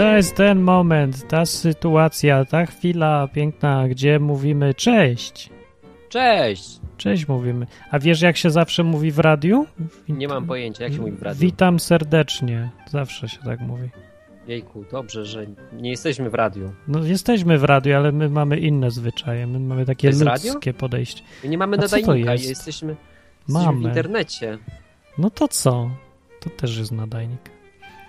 to jest ten moment, ta sytuacja, ta chwila piękna, gdzie mówimy cześć. Cześć! Cześć mówimy. A wiesz, jak się zawsze mówi w radiu? Nie mam pojęcia, jak się mówi w radiu. Witam serdecznie. Zawsze się tak mówi. Jejku, dobrze, że nie jesteśmy w radiu. No jesteśmy w radiu, ale my mamy inne zwyczaje. My mamy takie ludzkie radio? podejście. My nie mamy A nadajnika, jest? jesteśmy, jesteśmy w Mamy. internecie. No to co? To też jest nadajnik.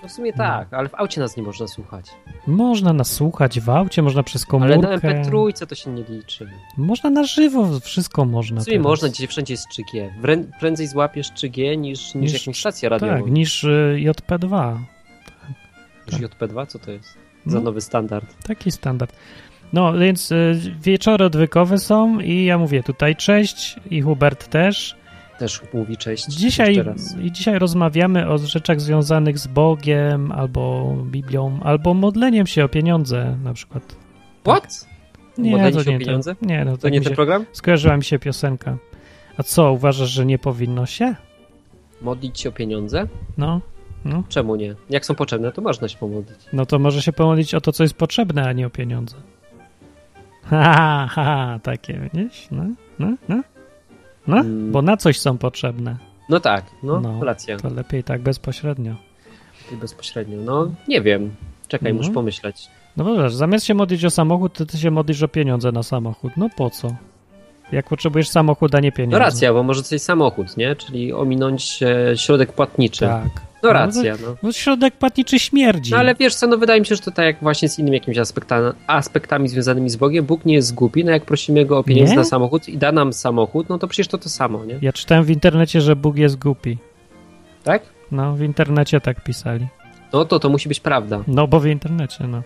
No w sumie tak, ale w aucie nas nie można słuchać. Można nas słuchać w aucie, można przez Ale komórkę. na MP3 to się nie liczy. Można na żywo, wszystko można. W sumie teraz. można, dzisiaj wszędzie jest 3G. Wrę- Prędzej złapiesz 3G niż, niż, Niż- jakąś stację radiową. Tak, niż y, JP2. Niż JP2, co to jest? Za No. nowy standard. Taki standard. No, więc y, wieczory odwykowe są i ja mówię tutaj cześć i Hubert też. Też mówi cześć. Dzisiaj, dzisiaj rozmawiamy o rzeczach związanych z Bogiem, albo Biblią, albo modleniem się o pieniądze na przykład. What? Nie, Modlenie to się o nie pieniądze? To, nie, no, To tak nie ten się, program? skojarzyła mi się piosenka. A co, uważasz, że nie powinno się? Modlić się o pieniądze? No, no. Czemu nie? Jak są potrzebne, to można się pomodlić. No to może się pomodlić o to, co jest potrzebne, a nie o pieniądze. Ha, ha, ha, takie, widzisz? No, no, no. No, Mm. bo na coś są potrzebne. No tak, no, No. racja. To lepiej tak bezpośrednio. I bezpośrednio. No, nie wiem. Czekaj, No. muszę pomyśleć. No wiesz, zamiast się modlić o samochód, to ty się modlisz o pieniądze na samochód. No po co? Jak potrzebujesz samochód, a nie pieniądze. No racja, bo może coś samochód, nie? Czyli ominąć e, środek płatniczy. Tak. No racja, no. No środek płatniczy śmierdzi. No ale wiesz co, no wydaje mi się, że to tak jak właśnie z innymi jakimiś aspektami, aspektami związanymi z Bogiem, Bóg nie jest głupi, no jak prosimy Go o pieniądze Nie? na samochód i da nam samochód, no to przecież to to samo, nie? Ja czytałem w internecie, że Bóg jest głupi. Tak? No, w internecie tak pisali. No to to musi być prawda. No, bo w internecie, no.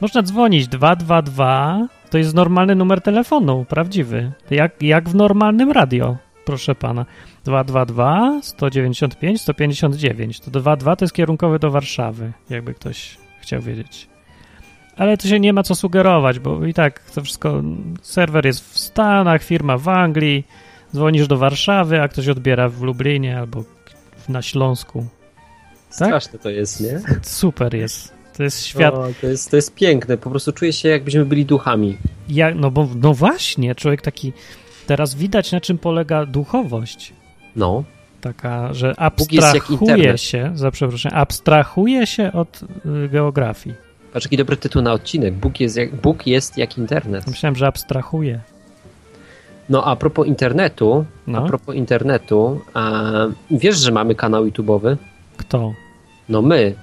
Można dzwonić 222, to jest normalny numer telefonu, prawdziwy. Jak, jak w normalnym radio, proszę pana. 222 195 159. To 22 to jest kierunkowy do Warszawy, jakby ktoś chciał wiedzieć. Ale to się nie ma co sugerować, bo i tak to wszystko, serwer jest w Stanach, firma w Anglii, dzwonisz do Warszawy, a ktoś odbiera w Lublinie albo na Śląsku. Tak? Straszne to jest, nie? Super jest. To jest świat, O, to, jest, to jest piękne, po prostu czuję się jakbyśmy byli duchami. Ja, no bo no właśnie, człowiek taki. Teraz widać na czym polega duchowość. No. Taka, że abstrahuje się, za abstrahuje się od y, geografii. Patrz, jaki dobry tytuł na odcinek. Bóg jest jak, Bóg jest jak internet. Myślałem, że abstrahuje. No a propos internetu, No, a propos internetu, a, wiesz, że mamy kanał YouTube'owy? kto? No my,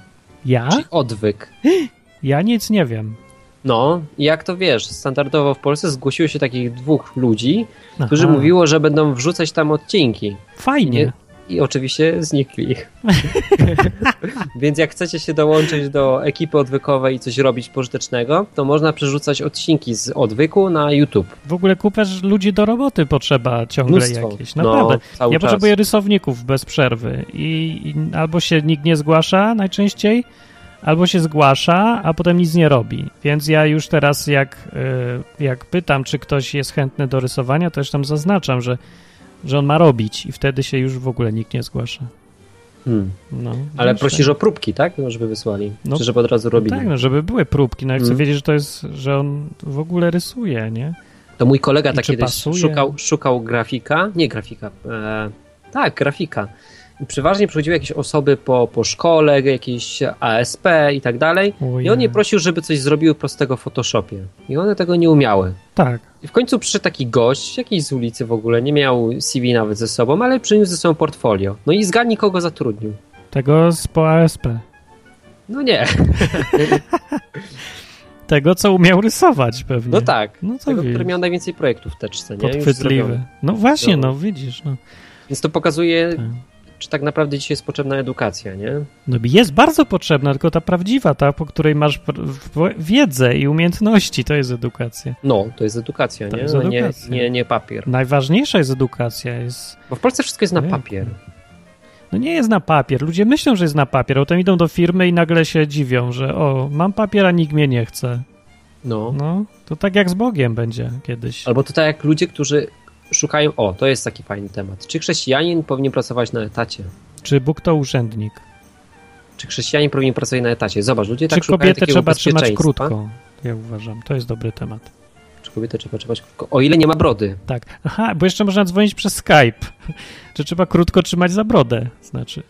Ja? czyli odwyk. Ja nic nie wiem. No, i jak to wiesz, standardowo w Polsce zgłosiło się takich dwóch ludzi, Aha, którzy mówiło, że będą wrzucać tam odcinki. Fajnie. I oczywiście znikli. Więc jak chcecie się dołączyć do ekipy odwykowej i coś robić pożytecznego, to można przerzucać odcinki z odwyku na YouTube. W ogóle kupę ludzi do roboty potrzeba ciągle Mnóstwo. jakieś. No, Naprawdę. cały ja czas. potrzebuję rysowników bez przerwy i, i albo się nikt nie zgłasza najczęściej, albo się zgłasza, a potem nic nie robi. Więc ja już teraz jak, y, jak pytam, czy ktoś jest chętny do rysowania, to już tam zaznaczam, że, że on ma robić i wtedy się już w ogóle nikt nie zgłasza. Hmm. No, Ale więc prosisz o próbki, tak? No, żeby wysłali. No, Czy żeby od razu robili. Tak, no, żeby były próbki. No ja chcę Mm. wiedzieć, że to jest, że on w ogóle rysuje, nie? To mój kolega I tak kiedyś pasuje? szukał, szukał grafika, nie grafika, e, tak, grafika. I przeważnie przychodziły jakieś osoby po, po szkole, jakieś ASP i tak dalej. I on je prosił, żeby coś zrobiły prostego w Photoshopie. I one tego nie umiały. Tak. I w końcu przyszedł taki gość, jakiś z ulicy w ogóle, nie miał CV nawet ze sobą, ale przyniósł ze sobą portfolio. No i zgadnij, kogo zatrudnił. Tego z po ASP. No nie, Tego, co umiał rysować pewnie. no tak. No to Tego, widzisz. który miał najwięcej projektów w teczce, nie? Podchwytliwy. No właśnie, No. no widzisz, no. Więc to pokazuje, Tak. Czy tak naprawdę dzisiaj jest potrzebna edukacja, nie? no. Jest bardzo potrzebna, tylko ta prawdziwa, ta, po której masz wiedzę i umiejętności, to jest edukacja. No, to jest edukacja, To nie? jest No edukacja. Nie, nie, nie papier. Najważniejsza jest edukacja, jest... Bo w Polsce wszystko jest na Ojejku. papier. No nie jest na papier. Ludzie myślą, że jest na papier, potem idą do firmy i nagle się dziwią, że o, mam papier, a nikt mnie nie chce. No. No, to tak jak z Bogiem będzie kiedyś. Albo to tak jak ludzie, którzy szukają. O, to jest taki fajny temat. Czy chrześcijanin powinien pracować na etacie? Czy Bóg to urzędnik? Czy chrześcijanie powinni pracować na etacie? Zobacz, ludzie Czy tak szukają kobietę takiego trzeba trzymać krótko? Ja uważam, to jest dobry temat. Czy kobietę trzeba trzymać krótko? O ile nie ma brody. Tak. Aha, bo jeszcze można dzwonić przez Skype. Czy trzeba krótko trzymać za brodę? Znaczy,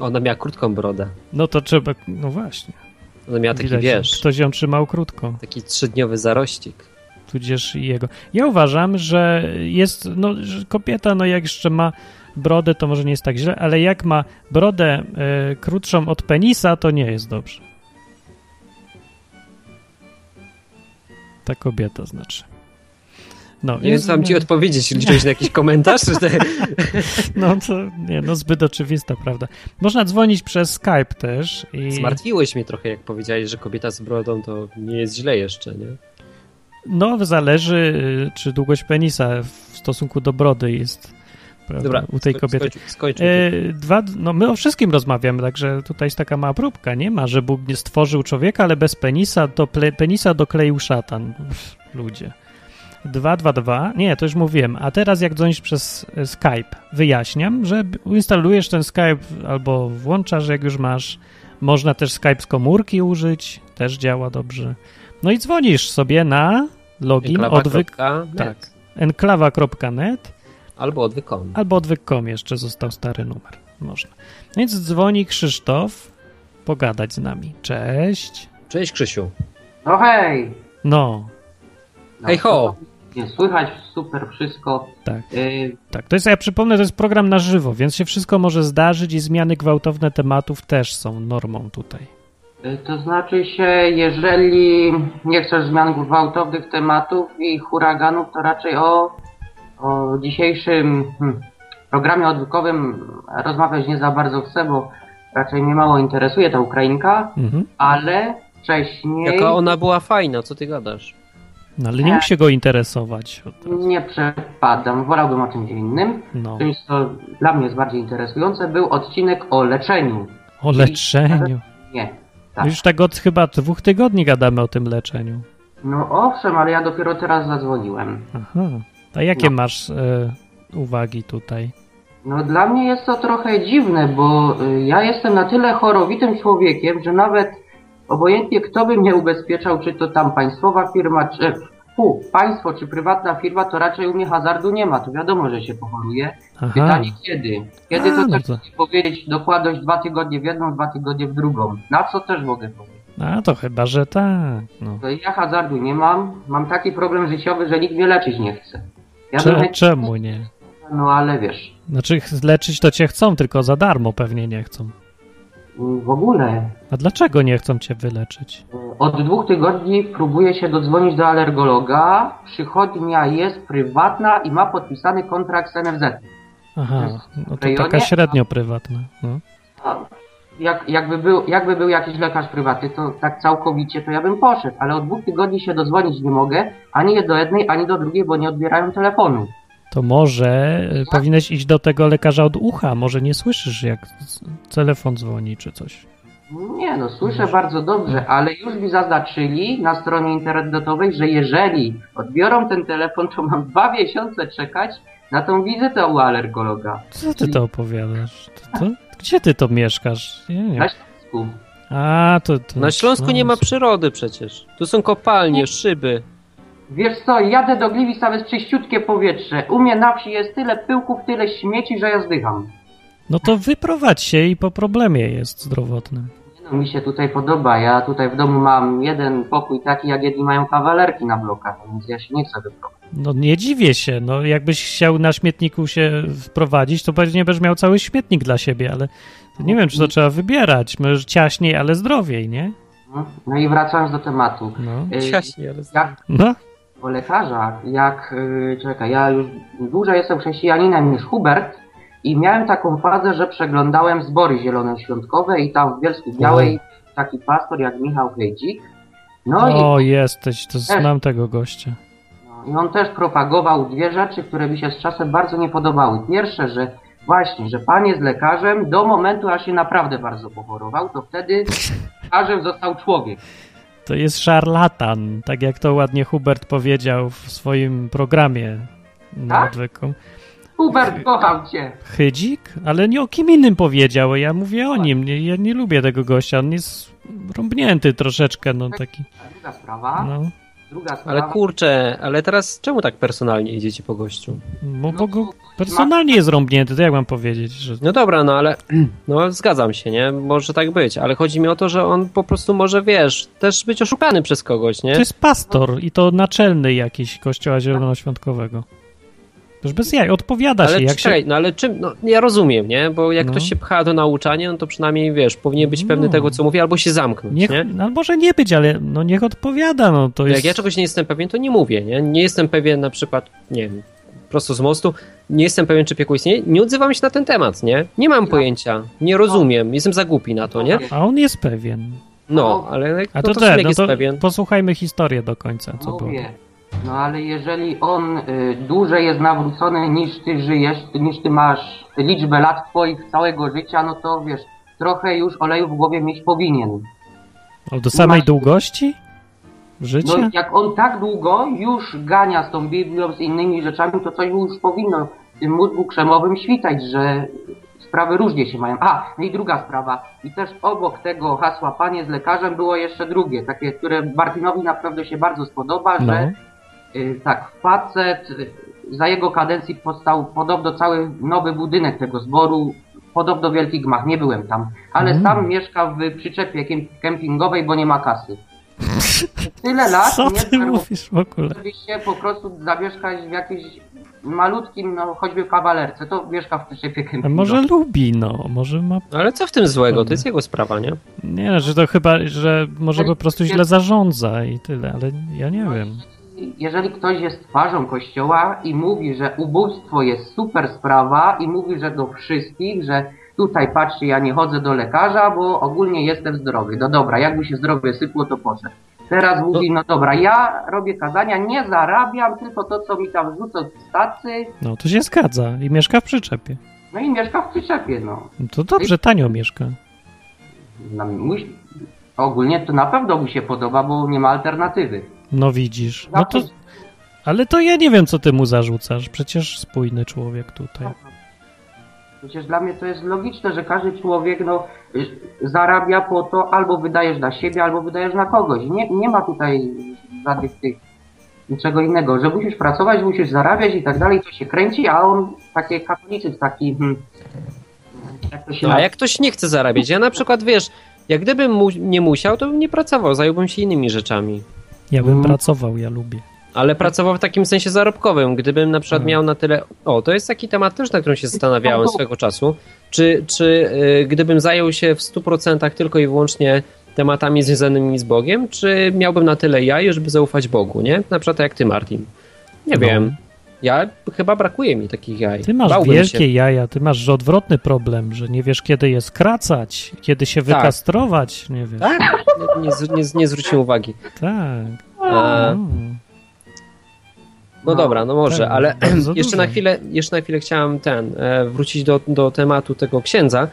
Ona miała krótką brodę. no to trzeba, no właśnie. Ona miała taki, Widać, wiesz, Ktoś ją trzymał krótko, taki trzydniowy zarościk. Tudzież jego. Ja uważam, że jest, no, że kobieta, no jak jeszcze ma brodę, to może nie jest tak źle, ale jak ma brodę e, krótszą od penisa, to nie jest dobrze. Ta kobieta znaczy. No, Nie wiem, co mam ci odpowiedzieć. Liczyłeś na jakiś komentarz? No to nie, no zbyt oczywista, prawda. Można dzwonić przez Skype też i... Zmartwiłeś mnie trochę, jak powiedziałeś, że kobieta z brodą to nie jest źle jeszcze, nie? No, zależy, y, czy długość penisa w stosunku do brody jest prawda, Dobra, u tej kobiety. Skończ, skończmy. E, dwa, no my o wszystkim rozmawiamy, także tutaj jest taka mała próbka, nie ma, że Bóg nie stworzył człowieka, ale bez penisa, to ple, penisa dokleił szatan. Uff, ludzie. 222, nie, to już mówiłem, a teraz jak dzwonisz przez e, Skype, wyjaśniam, że instalujesz ten Skype albo włączasz, jak już masz. Można też Skype z komórki użyć, też działa dobrze. No i dzwonisz sobie na login odwyk, Enklawa.net tak. enklawa.net Albo odwyk.com. albo odwyk.com jeszcze został stary numer. Można. Więc dzwoni Krzysztof pogadać z nami. Cześć. Cześć Krzysiu. No hej! No, No, Hej ho! Nie słychać super wszystko. tak. Y, Tak, to jest, ja przypomnę, to jest program na żywo, więc się wszystko może zdarzyć i zmiany gwałtowne tematów też są normą tutaj. Y, to znaczy się, jeżeli nie chcesz zmian gwałtownych tematów i huraganów, to raczej o, o dzisiejszym hmm, programie odwykowym rozmawiać nie za bardzo chcę, bo raczej mnie mało interesuje ta Ukrainka, Mhm. ale wcześniej Jaka ona była fajna, co ty gadasz? No ale nie musi się go interesować. nie przepadam, wolałbym o czymś innym. No, Czymś, co dla mnie jest bardziej interesujące, był odcinek o leczeniu. o leczeniu. Nie, tak. Już tak od chyba dwóch tygodni gadamy o tym leczeniu. No owszem, ale ja dopiero teraz zadzwoniłem. Aha. A jakie No. masz e, uwagi tutaj? No dla mnie jest to trochę dziwne, bo y, ja jestem na tyle chorowitym człowiekiem, że nawet obojętnie kto by mnie ubezpieczał, czy to tam państwowa firma, czy fu, państwo, czy prywatna firma, to raczej u mnie hazardu nie ma. To wiadomo, że się pochoruje. Aha. Pytanie kiedy? Kiedy A, to no też to- mogę powiedzieć dokładność dwa tygodnie w jedną, dwa tygodnie w drugą. Na co też mogę powiedzieć. A to chyba, że tak. No. To Ja hazardu nie mam. Mam taki problem życiowy, że nikt mnie leczyć nie chce. Ja Cze, czemu nie? No ale wiesz, Znaczy leczyć to cię chcą, tylko za darmo pewnie nie chcą. w ogóle A dlaczego nie chcą cię wyleczyć? Od dwóch tygodni próbuję się dodzwonić do alergologa. Przychodnia jest prywatna i ma podpisany kontrakt z NFZ. Aha, no to rejonie, taka średnio prywatna. No. A Jak, jakby, był, jakby był jakiś lekarz prywatny, to tak całkowicie to ja bym poszedł, ale od dwóch tygodni się dodzwonić nie mogę, ani do jednej, ani do drugiej, bo nie odbierają telefonu. To może y, powinieneś iść do tego lekarza od ucha, może nie słyszysz jak telefon dzwoni czy coś. Nie no, słyszę bardzo dobrze, ale już mi zaznaczyli na stronie internetowej, że jeżeli odbiorą ten telefon, to mam dwa miesiące czekać na tą wizytę u alergologa. Co ty to opowiadasz? To, to, gdzie ty to mieszkasz? Nie wiem. Na Śląsku. A, to, to Na Śląsku nie ma przyrody przecież. Tu są kopalnie, szyby. Wiesz co, jadę do Gliwic, tam jest czyściutkie powietrze. U mnie na wsi jest tyle pyłków, tyle śmieci, że ja zdycham. No to wyprowadź się i po problemie jest zdrowotnym. Mi się tutaj podoba. Ja tutaj w domu mam jeden pokój taki, jak jedni mają kawalerki na blokach, więc ja się nie chcę wyprowadzić. No nie dziwię się, no jakbyś chciał na śmietniku się wprowadzić, to pewnie będziesz miał cały śmietnik dla siebie, ale to nie wiem, czy to trzeba wybierać. Może ciaśniej, ale zdrowiej, nie? No, no i wracając do tematu. No. Y, Ciaśnie, ale... Jak No, o lekarzach, jak, yy, czekaj, ja już dłużej jestem chrześcijaninem niż Hubert i miałem taką fazę, że przeglądałem zbory zielonoświątkowe i tam w Bielsku Białej taki pastor jak Michał Hejdzik. No i o jesteś, to znam tego gościa. No, I on też propagował dwie rzeczy, które mi się z czasem bardzo nie podobały. Pierwsze, że właśnie, że pan jest lekarzem do momentu, aż się naprawdę bardzo pochorował, to wtedy lekarzem został człowiek. To jest szarlatan, tak jak to ładnie Hubert powiedział w swoim programie na Tak? odwyku. Hubert, kocham cię. Chydzik? Ale nie o kim innym powiedział, ja mówię o nim. Nie, ja nie lubię tego gościa, on jest rąbnięty troszeczkę, no taki. Druga sprawa. No. Druga sprawa. Ale kurczę, ale teraz czemu tak personalnie idziecie po gościu? Bo, bo go personalnie jest rąbnięty, to jak mam powiedzieć, że... No dobra, no ale no zgadzam się, nie? Może tak być, ale chodzi mi o to, że on po prostu może, wiesz, też być oszukany przez kogoś, nie? To jest pastor i to naczelny jakiś kościoła zielonoświątkowego. To już bez jaj, odpowiada ale się. Jak czekaj, się... no ale czym, no ja rozumiem, nie? Bo jak No. ktoś się pcha do nauczania, no to przynajmniej, wiesz, powinien być pewny No. tego, co mówi, albo się zamknąć, Niech, nie? no, może nie być, ale no niech odpowiada, no to jest... Jak ja czegoś nie jestem pewien, to nie mówię, nie? Nie jestem pewien na przykład, nie wiem, prosto z mostu, nie jestem pewien, czy piekło istnieje, nie odzywam się na ten temat, nie? Nie mam pojęcia, nie rozumiem, jestem za głupi na to, nie? A on jest pewien. No, ale jak, A no to, to, te, no jest to pewien. posłuchajmy historię do końca, co było. No ale jeżeli on y, dłużej jest nawrócony niż ty żyjesz, niż ty masz liczbę lat twoich całego życia, no to wiesz, trochę już oleju w głowie mieć powinien. Ale do samej Właśnie. długości życia? No jak on tak długo już gania z tą Biblią, z innymi rzeczami, to coś już powinno w tym mózgu krzemowym świtać, że sprawy różnie się mają. A, no i druga sprawa. I też obok tego hasła panie z lekarzem było jeszcze drugie, takie, które Martinowi naprawdę się bardzo spodoba, No. że tak, facet, y, za jego kadencji powstał podobno cały nowy budynek tego zboru, podobno wielki gmach, nie byłem tam, ale Mm. sam mieszka w przyczepie kem- kempingowej, bo nie ma kasy. Tyle lat Co nie ty zdarło, mówisz w ogóle? żeby się po prostu zamieszkać w jakimś malutkim, no choćby kawalerce, to mieszka w przyczepie A kempingowej. może lubi, no, może ma... Ale co w tym złego? To jest jego sprawa, nie? Nie, że to chyba, że może po prostu źle zarządza i tyle, ale ja nie wiem. Jeżeli ktoś jest twarzą kościoła i mówi, że ubóstwo jest super sprawa i mówi, że do wszystkich, że tutaj patrzcie, ja nie chodzę do lekarza, bo ogólnie jestem zdrowy. No dobra, jakby się zdrowie sypło, to poszedł. Teraz mówi, no dobra, ja robię kazania, nie zarabiam, tylko to, co mi tam rzucą z stacy, No, to się zgadza i mieszka w przyczepie. no i mieszka w przyczepie, no. No to dobrze, tanio mieszka. Muś, ogólnie to na pewno mu się podoba, bo nie ma alternatywy. No widzisz. No to... Ale to ja nie wiem, co ty mu zarzucasz. Przecież spójny człowiek tutaj. Przecież dla mnie to jest logiczne, że każdy człowiek no, y, zarabia po to, albo wydajesz na siebie, albo wydajesz na kogoś. Nie, nie ma tutaj żadnych tych niczego innego, że musisz pracować, musisz zarabiać i tak dalej, to się kręci, a on takie katolicyzm, taki hmm, jak to się A jak ktoś nie chce zarabiać? Ja na przykład, wiesz, jak gdybym mu nie musiał, to bym nie pracował, zająłbym się innymi rzeczami. Ja bym Mm. pracował, ja lubię. Ale pracował w takim sensie zarobkowym. Gdybym na przykład miał na tyle. O, to jest taki temat też, na którym się zastanawiałem swego czasu. Czy, czy y, gdybym zajął się w 100% tylko i wyłącznie tematami związanymi z Bogiem, czy miałbym na tyle jaj, żeby zaufać Bogu, nie? Na przykład jak ty, Martin. Nie No. wiem. Ja chyba brakuje mi takich jaj. Ty masz Bałbym wielkie się. jaja, ty masz odwrotny problem, że nie wiesz, kiedy je skracać, kiedy się wykastrować, nie wiesz. Tak? Nie, nie, nie, zwróciłem uwagi. Tak. E, No. No dobra, no może, tak, ale jeszcze dużo. na chwilę, jeszcze na chwilę chciałem ten, e, wrócić do, do tematu tego księdza.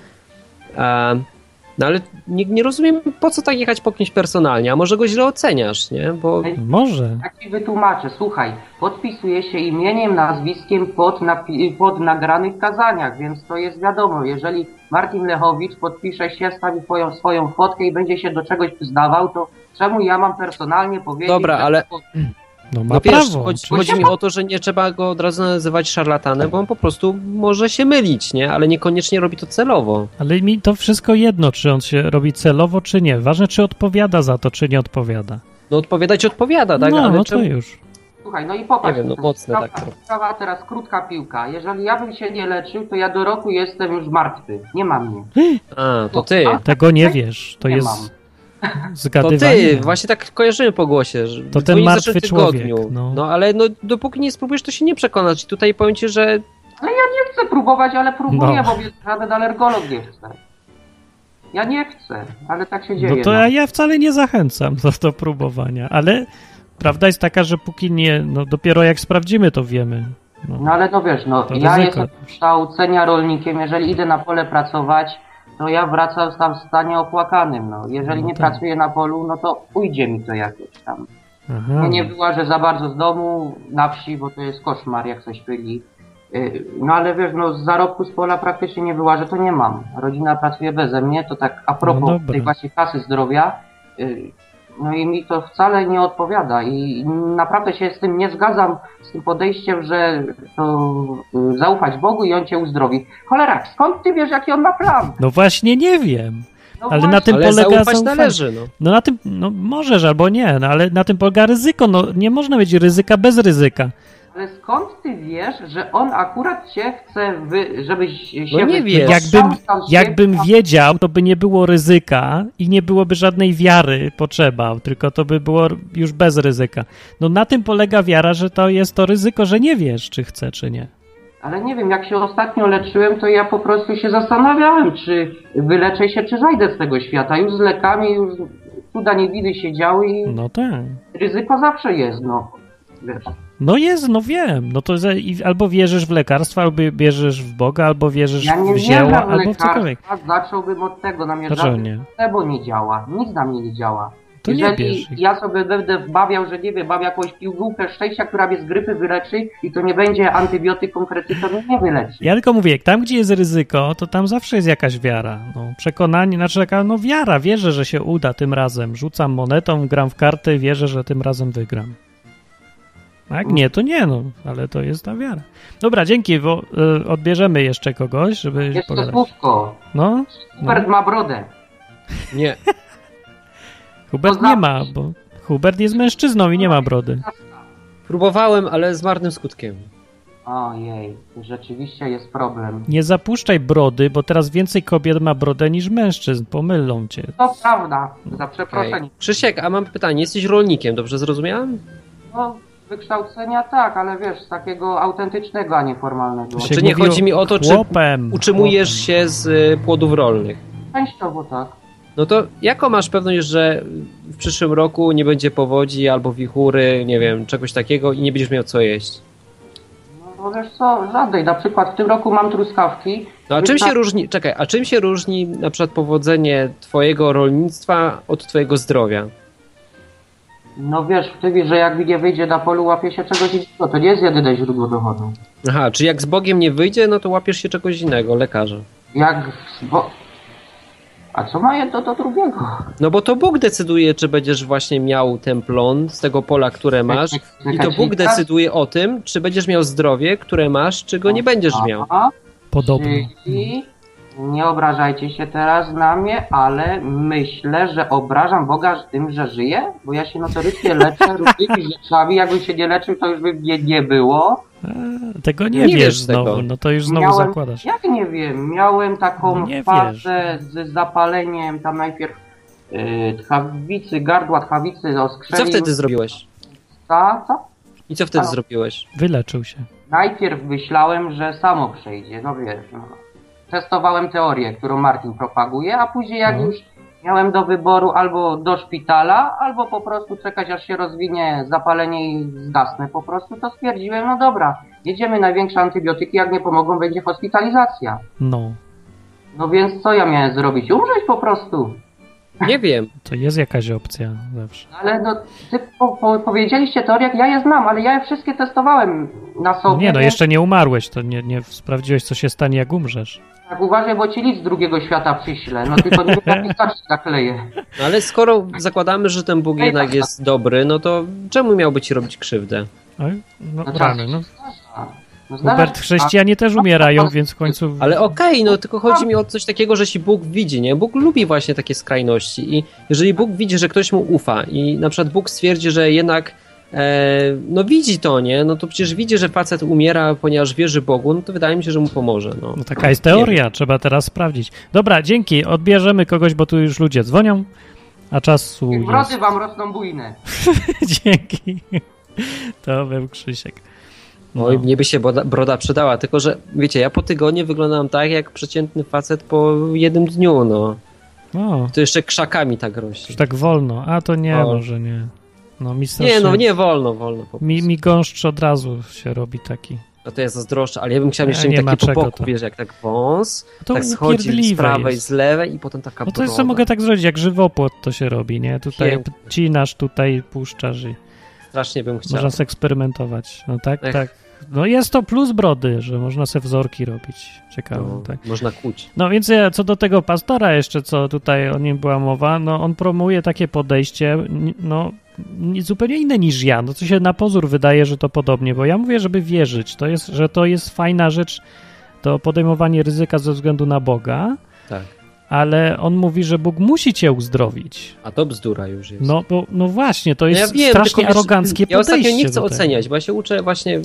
E, no ale nie, nie rozumiem, po co tak jechać po kimś personalnie, a może go źle oceniasz, nie? Bo Może. Ja ci wytłumaczę, słuchaj, podpisuje się imieniem, nazwiskiem pod, napi- pod nagranych kazaniach, więc to jest wiadomo, jeżeli Martin Lechowicz podpisze się, stawi swoją, swoją fotkę i będzie się do czegoś przyznawał, to czemu ja mam personalnie powiedzieć... Dobra, ale- No ma no wiesz, prawo. chodzi, chodzi mi o to, że nie trzeba go od razu nazywać szarlatanem, bo on po prostu może się mylić, nie? Ale niekoniecznie robi to celowo. Ale mi to wszystko jedno, czy on się robi celowo, czy nie. Ważne, czy odpowiada za to, czy nie odpowiada. No odpowiadać odpowiada, tak? no, ale no to czemu... już. Słuchaj, no i popatrz. Nie wiem, no mocne sprawa, tak sprawa teraz krótka piłka. Jeżeli ja bym się nie leczył, to ja do roku jestem już martwy. Nie ma mnie. A, to ty. Tego nie wiesz. To Nie jest mam. To ty, właśnie tak kojarzymy po głosie. Że To ten martwy człowiek, tygodniu. no. no ale no, dopóki nie spróbujesz, to się nie przekonasz. I tutaj powiem ci, że Nie chcę próbować, ale próbuję, No. bo żaden alergolog nie chce. Ja nie chcę, ale tak się dzieje. No to ja, ja wcale nie zachęcam do, do próbowania, ale prawda jest taka, że póki nie, no dopiero jak sprawdzimy, to wiemy. No. No ale no wiesz, no To ja ryzyko. jestem kształcenia rolnikiem, jeżeli idę na pole pracować, to ja wracam tam w stanie opłakanym, no. Jeżeli No nie tak. pracuję na polu, no to ujdzie mi to jakoś tam. Aha. No nie wyłażę za bardzo z domu na wsi, bo to jest koszmar, jak coś pyli. Y, no ale wiesz, no z zarobku z pola praktycznie nie wyłażę, to nie mam. Rodzina pracuje beze mnie, to tak a propos No tej właśnie kasy zdrowia, y, no i mi to wcale nie odpowiada i naprawdę się z tym nie zgadzam, z tym podejściem, że to y, zaufać Bogu i On cię uzdrowi. Cholera, skąd ty wiesz, jaki On ma plan? No właśnie nie wiem. No Ale na właśnie. tym Ale polega zaufać zaufanie. należy, no. No na tym, no możesz albo nie, no ale na tym polega ryzyko. No nie można mieć ryzyka bez ryzyka. Ale skąd ty wiesz, że on akurat cię chce, wy, żebyś się No nie wiesz. Jakbym, jakbym wiedział, to by nie było ryzyka i nie byłoby żadnej wiary potrzeba, tylko to by było już bez ryzyka. No na tym polega wiara, że to jest to ryzyko, że nie wiesz, czy chce, czy nie. Ale nie wiem, jak się ostatnio leczyłem, to ja po prostu się zastanawiałem, czy wyleczę się, czy zajdę z tego świata. Już z lekami, już cuda niewidy się działy i No tak. ryzyko zawsze jest, no. Wiesz. No jest, no wiem. No to albo wierzysz w lekarstwo, albo wierzysz w Boga, albo wierzysz Ja nie w w albo w cokolwiek. lekarstwa, zacząłbym od tego, na mnie żadne nie? placebo nie działa, nic na mnie nie działa. To nie Jeżeli bierz ich. ja sobie będę wbawiał, że nie wiem, mam jakąś pigułkę szczęścia, która mnie z grypy wyleczy i to nie będzie antybiotyk konkretny, to mnie nie wyleczy. Ja tylko mówię, tam gdzie jest ryzyko, to tam zawsze jest jakaś wiara. No, przekonanie, znaczy taka no wiara, wierzę, że się uda tym razem. Rzucam monetą, gram w karty, wierzę, że tym razem wygram. Tak? Nie, to nie, no, ale to jest ta wiara. Dobra, dzięki, bo y, odbierzemy jeszcze kogoś, żeby Jeszcze pogadać. słówko. No, no. Hubert ma brodę. Nie. Hubert nie ma, bo Hubert jest mężczyzną i nie ma brody. Próbowałem, ale z marnym skutkiem. Ojej, rzeczywiście jest problem. Nie zapuszczaj brody, bo teraz więcej kobiet ma brodę niż mężczyzn. Pomylą cię. To prawda, za przeproszeniem. Krzysiek, a mam pytanie. Jesteś rolnikiem, dobrze zrozumiałem? No, wykształcenia tak, ale wiesz, z takiego autentycznego, a nie formalnego. Czy nie chodzi mi o to, czy chłopem, Utrzymujesz chłopem. się z y, płodów rolnych. Częściowo tak. No to jaką masz pewność, że w przyszłym roku nie będzie powodzi albo wichury, nie wiem, czegoś takiego i nie będziesz miał co jeść? No wiesz co, żadnej. Na przykład w tym roku mam truskawki. No a czym się różni, czekaj, a czym się różni na przykład powodzenie twojego rolnictwa od twojego zdrowia? No wiesz, ty wiesz, że jak nie wyjdzie na polu, łapie się czegoś innego. To nie jest jedyne źródło dochodu. Aha, czy jak z Bogiem nie wyjdzie, no to łapiesz się czegoś innego, lekarza. Jak... Bo... A co ma jedno do drugiego? No bo to Bóg decyduje, czy będziesz właśnie miał ten plon z tego pola, które masz i to Bóg decyduje o tym, czy będziesz miał zdrowie, które masz, czy go nie będziesz miał. Aha, Podobno. Czyli nie obrażajcie się teraz na mnie, ale myślę, że obrażam Boga tym, że żyję, bo ja się notorycznie leczę różnymi rzeczami. Jakbym się nie leczył, to już by mnie nie było. A, tego nie, Nie wiesz wiesz tego. znowu, no to już znowu Miałem- zakładasz. Jak nie wiem, miałem taką No nie fazę z zapaleniem, tam najpierw yy, tchawicy, gardła tchawicy, I oskrzeli. co wtedy zrobiłeś? Co? co? I co wtedy A. zrobiłeś? Wyleczył się. Najpierw myślałem, że samo przejdzie, no wiesz. No. Testowałem teorię, którą Martin propaguje, a później jak No. już miałem do wyboru albo do szpitala, albo po prostu czekać aż się rozwinie zapalenie i zgasnę po prostu, to stwierdziłem, no dobra, jedziemy największe antybiotyki, jak nie pomogą, będzie hospitalizacja. No, No więc co ja miałem zrobić? Umrzeć po prostu. Nie wiem. to jest jakaś opcja zawsze. Ale no, ty po, po, powiedzieliście teorię, ja je znam, ale ja je wszystkie testowałem na sobie. Nie, no jeszcze nie umarłeś, to nie, nie sprawdziłeś, co się stanie, jak umrzesz. Tak, uważaj, bo ci nic z drugiego świata przyślę. No tylko nie wiem, jak zakleję. No ale skoro zakładamy, że ten Bóg jednak tak. jest dobry, no to czemu miałby ci robić krzywdę? Oj, No, No rany, tak. no. No, Hubert, się- chrześcijanie też umierają, więc w końcu... Ale okej, no tylko chodzi mi o coś takiego, że jeśli Bóg widzi, nie? Bóg lubi właśnie takie skrajności i jeżeli Bóg widzi, że ktoś mu ufa i na przykład Bóg stwierdzi, że jednak e, no widzi to, nie? No to przecież widzi, że facet umiera, ponieważ wierzy Bogu, no to wydaje mi się, że mu pomoże, no. No taka jest teoria, trzeba teraz sprawdzić. Dobra, dzięki, odbierzemy kogoś, bo tu już ludzie dzwonią, a czasu. Brody wam rosną bujne. Dzięki. To był Krzysiek. No. Oj, mnie by się broda, broda przydała, tylko że wiecie, ja po tygodniu wyglądam tak jak przeciętny facet po jednym dniu, no. O, To jeszcze krzakami tak rośnie. tak wolno. A to nie, O. może nie. No mi Nie, strasznie... no nie wolno, wolno. Mi, mi gąszcz od razu się robi taki. No to ja zazdroszczę, ale ja bym chciał jeszcze nie mieć ma taki po boku, to. wiesz, jak tak wąs, To tak schodzi z prawej, jest. z lewej i potem taka No to broda. jeszcze mogę tak zrobić, jak żywopłot to się robi, nie? Tutaj cinasz, tutaj puszczasz i Strasznie bym chciał. można eksperymentować. No tak, Ech. tak. no jest to plus brody, że można se wzorki robić. Ciekawe, no, tak. Można kłuć. No więc ja, co do tego pastora jeszcze, co tutaj o nim była mowa, no on promuje takie podejście, no zupełnie inne niż ja, no co się na pozór wydaje, że to podobnie, bo ja mówię, żeby wierzyć, to jest, że to jest fajna rzecz, to podejmowanie ryzyka ze względu na Boga, tak. Ale on mówi, że Bóg musi cię uzdrowić. A to bzdura już jest. No, bo, no właśnie, to jest no ja wiem, strasznie aroganckie ja podejście. Ja ostatnio nie chcę oceniać, bo ja się uczę właśnie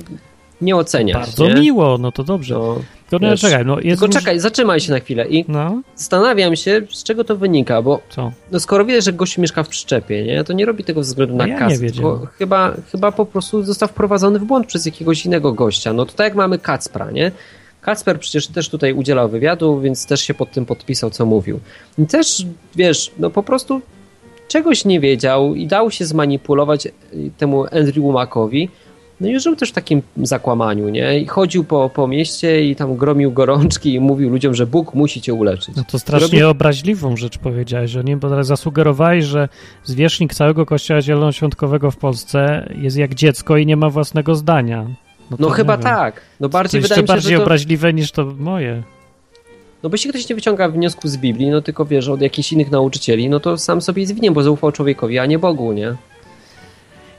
nie oceniać. Bardzo nie? miło, no to dobrze. No, to no, czekaj, no jest Tylko czekaj, zatrzymaj się na chwilę i no. zastanawiam się, z czego to wynika, bo Co? No skoro wiesz, że gościu mieszka w przyczepie, nie, to nie robi tego względu na ja kasę, tylko chyba, chyba po prostu został wprowadzony w błąd przez jakiegoś innego gościa. No to tak jak mamy Kacpra, nie? Kacper przecież też tutaj udzielał wywiadu, więc też się pod tym podpisał, co mówił. I też, wiesz, no po prostu czegoś nie wiedział i dał się zmanipulować temu Andrew Macowi, no i żył też w takim zakłamaniu, nie? I chodził po, po mieście i tam gromił gorączki i mówił ludziom, że Bóg musi cię uleczyć. No to strasznie Robi... obraźliwą rzecz powiedziałeś, że nie, bo teraz zasugerowałeś, że zwierzchnik całego kościoła zielonoświątkowego w Polsce jest jak dziecko i nie ma własnego zdania. No, no chyba tak. No bardziej to wydaje mi się, bardziej że to... obraźliwe niż to moje. No bo jeśli ktoś nie wyciąga wniosków z Biblii, no tylko wiesz, od jakichś innych nauczycieli, no to sam sobie jest winien, bo zaufał człowiekowi, a nie Bogu, nie?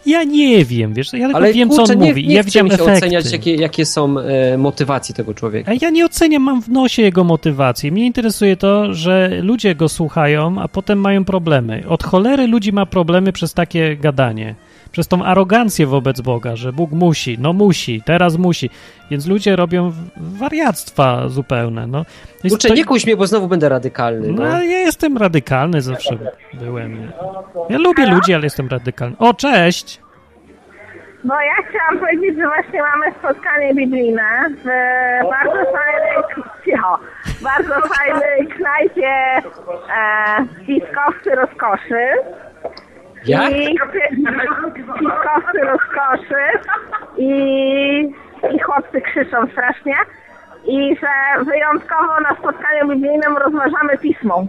Ja nie wiem, wiesz, ja tylko Ale wiem, kurczę, co on nie, mówi. Nie ja widziałem się efekty. oceniać, jakie, jakie są e, motywacje tego człowieka. A ja nie oceniam, mam w nosie jego motywacji. Mnie interesuje to, że ludzie go słuchają, a potem mają problemy. Od cholery ludzi ma problemy przez takie gadanie przez tą arogancję wobec Boga, że Bóg musi, no musi, teraz musi. Więc ludzie robią wariactwa zupełne. No. Kurczę, to... nie kuś mnie, bo znowu będę radykalny. No, no ja jestem radykalny, zawsze byłem. Ja lubię ludzi, ale jestem radykalny. O, cześć! Bo ja chciałam powiedzieć, że właśnie mamy spotkanie biblijne w bardzo fajnej, cicho, bardzo fajnej knajpie e, Piskowcy Rozkoszy. Jak? I piskowcy rozkoszy i, i chłopcy krzyczą strasznie. I że wyjątkowo na spotkaniu biblijnym rozważamy pismo.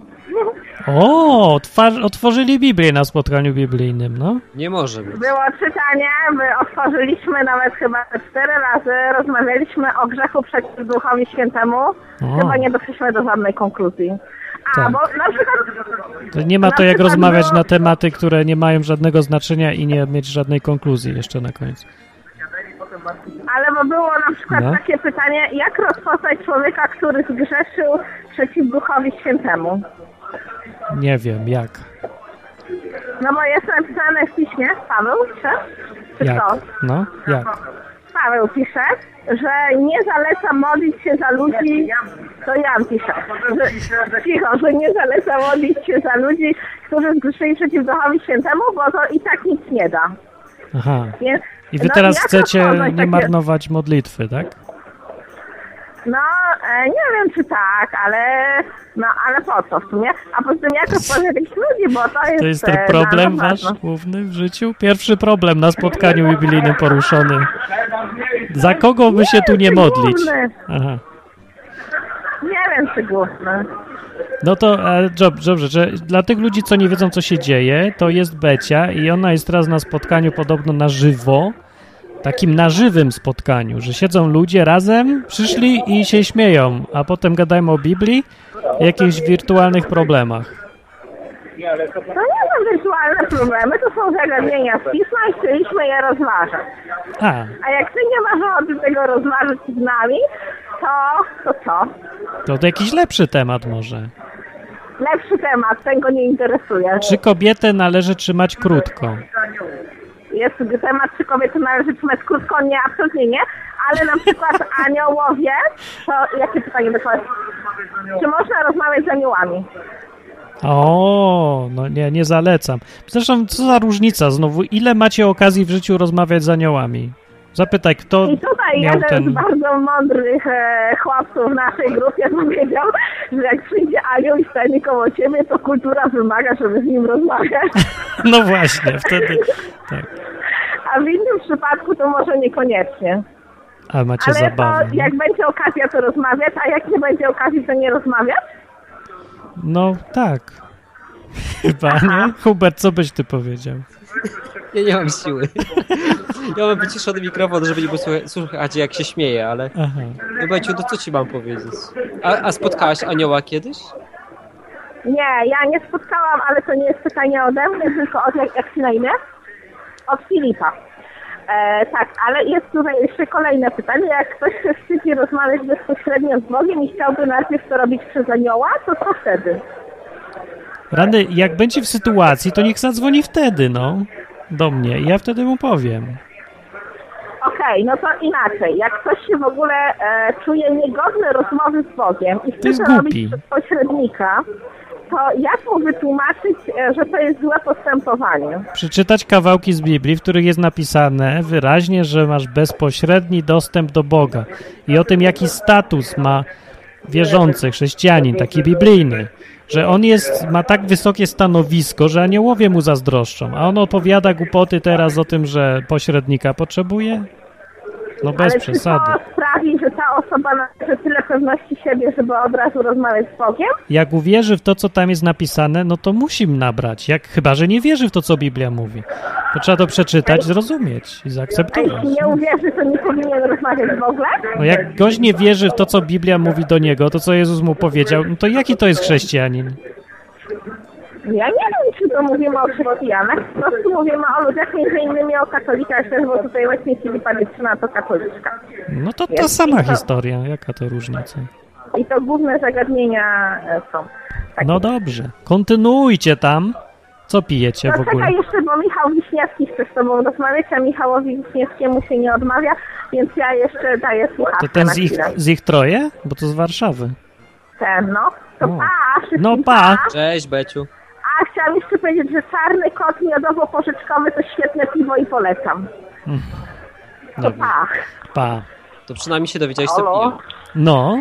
O, otworzyli Biblię na spotkaniu biblijnym, no. Nie może być. Było czytanie, my otworzyliśmy nawet chyba cztery razy, rozmawialiśmy o grzechu przeciw Duchowi Świętemu. O. Chyba nie doszliśmy do żadnej konkluzji. A, tak. bo na przykład... To nie ma to jak rozmawiać było... na tematy, które nie mają żadnego znaczenia i nie mieć żadnej konkluzji jeszcze na końcu. Ale bo było na przykład no. takie pytanie, jak rozpoznać człowieka, który zgrzeszył przeciw Duchowi Świętemu? Nie wiem, jak. No bo jest napisane w piśmie, Paweł pisze? Czy jak? kto? No, jak? Paweł pisze, że nie zaleca modlić się za ludzi, to Jan pisze, że, cicho, że nie zaleca modlić się za ludzi, którzy zgrzeszyli przeciw Duchowi Świętemu, bo to i tak nic nie da. Aha. Więc, I wy no, teraz chcecie nie marnować modlitwy, tak? No, e, nie wiem czy tak, ale no, ale po co w sumie? A poza tym jak rozpoznać takich ludzi, bo to jest... To jest ten problem wasz główny w życiu? Pierwszy problem na spotkaniu jubilejnym poruszony. Za kogo by się tu nie modlić? Aha. Nie wiem czy główny. No to e, dobrze, że dla tych ludzi, co nie wiedzą, co się dzieje, to jest Becia i ona jest teraz na spotkaniu podobno na żywo takim na żywym spotkaniu, że siedzą ludzie razem, przyszli i się śmieją, a potem gadają o Biblii jakichś wirtualnych problemach. To nie są wirtualne problemy, to są zagadnienia z pisma i chcieliśmy je rozważać. A, a jak ty nie masz ochoty tego rozważyć z nami, to, to co? To, to jakiś lepszy temat może. Lepszy temat, ten go nie interesuje. Czy kobietę należy trzymać krótko? Jest temat, czy kobiety należy trzymać krótko, nie, absolutnie nie, ale na przykład aniołowie, to jakie pytanie dokładnie? Czy można rozmawiać z aniołami? O, no nie, nie zalecam. Zresztą, co za różnica znowu, ile macie okazji w życiu rozmawiać z aniołami? Zapytaj, kto I tutaj miał jeden ten... z bardzo mądrych e, chłopców w naszej grupie powiedział, że jak przyjdzie anioł i stanie koło ciebie, to kultura wymaga, żeby z nim rozmawiać. No właśnie, wtedy tak. A w innym przypadku to może niekoniecznie. A macie Ale zabawę. to, no? jak będzie okazja, to rozmawiać, a jak nie będzie okazji, to nie rozmawiać? No tak. Chyba, Aha. nie? Hubert, co byś ty powiedział? Ja nie mam siły. Ja mam wyciszony mikrofon, żeby nie było słuchać jak się śmieje, ale... Aha. No Beciu, to co ci mam powiedzieć? A, a spotkałaś anioła kiedyś? Nie, ja nie spotkałam, ale to nie jest pytanie ode mnie, tylko od jak, jak się na imię? Od Filipa. E, tak, ale jest tutaj jeszcze kolejne pytanie. Jak ktoś się wstydzi rozmawiać bezpośrednio z Bogiem i chciałby najpierw to robić przez anioła, to co wtedy? Rany, jak będzie w sytuacji, to niech zadzwoni wtedy, no, do mnie ja wtedy mu powiem. Okej, okay, no to inaczej. Jak ktoś się w ogóle e, czuje niegodny rozmowy z Bogiem i chce to robić przez pośrednika, to jak mu wytłumaczyć, e, że to jest złe postępowanie? Przeczytać kawałki z Biblii, w których jest napisane wyraźnie, że masz bezpośredni dostęp do Boga i o tym, jaki status ma wierzący chrześcijanin, taki biblijny, że on jest, ma tak wysokie stanowisko, że aniołowie mu zazdroszczą, a on opowiada głupoty teraz o tym, że pośrednika potrzebuje? No bez Ale przesady. to sprawi, że ta osoba ma tyle pewności siebie, żeby od razu rozmawiać z Bogiem? Jak uwierzy w to, co tam jest napisane, no to musi nabrać. Jak, chyba, że nie wierzy w to, co Biblia mówi. To trzeba to przeczytać, zrozumieć i zaakceptować. A jeśli nie uwierzy, to nie powinien rozmawiać w ogóle? No jak gość nie wierzy w to, co Biblia mówi do niego, to co Jezus mu powiedział, no to jaki to jest chrześcijanin? Ja nie wiem, czy to mówimy o chrześcijanach, po prostu mówimy o ludziach, między innymi o katolikach też, bo tutaj właśnie Filipa Dziewczyna to katoliczka. No to ta sama to... historia, jaka to różnica? I to główne zagadnienia e, są. Takie. No dobrze, kontynuujcie tam. Co pijecie no, w ogóle? Czekaj jeszcze, bo Michał Wiśniewski chce z tobą rozmawiać, a Michałowi Wiśniewskiemu się nie odmawia, więc ja jeszcze daję słuchawkę To ten z ich, z ich troje? Bo to z Warszawy. Ten, no. To o. pa, No pa. Cześć, Beciu. A chciałam jeszcze powiedzieć, że czarny kot miodowo-porzeczkowy to świetne piwo i polecam. Hmm. To pa. Pa. To przynajmniej się dowiedziałeś, co piją. No.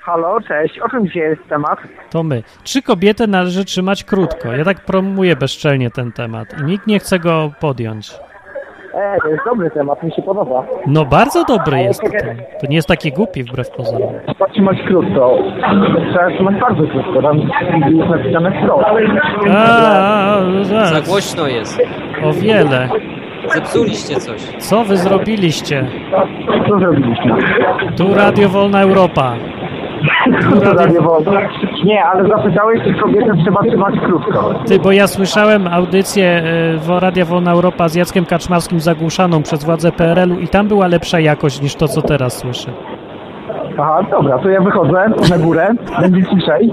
Halo, cześć. O czym dzisiaj jest temat? To my. Czy kobietę należy trzymać krótko? Ja tak promuję bezczelnie ten temat i nikt nie chce go podjąć. E, to jest dobry temat, mi się podoba. No bardzo dobry jest to. To nie jest taki głupi wbrew pozorom. Trzeba trzymać krótko. Trzeba trzymać bardzo krótko. Tam jest napisane wprost. Za głośno jest. O wiele. Zepsuliście coś. Co wy zrobiliście? Co zrobiliśmy? Tu Radio Wolna Europa. Radio... Nie, ale zapytałeś, czy kobietę trzeba trzymać krótko. Ty, bo ja słyszałem audycję w Radia Wolna Europa z Jackiem Kaczmarskim zagłuszaną przez władze PRL-u i tam była lepsza jakość niż to, co teraz słyszę. Aha, dobra, to ja wychodzę na górę, będzie ciszej.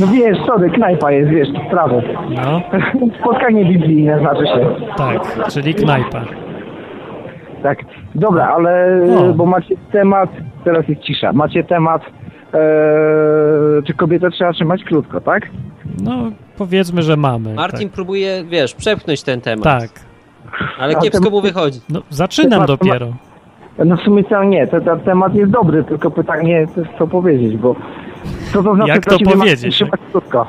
No wiesz, sorry, knajpa jest, wiesz, prawo. No. Spotkanie biblijne znaczy się. Tak, czyli knajpa. Tak, dobra, ale no. bo macie temat, teraz jest cisza, macie temat Eee, czy kobietę trzeba trzymać krótko, tak? No, powiedzmy, że mamy. Martin tak. próbuje, wiesz, przepchnąć ten temat. Tak. Ale kiepsko mu wychodzi. No, zaczynam dopiero. No w sumie to nie, ten, ten temat jest dobry, tylko pytanie to co powiedzieć, bo co to znaczy, Jak to powiedzieć? Krótko.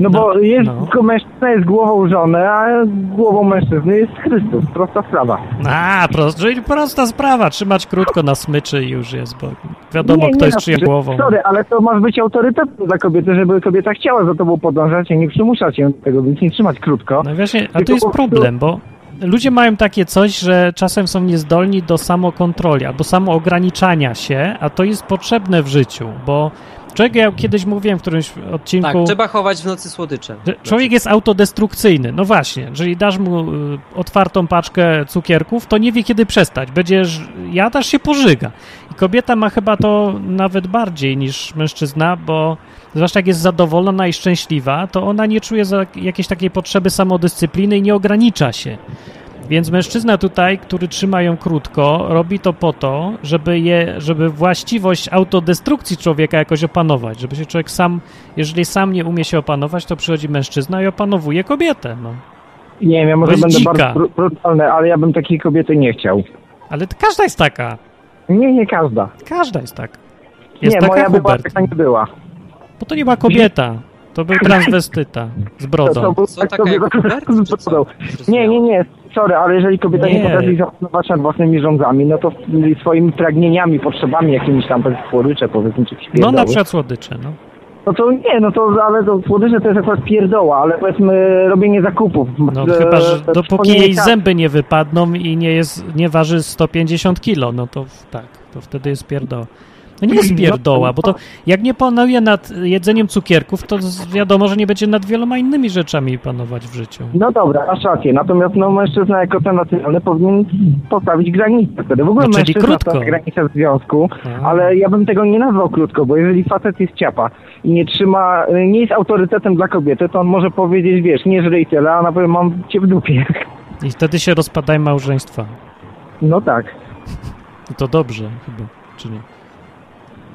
No, no bo jest, no. tylko mężczyzna jest głową żony, a głową mężczyzny jest Chrystus. Prosta sprawa. A, prost, czyli prosta sprawa. Trzymać krótko na smyczy i już jest, bo wiadomo, nie, kto nie jest no, czyją głową. Sorry, ale to masz być autorytetem dla kobiety, żeby kobieta chciała za tobą podążać, a nie przymuszać ją do tego, więc nie trzymać krótko. No właśnie, a to jest problem, bo ludzie mają takie coś, że czasem są niezdolni do samokontroli albo samoograniczania się, a to jest potrzebne w życiu, bo Człowiek, ja kiedyś mówiłem w którymś odcinku... Tak, trzeba chować w nocy słodycze. człowiek jest autodestrukcyjny. No właśnie, jeżeli dasz mu y, otwartą paczkę cukierków, to nie wie, kiedy przestać. Będziesz... Jadasz się pożyga. I kobieta ma chyba to nawet bardziej niż mężczyzna, bo zwłaszcza jak jest zadowolona i szczęśliwa, to ona nie czuje jakiejś takiej potrzeby samodyscypliny i nie ogranicza się. Więc mężczyzna tutaj, który trzyma ją krótko, robi to po to, żeby, je, żeby właściwość autodestrukcji człowieka jakoś opanować. Żeby się człowiek sam, jeżeli sam nie umie się opanować, to przychodzi mężczyzna i opanowuje kobietę. No. Nie wiem, ja może będę dzika. bardzo brutalny, ale ja bym takiej kobiety nie chciał. Ale każda jest taka. Nie, nie każda. Każda jest tak. Jest nie, taka moja była, taka nie była. Bo to nie była kobieta. To był transwestyta z brodą. To, to był, Co, tak, taka jak Hubert, z brodą. Nie, nie, nie, sorry, ale jeżeli kobieta nie, nie potrafi zapanować nad własnymi rządzami, no to swoimi pragnieniami, potrzebami jakimiś tam słodycze powiedzmy, czy No na przykład słodycze, no. No to nie, no to, ale to słodycze to jest akurat pierdoła, ale powiedzmy robienie zakupów. No e, chyba, że dopóki jej zęby nie wypadną i nie jest, nie waży 150 kilo, no to tak, to wtedy jest pierdoła. No nie jest pierdoła, bo to jak nie panuje nad jedzeniem cukierków, to wiadomo, że nie będzie nad wieloma innymi rzeczami panować w życiu. No dobra, masz rację. Natomiast no, mężczyzna jako ten nacjonalny powinien postawić granicę wtedy. W ogóle no, mężczyzna krótko. to granica w związku, A. ale ja bym tego nie nazwał krótko, bo jeżeli facet jest ciapa i nie trzyma, nie jest autorytetem dla kobiety, to on może powiedzieć, wiesz, nie żryj tyle, a na pewno mam cię w dupie. I wtedy się rozpadają małżeństwa. No tak. To dobrze chyba, czy nie?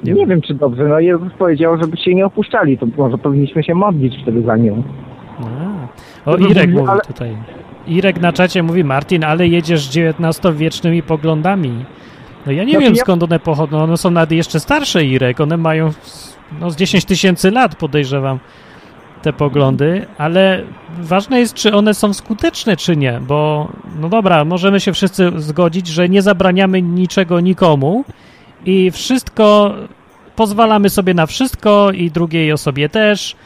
Nie, nie wiem, czy dobrze. No Jezus powiedział, żeby się nie opuszczali, to może powinniśmy się modlić wtedy za nią. A. O, Irek mówi ale... tutaj. Irek na czacie mówi, Martin, ale jedziesz XIX-wiecznymi poglądami. No ja nie znaczy wiem, ja... skąd one pochodzą. One są nawet jeszcze starsze, Irek. One mają no, z 10 tysięcy lat, podejrzewam, te poglądy, ale ważne jest, czy one są skuteczne, czy nie, bo no dobra, możemy się wszyscy zgodzić, że nie zabraniamy niczego nikomu, i wszystko, pozwalamy sobie na wszystko i drugiej osobie też.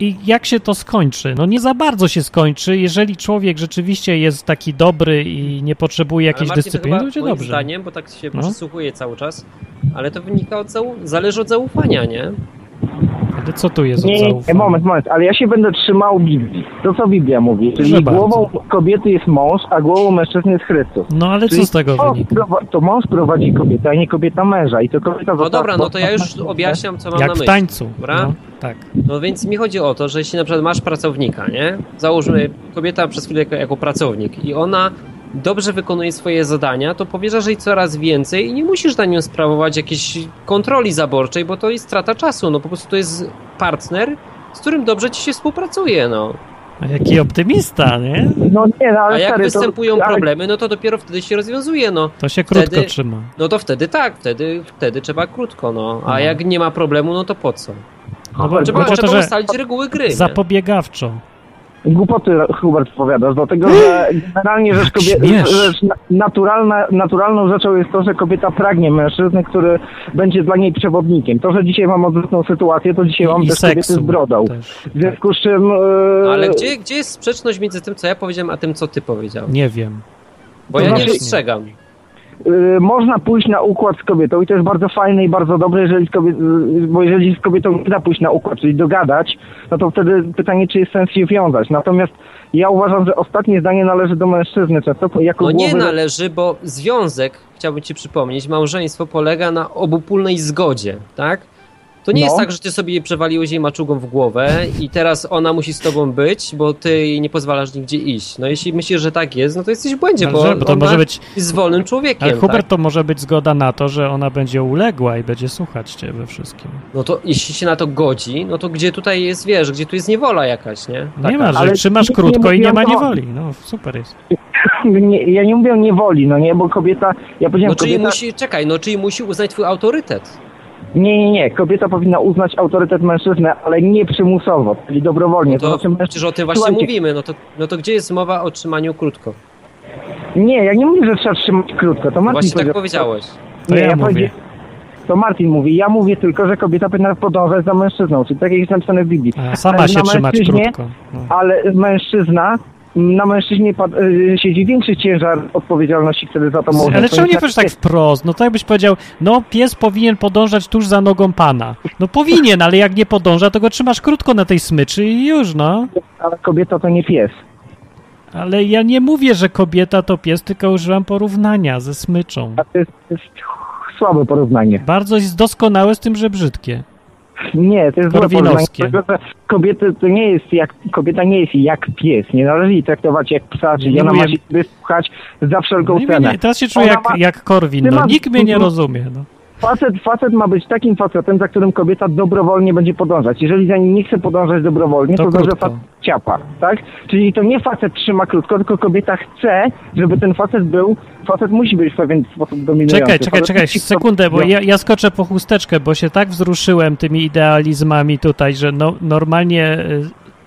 I jak się to skończy? No nie za bardzo się skończy, jeżeli człowiek rzeczywiście jest taki dobry i nie potrzebuje jakiejś Marcin, dyscypliny, to będzie moim dobrze. zdaniem, bo tak się no. przysłuchuje cały czas, ale to wynika od zależy od zaufania, nie? Ale co tu jest nie, od zaufania? Moment, moment, ale ja się będę trzymał Biblii. To co Biblia mówi? Czyli Proszę głową bardzo. kobiety jest mąż, a głową mężczyzny jest Chrystus. No ale Czyli co z tego to, wynika? To mąż prowadzi kobietę, a nie kobieta męża. I to kobieta No dobra, no to ja już objaśniam, co mam Jak na myśli. w tańcu. Dobra? No, tak. No więc mi chodzi o to, że jeśli na przykład masz pracownika, nie? Załóżmy, kobieta przez chwilę jako, jako pracownik i ona dobrze wykonuje swoje zadania, to powierzasz jej coraz więcej i nie musisz na nią sprawować jakiejś kontroli zaborczej, bo to jest strata czasu. No po prostu to jest partner, z którym dobrze ci się współpracuje, no. Jaki optymista, nie? No nie, no, ale A jak stary, występują to, problemy, no to dopiero wtedy się rozwiązuje, no. To się krótko wtedy, trzyma. No to wtedy tak, wtedy, wtedy trzeba krótko, no. A no. jak nie ma problemu, no to po co? No, bo, trzeba, trzeba to, ustalić reguły gry. Zapobiegawczo. Nie? Głupoty Hubert powiadasz, dlatego że generalnie rzecz, kobieta, rzecz naturalna, naturalną rzeczą jest to, że kobieta pragnie mężczyzny, który będzie dla niej przewodnikiem. To, że dzisiaj mam odwrotną sytuację, to dzisiaj I, mam i też kobiety z brodą. Też. W związku z czym... E... Ale gdzie, gdzie jest sprzeczność między tym, co ja powiedziałem, a tym, co ty powiedziałeś? Nie wiem. Bo to ja znaczy... nie dostrzegam. Y, można pójść na układ z kobietą i to jest bardzo fajne i bardzo dobre, jeżeli z kobiet, y, bo jeżeli z kobietą nie da pójść na układ, czyli dogadać, no to wtedy pytanie, czy jest sens się wiązać. Natomiast ja uważam, że ostatnie zdanie należy do mężczyzny często. Jako no głowy... nie należy, bo związek, chciałbym ci przypomnieć, małżeństwo polega na obopólnej zgodzie, tak? To nie no. jest tak, że ty sobie jej przewaliłeś jej maczugą w głowę i teraz ona musi z tobą być, bo ty jej nie pozwalasz nigdzie iść. No jeśli myślisz, że tak jest, no to jesteś w błędzie, bo, bo to może być jest wolnym człowiekiem. Ale Hubert tak? to może być zgoda na to, że ona będzie uległa i będzie słuchać cię we wszystkim. No to jeśli się na to godzi, no to gdzie tutaj jest, wiesz, gdzie tu jest niewola jakaś, nie? Taka. Nie ma, że Ale trzymasz nie, krótko nie i nie ma niewoli. No super jest. Nie, ja nie mówię o niewoli, no nie, bo kobieta, ja powiedziałem No czyli kobieta... musi, czekaj, no czyli musi uznać twój autorytet. Nie, nie, nie. Kobieta powinna uznać autorytet mężczyzny, ale nie przymusowo, czyli dobrowolnie. No to, to znaczy mężczyzn... przecież o tym właśnie Słuchajcie. mówimy. No to, no to gdzie jest mowa o trzymaniu krótko? Nie, ja nie mówię, że trzeba trzymać krótko. To Martin Właśnie tak powiedziałeś. To nie, ja, ja mówię. To Martin mówi. Ja mówię tylko, że kobieta powinna podążać za mężczyzną, czyli tak jak jest napisane w Biblii. A sama się trzymać krótko. No. Ale mężczyzna na mężczyźnie y, siedzi większy ciężar odpowiedzialności wtedy za to może. Ale czemu nie powiesz tak wprost? No to jakbyś powiedział, no pies powinien podążać tuż za nogą pana. No powinien, ale jak nie podąża, to go trzymasz krótko na tej smyczy i już, no. Ale kobieta to nie pies. Ale ja nie mówię, że kobieta to pies, tylko używam porównania ze smyczą. A to jest, to jest słabe porównanie. Bardzo jest doskonałe z tym, że brzydkie. Nie, to jest Korwinowskie. Kobiety to nie jest jak, kobieta nie jest jak pies. Nie należy jej traktować jak psa, czyli ona ma się słuchać za wszelką no cenę. Nie, teraz się czuję jak, ma, jak Korwin. No, nikt mnie nie rozumie. No. Facet, facet ma być takim facetem, za którym kobieta dobrowolnie będzie podążać. Jeżeli za nim nie chce podążać dobrowolnie, to, to znaczy, że facet ciapa, tak? Czyli to nie facet trzyma krótko, tylko kobieta chce, żeby ten facet był, facet musi być w pewien sposób dominujący. Czekaj, czekaj, facet czekaj, sekundę, bo ja, ja skoczę po chusteczkę, bo się tak wzruszyłem tymi idealizmami tutaj, że no, normalnie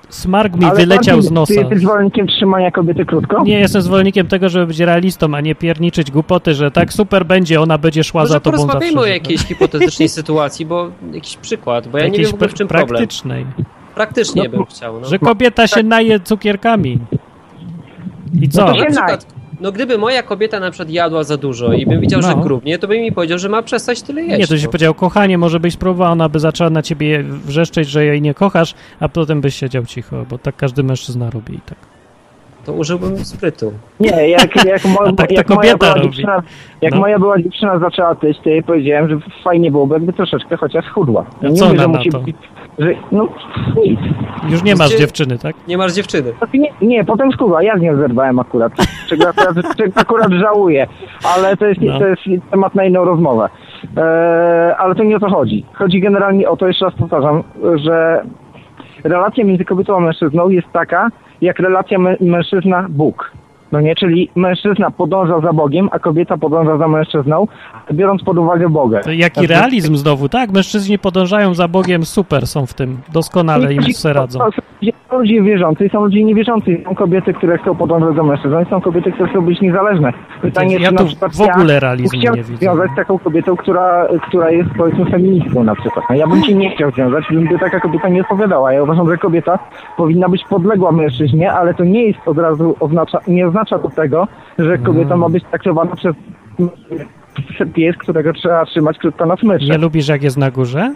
smark mi Ale wyleciał z nosa. Ty jesteś zwolennikiem trzymania kobiety krótko? Nie, jestem zwolennikiem tego, żeby być realistą, a nie pierniczyć głupoty, że tak super będzie, ona będzie szła Może za tobą zawsze. Może o jakiejś hipotetycznej sytuacji, bo jakiś przykład, bo ja nie wiem w, czym praktycznej. problem. Praktycznej. no, bym chciał. No. Że kobieta się naje cukierkami. I co? No, na przykład, no gdyby moja kobieta na przykład jadła za dużo i bym widział, no. że grubnie, to by mi powiedział, że ma przestać tyle jeść. Nie, to się no. powiedział, kochanie, może byś spróbował, ona by zaczęła na ciebie wrzeszczeć, że jej nie kochasz, a potem byś siedział cicho, bo tak każdy mężczyzna robi i tak. To użyłbym sprytu. Nie, jak, jak, mo, tak jak moja była dziewczyna, jak no. moja była dziewczyna zaczęła tyć, to jej powiedziałem, że fajnie byłoby, jakby troszeczkę chociaż chudła. Ja nie co mówię, że musi być że, no, nic. Już nie masz dziewczyny, tak? Nie masz dziewczyny. Znaczy, nie, nie, potem skuwa, ja z nią zerwałem akurat, czego akurat, czego akurat żałuję, ale to jest, no. to jest temat na inną rozmowę. E, ale to nie o to chodzi. Chodzi generalnie o to, jeszcze raz powtarzam, że relacja między kobietą a mężczyzną jest taka, jak relacja mężczyzna-Bóg. No nie, czyli mężczyzna podąża za Bogiem, a kobieta podąża za mężczyzną, biorąc pod uwagę Boga. To jaki znaczy, realizm znowu, tak? Mężczyźni podążają za Bogiem, super są w tym, doskonale im se radzą. Są ludzie wierzący, są ludzie niewierzący, są kobiety, które chcą podążać za mężczyzną i są kobiety, które chcą być niezależne. Pytanie, ja czy na przykład w ogóle realizmu nie widzę. związać z taką kobietą, która, która jest powiedzmy feministką na przykład. No, ja bym cię nie chciał związać, gdyby taka kobieta nie odpowiadała. Ja uważam, że kobieta powinna być podległa mężczyźnie, ale to nie jest od razu oznacza, nie oznacza to tego, że kobieta ma mm. być traktowana przez pies, którego trzeba trzymać krótko na smyczy. Nie lubisz, jak jest na górze?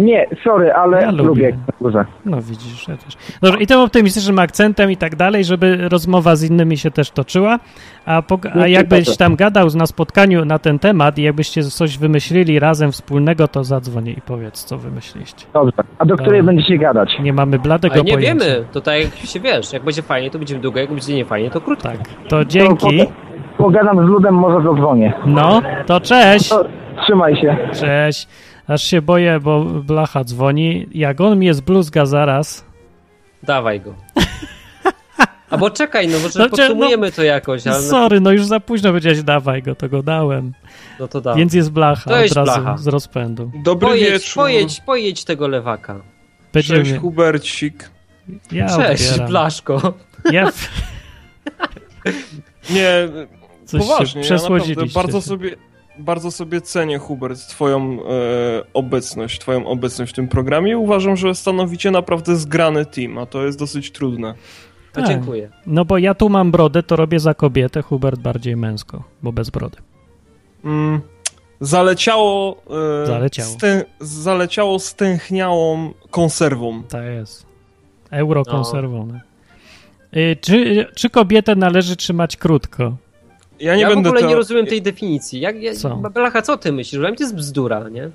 Nie, sorry, ale ja lubię. lubię górze. No widzisz, ja też. Dobrze, i tym optymistycznym akcentem i tak dalej, żeby rozmowa z innymi się też toczyła, a, po, a jakbyś tam gadał na spotkaniu na ten temat i jakbyście coś wymyślili razem wspólnego, to zadzwonię i powiedz, co wymyśliście. Dobrze, a do której będziecie gadać? Nie mamy bladego Ale nie pojęcia. wiemy, to tak jak się wiesz, jak będzie fajnie, to będziemy długo, jak będzie nie fajnie, to krótko. Tak, to dzięki. To, pogadam z ludem, może zadzwonię. No, to cześć. To, trzymaj się. Cześć. Aż się boję, bo Blacha dzwoni. Jak on mnie zbluzga zaraz... Dawaj go. Albo czekaj, no może no, podsumujemy no, to jakoś. Ale... Sorry, no już za późno powiedziałeś dawaj go, to go dałem. No to dałem. Więc jest blacha to jest od razu blacha. z rozpędu. Dobry pojedź, wieczór. Pojedź, pojedź tego lewaka. Będziemy... Cześć Hubercik. Ja Cześć, odbieram. Blaszko. Ja... Nie, Coś poważnie, ja naprawdę bardzo sobie bardzo sobie cenię, Hubert, twoją e, obecność, twoją obecność w tym programie. Uważam, że stanowicie naprawdę zgrany team, a to jest dosyć trudne. To tak. dziękuję. No bo ja tu mam brodę, to robię za kobietę, Hubert bardziej męsko, bo bez brody. Mm, zaleciało, e, zaleciało. Stę, zaleciało stęchniałą konserwą. Tak jest. Eurokonserwą. No. Y, czy, czy kobietę należy trzymać krótko? Ja, nie ja będę w ogóle to... nie rozumiem tej definicji. Jak, ja, co? Blacha, co ty myślisz? Dla mnie to jest bzdura, nie?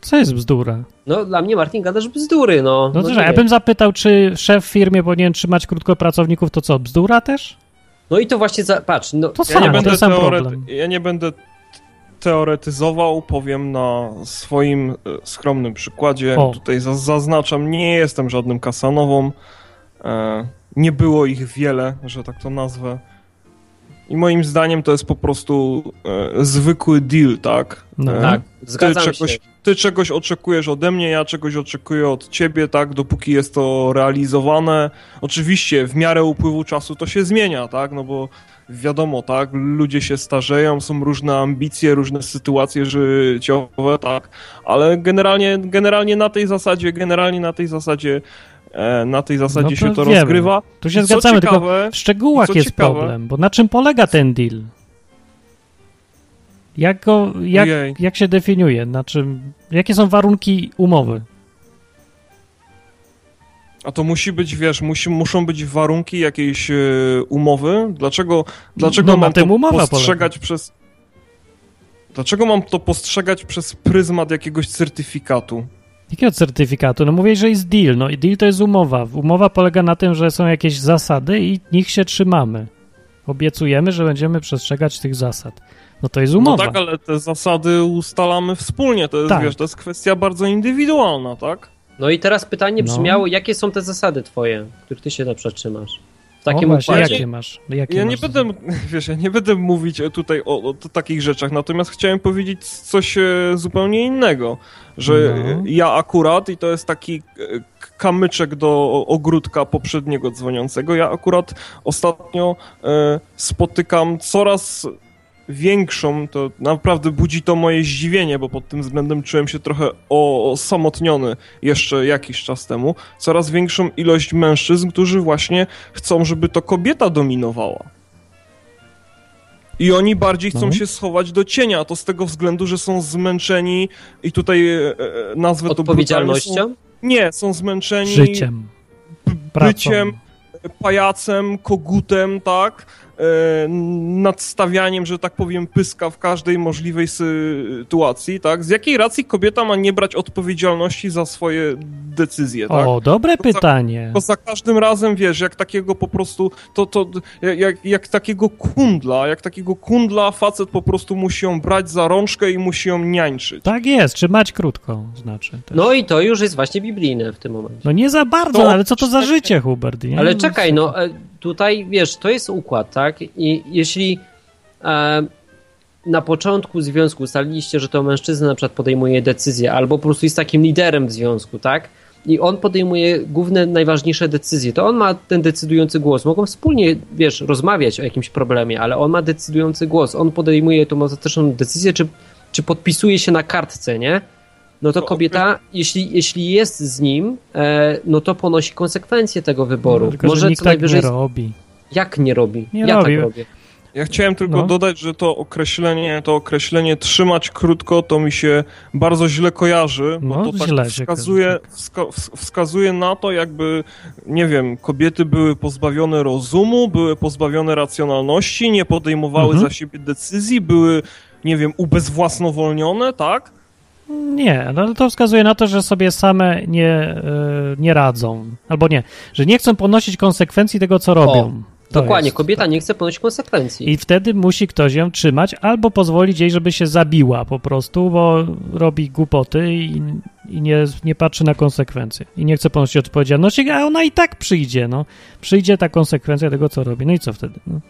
Co jest bzdura? No, dla mnie Martin gadasz bzdury, no. No, no ja bym zapytał, czy szef w firmie powinien trzymać krótko pracowników, to co, bzdura też? No i to właśnie, za... patrz, no... To ja, nie będę sam teore... ja nie będę teoretyzował, powiem na swoim e, skromnym przykładzie. O. Tutaj zaznaczam, nie jestem żadnym kasanową. E, nie było ich wiele, że tak to nazwę. I moim zdaniem to jest po prostu e, zwykły deal, tak? No. E, tak, zgadzam ty czegoś, się. Ty czegoś oczekujesz ode mnie, ja czegoś oczekuję od ciebie, tak? Dopóki jest to realizowane. Oczywiście w miarę upływu czasu to się zmienia, tak? No bo wiadomo, tak? Ludzie się starzeją, są różne ambicje, różne sytuacje życiowe, tak? Ale generalnie, generalnie na tej zasadzie, generalnie na tej zasadzie na tej zasadzie no się to wiemy. rozgrywa. Tu się zgadzamy, ciekawe, tylko w szczegółach jest ciekawe, problem, bo na czym polega ten deal? Jak, go, jak, jak się definiuje? Na czym, jakie są warunki umowy? A to musi być, wiesz, musi, muszą być warunki jakiejś y, umowy. Dlaczego, dlaczego no, mam to postrzegać polega. przez... Dlaczego mam to postrzegać przez pryzmat jakiegoś certyfikatu? Jakiego certyfikatu? No mówię, że jest deal. No i deal to jest umowa. Umowa polega na tym, że są jakieś zasady i nich się trzymamy. Obiecujemy, że będziemy przestrzegać tych zasad. No to jest umowa. No tak, ale te zasady ustalamy wspólnie. To jest, tak. wiesz, to jest kwestia bardzo indywidualna, tak? No i teraz pytanie no. brzmiało, no. jakie są te zasady twoje, których ty się na trzymasz? W takim o, właśnie, Jakie masz? Jakie ja masz nie będę, wiesz, ja nie będę mówić tutaj o, o, takich rzeczach, natomiast chciałem powiedzieć coś e, zupełnie innego, że no. ja akurat, i to jest taki kamyczek do ogródka poprzedniego dzwoniącego. Ja akurat ostatnio e, spotykam coraz większą, to naprawdę budzi to moje zdziwienie, bo pod tym względem czułem się trochę osamotniony jeszcze jakiś czas temu. Coraz większą ilość mężczyzn, którzy właśnie chcą, żeby to kobieta dominowała. I oni bardziej chcą no. się schować do cienia, to z tego względu, że są zmęczeni i tutaj e, e nazwę to Odpowiedzialnością? Są, nie, są zmęczeni życiem, byciem, pajacem, kogutem, tak? E, nadstawianiem, że tak powiem, pyska w każdej możliwej sytuacji, tak? Z jakiej racji kobieta ma nie brać odpowiedzialności za swoje decyzje, tak? O, dobre to pytanie. Za, to za każdym razem, wiesz, jak takiego po prostu, to, to jak, jak takiego kundla, jak takiego kundla facet po prostu musi ją brać za rączkę i musi ją niańczyć. Tak jest, trzymać krótko, znaczy. Też. No i to już jest właśnie biblijne w tym momencie. No nie za bardzo, to, ale co to za życie, Hubert? Nie? Ale czekaj, no tutaj, wiesz, to jest układ, tak? I jeśli e, na początku związku ustaliliście, że to mężczyzna na przykład podejmuje decyzję, albo po prostu jest takim liderem w związku, tak? I on podejmuje główne, najważniejsze decyzje, to on ma ten decydujący głos. Mogą wspólnie, wiesz, rozmawiać o jakimś problemie, ale on ma decydujący głos. On podejmuje tą ostateczną decyzję, czy, czy podpisuje się na kartce, nie? No to kobieta, jeśli, jeśli jest z nim, e, no to ponosi konsekwencje tego wyboru. No, tylko, Może nikt co tak najwyżej. Nie robi. Jak nie robi? Nie ja robi. tak robię. Ja chciałem tylko no. dodać, że to określenie, to określenie trzymać krótko to mi się bardzo źle kojarzy, bo no, to tak wskazuje, wska wskazuje na to, jakby, nie wiem, kobiety były pozbawione rozumu, były pozbawione racjonalności, nie podejmowały mhm. za siebie decyzji, były, nie wiem, ubezwłasnowolnione, tak? Nie, no to wskazuje na to, że sobie same nie, yy, nie radzą. Albo nie, że nie chcą ponosić konsekwencji tego, co robią. O, dokładnie, jest, kobieta tak. nie chce ponosić konsekwencji. I wtedy musi ktoś ją trzymać, albo pozwolić jej, żeby się zabiła po prostu, bo robi głupoty i, i nie, nie patrzy na konsekwencje. I nie chce ponosić odpowiedzialności, a ona i tak przyjdzie, no. Przyjdzie ta konsekwencja tego, co robi. No i co wtedy? No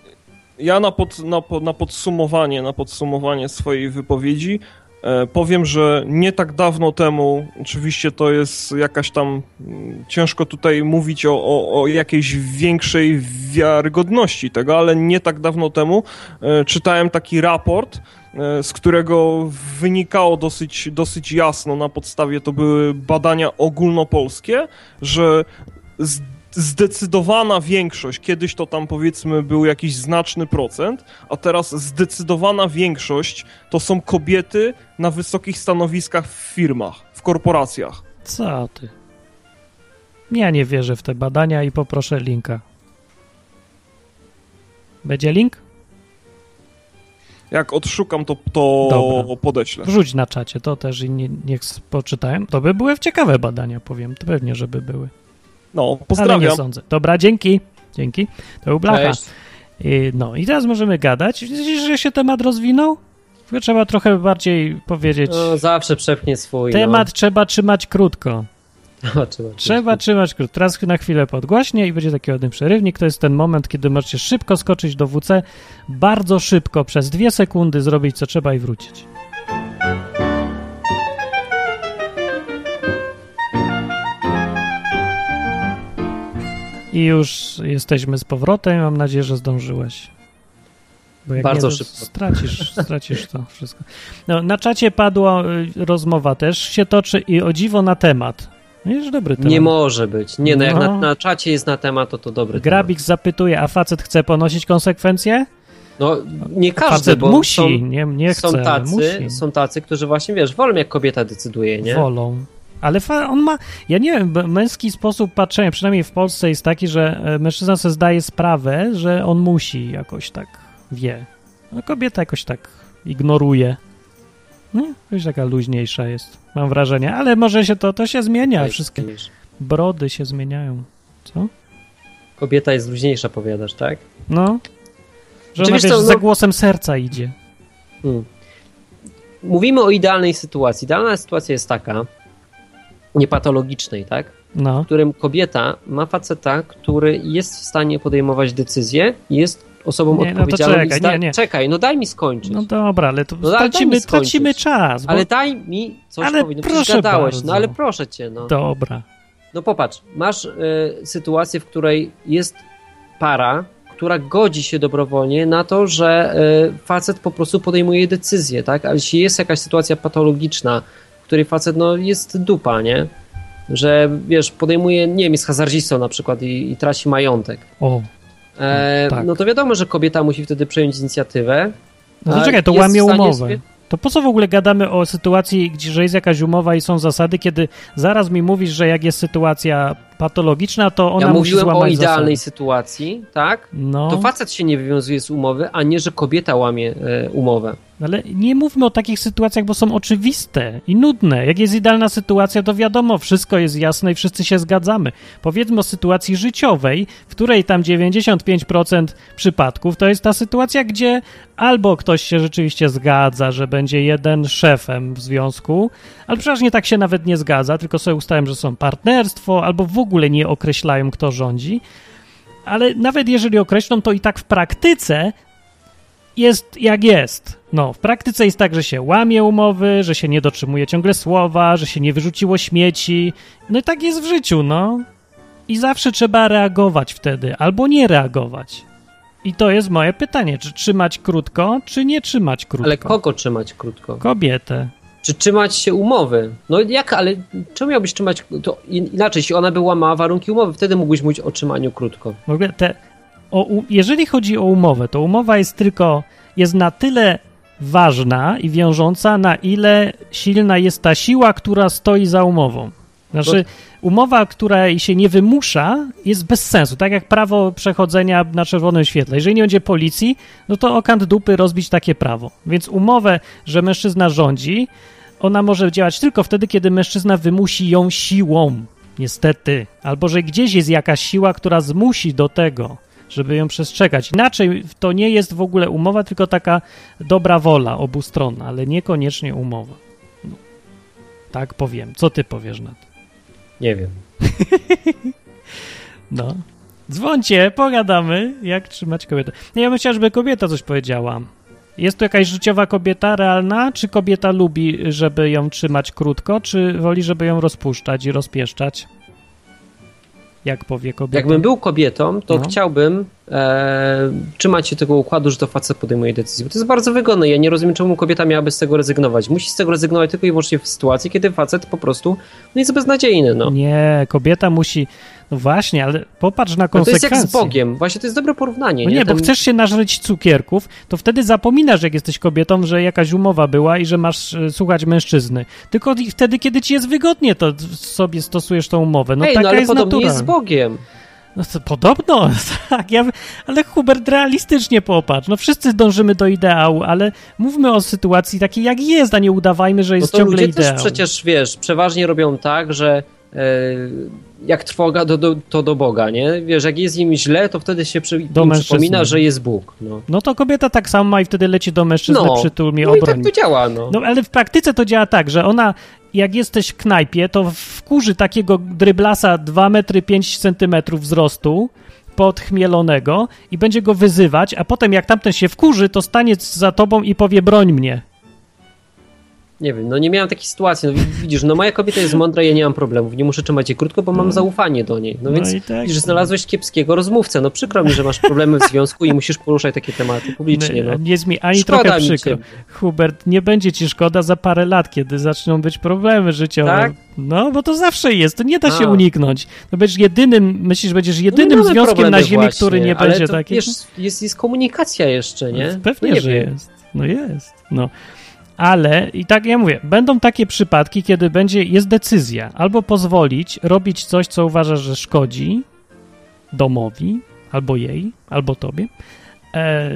ja na, pod, na, na, podsumowanie, na podsumowanie swojej wypowiedzi E, powiem, że nie tak dawno temu, oczywiście to jest jakaś tam, mm, ciężko tutaj mówić o, o, o jakiejś większej wiarygodności tego, ale nie tak dawno temu e, czytałem taki raport, e, z którego wynikało dosyć, dosyć jasno, na podstawie to były badania ogólnopolskie, że z zdecydowana większość, kiedyś to tam powiedzmy był jakiś znaczny procent, a teraz zdecydowana większość to są kobiety na wysokich stanowiskach w firmach, w korporacjach. Co ty? Ja nie wierzę w te badania i poproszę linka. Będzie link? Jak odszukam, to, to Dobra. podeślę. Wrzuć na czacie, to też i nie, niech poczytałem. To by były ciekawe badania, powiem. To pewnie, żeby były. No, pozdrawiam. Ale nie sądzę. Dobra, dzięki. Dzięki. To był Blacha. I, no i teraz możemy gadać. Widzisz, że się temat rozwinął? Tylko trzeba trochę bardziej powiedzieć. No, zawsze przepchnie swój. Temat no. trzeba trzymać krótko. No, trzeba, trzeba trzymać krótko. Teraz na chwilę podgłaśnie i będzie taki ładny przerywnik. To jest ten moment, kiedy możecie szybko skoczyć do WC, bardzo szybko, przez dwie sekundy zrobić co trzeba i wrócić. I już jesteśmy z powrotem. Mam nadzieję, że zdążyłeś. Bardzo nie, szybko. Stracisz, stracisz to wszystko. No, na czacie padła y, rozmowa też, się toczy i o dziwo na temat. No jest dobry temat. Nie może być. Nie, no, jak no. Na, na czacie jest na temat, to to dobry Grabik temat. zapytuje, a facet chce ponosić konsekwencje? No, nie każdy, facet bo musi, są, nie, nie chce, są tacy, musi. są tacy, którzy właśnie, wiesz, wolą jak kobieta decyduje, nie? Wolą. Ale on ma, ja nie wiem, męski sposób patrzenia, przynajmniej w Polsce jest taki, że e, mężczyzna sobie zdaje sprawę, że on musi jakoś tak, wie. A kobieta jakoś tak ignoruje. No, jakoś taka luźniejsza jest, mam wrażenie. Ale może się to, to się zmienia, wszystkie brody się zmieniają. Co? Kobieta jest luźniejsza, powiadasz, tak? No. Że ona, wiesz, co, no... za głosem serca idzie. Hmm. Mówimy o idealnej sytuacji. Idealna sytuacja jest taka, niepatologicznej, tak? No. W którym kobieta ma faceta, który jest w stanie podejmować decyzje, jest osobą nie, odpowiedzialną. No to czekaj, nie, nie. czekaj, no daj mi skończyć. No dobra, ale to no, tracimy, tracimy czas. Bo... Ale daj mi coś ale powiedzieć. No, proszę bardzo. no ale proszę cię. No. Dobra. No popatrz, masz y, sytuację, w której jest para, która godzi się dobrowolnie na to, że y, facet po prostu podejmuje decyzję, tak? Ale jeśli jest jakaś sytuacja patologiczna, której facet no, jest dupa, nie? Że wiesz, podejmuje, nie wiem, jest hazardzistą na przykład i, i traci majątek. O. E, tak. No to wiadomo, że kobieta musi wtedy przejąć inicjatywę. No to czekaj, to łamie umowę. Sobie... To po co w ogóle gadamy o sytuacji, gdzie, że jest jakaś umowa i są zasady, kiedy zaraz mi mówisz, że jak jest sytuacja patologiczna, to ona ja musi złamać o idealnej zasady. sytuacji, tak? No. To facet się nie wywiązuje z umowy, a nie, że kobieta łamie e, umowę. Ale nie mówmy o takich sytuacjach, bo są oczywiste i nudne. Jak jest idealna sytuacja, to wiadomo, wszystko jest jasne i wszyscy się zgadzamy. Powiedzmy o sytuacji życiowej, w której tam 95% przypadków to jest ta sytuacja, gdzie albo ktoś się rzeczywiście zgadza, że będzie jeden szefem w związku, ale przeważnie tak się nawet nie zgadza, tylko sobie ustałem, że są partnerstwo, albo w ogóle nie określają, kto rządzi. Ale nawet jeżeli określą, to i tak w praktyce jest jak jest. No, w praktyce jest tak, że się łamie umowy, że się nie dotrzymuje ciągle słowa, że się nie wyrzuciło śmieci. No i tak jest w życiu, no. I zawsze trzeba reagować wtedy, albo nie reagować. I to jest moje pytanie, czy trzymać krótko, czy nie trzymać krótko? Ale kogo trzymać krótko? Kobietę. Czy trzymać się umowy? No jak, ale czemu miałbyś trzymać, to inaczej, jeśli ona by łamała warunki umowy, wtedy mógłbyś mówić o trzymaniu krótko. W ogóle te, o, jeżeli chodzi o umowę, to umowa jest tylko, jest na tyle ważna i wiążąca, na ile silna jest ta siła, która stoi za umową. Znaczy, umowa, która się nie wymusza, jest bez sensu. Tak jak prawo przechodzenia na czerwonym świetle. Jeżeli nie będzie policji, no to o kant dupy rozbić takie prawo. Więc umowę, że mężczyzna rządzi, ona może działać tylko wtedy, kiedy mężczyzna wymusi ją siłą. Niestety. Albo że gdzieś jest jakaś siła, która zmusi do tego żeby ją przestrzegać. Inaczej to nie jest w ogóle umowa, tylko taka dobra wola obustronna, ale niekoniecznie umowa. No, tak powiem. Co ty powiesz na to? Nie wiem. no. Dzwońcie, pogadamy, jak trzymać kobietę. Ja bym chciał, żeby kobieta coś powiedziała. Jest to jakaś życiowa kobieta realna, czy kobieta lubi, żeby ją trzymać krótko, czy woli, żeby ją rozpuszczać i rozpieszczać? Jak powie kobieta. Jakbym był kobietą, to no. chciałbym e, trzymać się tego układu, że to facet podejmuje decyzję. Bo to jest bardzo wygodne. Ja nie rozumiem, czemu kobieta miałaby z tego rezygnować. Musi z tego rezygnować tylko i wyłącznie w sytuacji, kiedy facet po prostu no, jest beznadziejny. No. Nie, kobieta musi no właśnie, ale popatrz na konsekwencje. No to jest jak z Bogiem. Właśnie to jest dobre porównanie. No nie, nie? bo chcesz się nażyć cukierków, to wtedy zapominasz, jak jesteś kobietą, że jakaś umowa była i że masz e, słuchać mężczyzny. Tylko wtedy, kiedy ci jest wygodnie, to sobie stosujesz tą umowę. No Ej, taka no ale jest podobnie natura. jest z Bogiem. No to podobno, tak, ja, ale Hubert, realistycznie popatrz. No wszyscy dążymy do ideału, ale mówmy o sytuacji takiej, jak jest, a nie udawajmy, że jest no to ciągle ludzie ideał. też przecież, wiesz, przeważnie robią tak, że jak trwoga, to do, to do Boga, nie? Wiesz, jak jest im źle, to wtedy się przy, przypomina, że jest Bóg. No. no to kobieta tak samo ma i wtedy leci do mężczyzny, no, przytul mnie no obroni. i tak to działa, no. no. ale w praktyce to działa tak, że ona jak jesteś w knajpie, to wkurzy takiego dryblasa 2 metry 5 centymetrów wzrostu, podchmielonego i będzie go wyzywać, a potem jak tamten się wkurzy, to stanie za tobą i powie broń mnie nie wiem, no nie miałem takiej sytuacji. No, widzisz, no moja kobieta jest mądra, ja nie mam problemów. Nie muszę trzymać jej krótko, bo mam no. zaufanie do niej. No, no więc tak. widzisz, znalazłeś kiepskiego rozmówcę. No przykro mi, że masz problemy w związku i musisz poruszać takie tematy publicznie. No. Nie jest mi ani szkoda trochę przykro. Hubert, nie będzie ci szkoda za parę lat, kiedy zaczną być problemy życiowe. Tak? No, bo to zawsze jest, to nie da się A. uniknąć. No będziesz jedynym, myślisz, będziesz jedynym no związkiem na ziemi, właśnie, który nie będzie taki. Jest, jest, jest komunikacja jeszcze, nie? No, pewnie, no, że wiem. jest. No jest. No ale i tak ja mówię, będą takie przypadki, kiedy będzie, jest decyzja albo pozwolić robić coś, co uważasz, że szkodzi domowi, albo jej, albo tobie, e,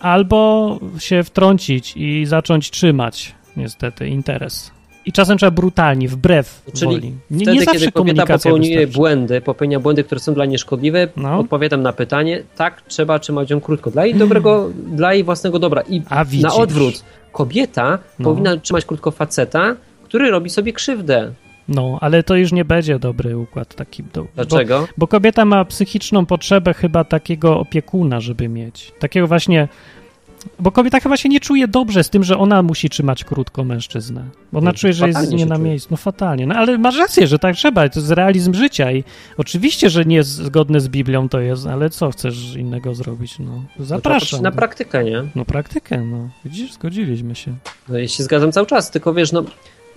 albo się wtrącić i zacząć trzymać, niestety, interes. I czasem trzeba brutalnie, wbrew Czyli woli. Nie, wtedy, nie zawsze kiedy kobieta popełniuje wystarczy. błędy, popełnia błędy, które są dla niej szkodliwe, no. odpowiadam na pytanie, tak, trzeba trzymać ją krótko. Dla jej dobrego, dla jej własnego dobra. I na odwrót, kobieta no. powinna trzymać krótko faceta, który robi sobie krzywdę. No, ale to już nie będzie dobry układ taki. Do, Dlaczego? Bo, bo, kobieta ma psychiczną potrzebę chyba takiego opiekuna, żeby mieć. Takiego właśnie Bo kobieta chyba się nie czuje dobrze z tym, że ona musi trzymać krótko mężczyznę. Bo ona czuje, że jest nie na miejscu. No fatalnie. No ale masz rację, że tak trzeba. To jest realizm życia i oczywiście, że nie jest zgodne z Biblią to jest, ale co chcesz innego zrobić? No zapraszam. No na praktykę, nie? No praktykę, no. Widzisz, zgodziliśmy się. No ja się zgadzam cały czas, tylko wiesz, no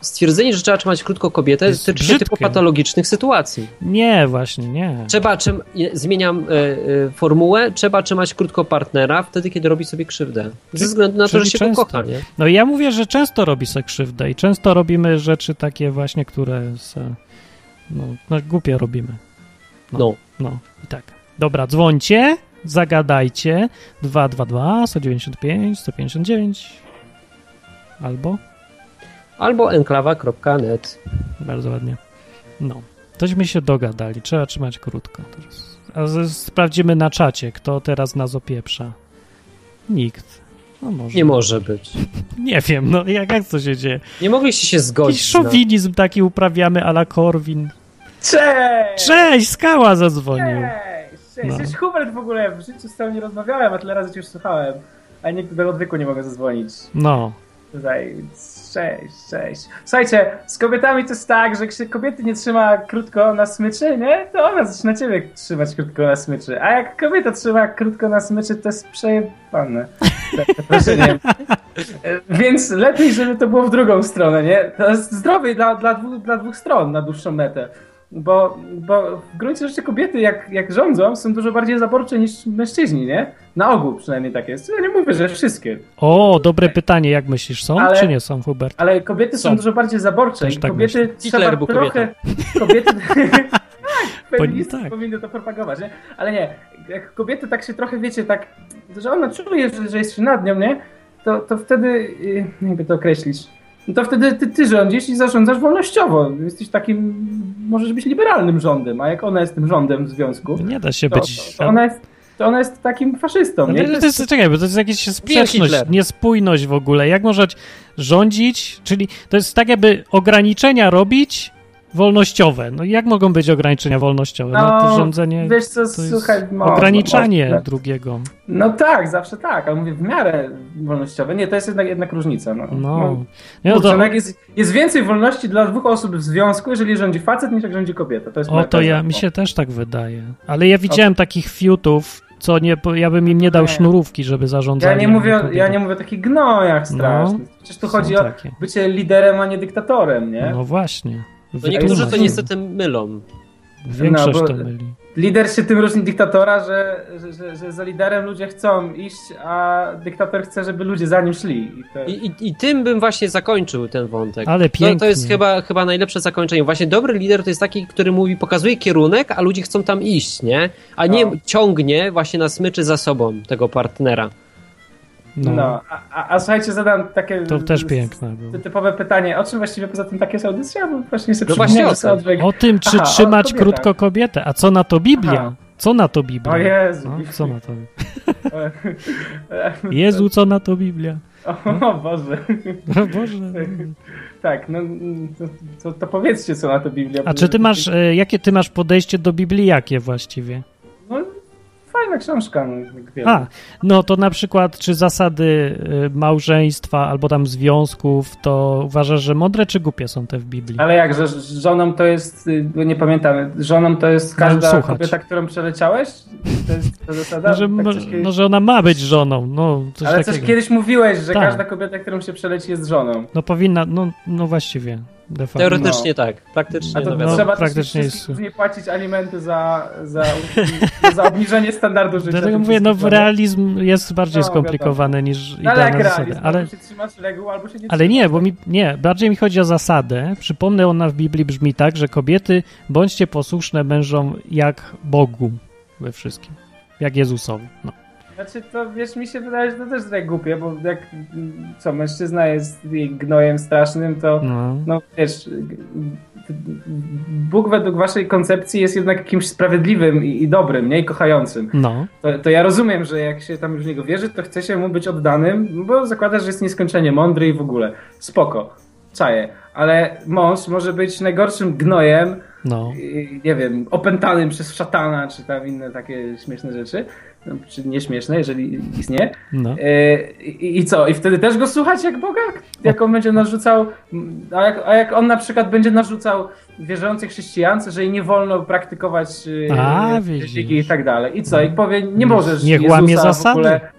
stwierdzenie, że trzeba trzymać krótko kobietę jest tyczy się typu patologicznych sytuacji. Nie, właśnie, nie. Trzeba, czym, zmieniam y, y, formułę, trzeba trzymać krótko partnera wtedy, kiedy robi sobie krzywdę. Ze względu na to, że się często. kocha, nie? No ja mówię, że często robi sobie krzywdę i często robimy rzeczy takie właśnie, które se, no, no głupie robimy. No, no. No, i tak. Dobra, dzwońcie, zagadajcie 222 195 159 albo albo enklawa.net. Bardzo ładnie. No, tośmy się dogadali. Trzeba trzymać krótko. A sprawdzimy na czacie, kto teraz nas opieprza. Nikt. No może. Nie może być. Nie wiem, no jak, jak to się dzieje? Nie mogliście się zgodzić. Jakiś szowinizm no. taki uprawiamy ala Korwin. Cześć! Cześć, Skała zadzwonił. Cześć! Cześć, no. Cześć Hubert w ogóle. W życiu z tobą nie rozmawiałem, a tyle razy cię już słuchałem. A nikt do odwyku nie mogę zadzwonić. No. Tutaj Cześć, cześć. Słuchajcie, z kobietami to jest tak, że jak się kobiety nie trzyma krótko na smyczy, nie? To ona zaczyna ciebie trzymać krótko na smyczy. A jak kobieta trzyma krótko na smyczy, to jest przejebane. Wrażenie. Więc lepiej, żeby to było w drugą stronę, nie? To jest zdrowie dla, dla, dwóch, dla dwóch stron na dłuższą metę. Bo, bo w gruncie rzeczy kobiety, jak, jak rządzą, są dużo bardziej zaborcze niż mężczyźni, nie? Na ogół przynajmniej tak jest. Ja nie mówię, że wszystkie. O, dobre pytanie. Jak myślisz, są ale, czy nie są, Hubert? Ale kobiety są, są dużo bardziej zaborcze Też tak kobiety myślę. trzeba Hitler trochę... Kobiety... tak, feministy tak. powinny to propagować, nie? Ale nie, jak kobiety tak się trochę, wiecie, tak, że ona czuje, że, że jest nad nią, nie? To, to wtedy, y, jakby to określić, no to wtedy ty, ty rządzisz i zarządzasz wolnościowo. Jesteś takim, możesz być liberalnym rządem, a jak ona jest tym rządem w związku, nie da się to, być. To, to ona jest ona jest takim faszystą. No, nie? To jest, czekaj, bo to jest jakaś sprzeczność, niespójność w ogóle. Jak można rządzić, czyli to jest tak jakby ograniczenia robić, wolnościowe. No jak mogą być ograniczenia wolnościowe? No, no to rządzenie wiesz co, słuchaj, ograniczanie no, drugiego. No tak, zawsze tak, ale mówię w miarę wolnościowe. Nie, to jest jednak, jednak różnica. No. no. no. no kurczę, to... jest, jest więcej wolności dla dwóch osób w związku, jeżeli rządzi facet, niż jak rządzi kobieta. To jest o, to ja, mi się też tak wydaje. Ale ja widziałem o. takich fiutów, co nie, ja bym im nie dał nie. sznurówki, żeby zarządzać. Ja nie mówię, ja nie mówię o takich gnojach strasznych. No, Przecież tu chodzi takie. o bycie liderem, a nie dyktatorem, nie? No właśnie. No niektórzy to niestety mylą. Większość no, to myli. Lider się tym różni dyktatora, że, że, że, że, za liderem ludzie chcą iść, a dyktator chce, żeby ludzie za nim szli. I, to... I, i, I, tym bym właśnie zakończył ten wątek. Ale pięknie. To, to jest chyba, chyba najlepsze zakończenie. Właśnie dobry lider to jest taki, który mówi, pokazuje kierunek, a ludzie chcą tam iść, nie? A nie no. ciągnie właśnie na smyczy za sobą tego partnera. No, no a, a, a, słuchajcie, zadam takie. To też piękne Typowe pytanie. O czym właściwie poza tym takie jest audycja? Bo właśnie sobie no właśnie o, tym. o tym, czy Aha, trzymać krótko kobietę. A co na to Biblia? Aha. Co na to Biblia? O Jezu. No, co na to? Jezu, co na to Biblia? No. O Boże. O Boże. Tak, no to, to, to, powiedzcie, co na to Biblia. A czy ty masz, e, jakie ty masz podejście do Biblii, jakie właściwie? No fajna książka. No, A, no to na przykład, czy zasady y, małżeństwa albo tam związków, to uważasz, że mądre czy głupie są te w Biblii? Ale jak, że żoną to jest, y, nie pamiętam, żoną to jest każda kobieta, którą przeleciałeś? To jest ta zasada? No, że, tak kiedyś... no, że ona ma być żoną. No, coś Ale takiego. coś kiedyś mówiłeś, że tak. każda kobieta, którą się przeleci jest żoną. No powinna, no, no właściwie. Teoretycznie no. tak, praktycznie. A to no, trzeba praktycznie jest... nie płacić alimenty za, za, za obniżenie standardu życia. Dlatego mówię, no realizm jest bardziej no, skomplikowany wiadomo. niż no, ale jak realizm, ale się trzymać reguł, albo się nie Ale nie, bo mi, nie, bardziej mi chodzi o zasadę. Przypomnę, ona w Biblii brzmi tak, że kobiety bądźcie posłuszne mężom jak Bogu we wszystkim. Jak Jezusowi. No. Znaczy to, wiesz, mi się wydaje, że to też tak głupie, bo jak, co, mężczyzna jest gnojem strasznym, to, no, no wiesz, Bóg według waszej koncepcji jest jednak kimś sprawiedliwym i, i dobrym, nie? I kochającym. No. To, to, ja rozumiem, że jak się tam już w niego wierzy, to chce się mu być oddanym, bo zakłada, że jest nieskończenie mądry i w ogóle. Spoko. Czaję. Ale mąż może być najgorszym gnojem, no. nie wiem, opętanym przez szatana, czy tam inne takie śmieszne rzeczy. No, czy nieśmieszne, jeżeli istnieje. No. E, i, I co? I wtedy też go słuchać jak Boga? Jak on będzie narzucał, a jak, a jak on na przykład będzie narzucał wierzącej chrześcijance, że jej nie wolno praktykować a, i tak dalej. I co? I powie, nie możesz Niech Jezusa łamie zasady. w ogóle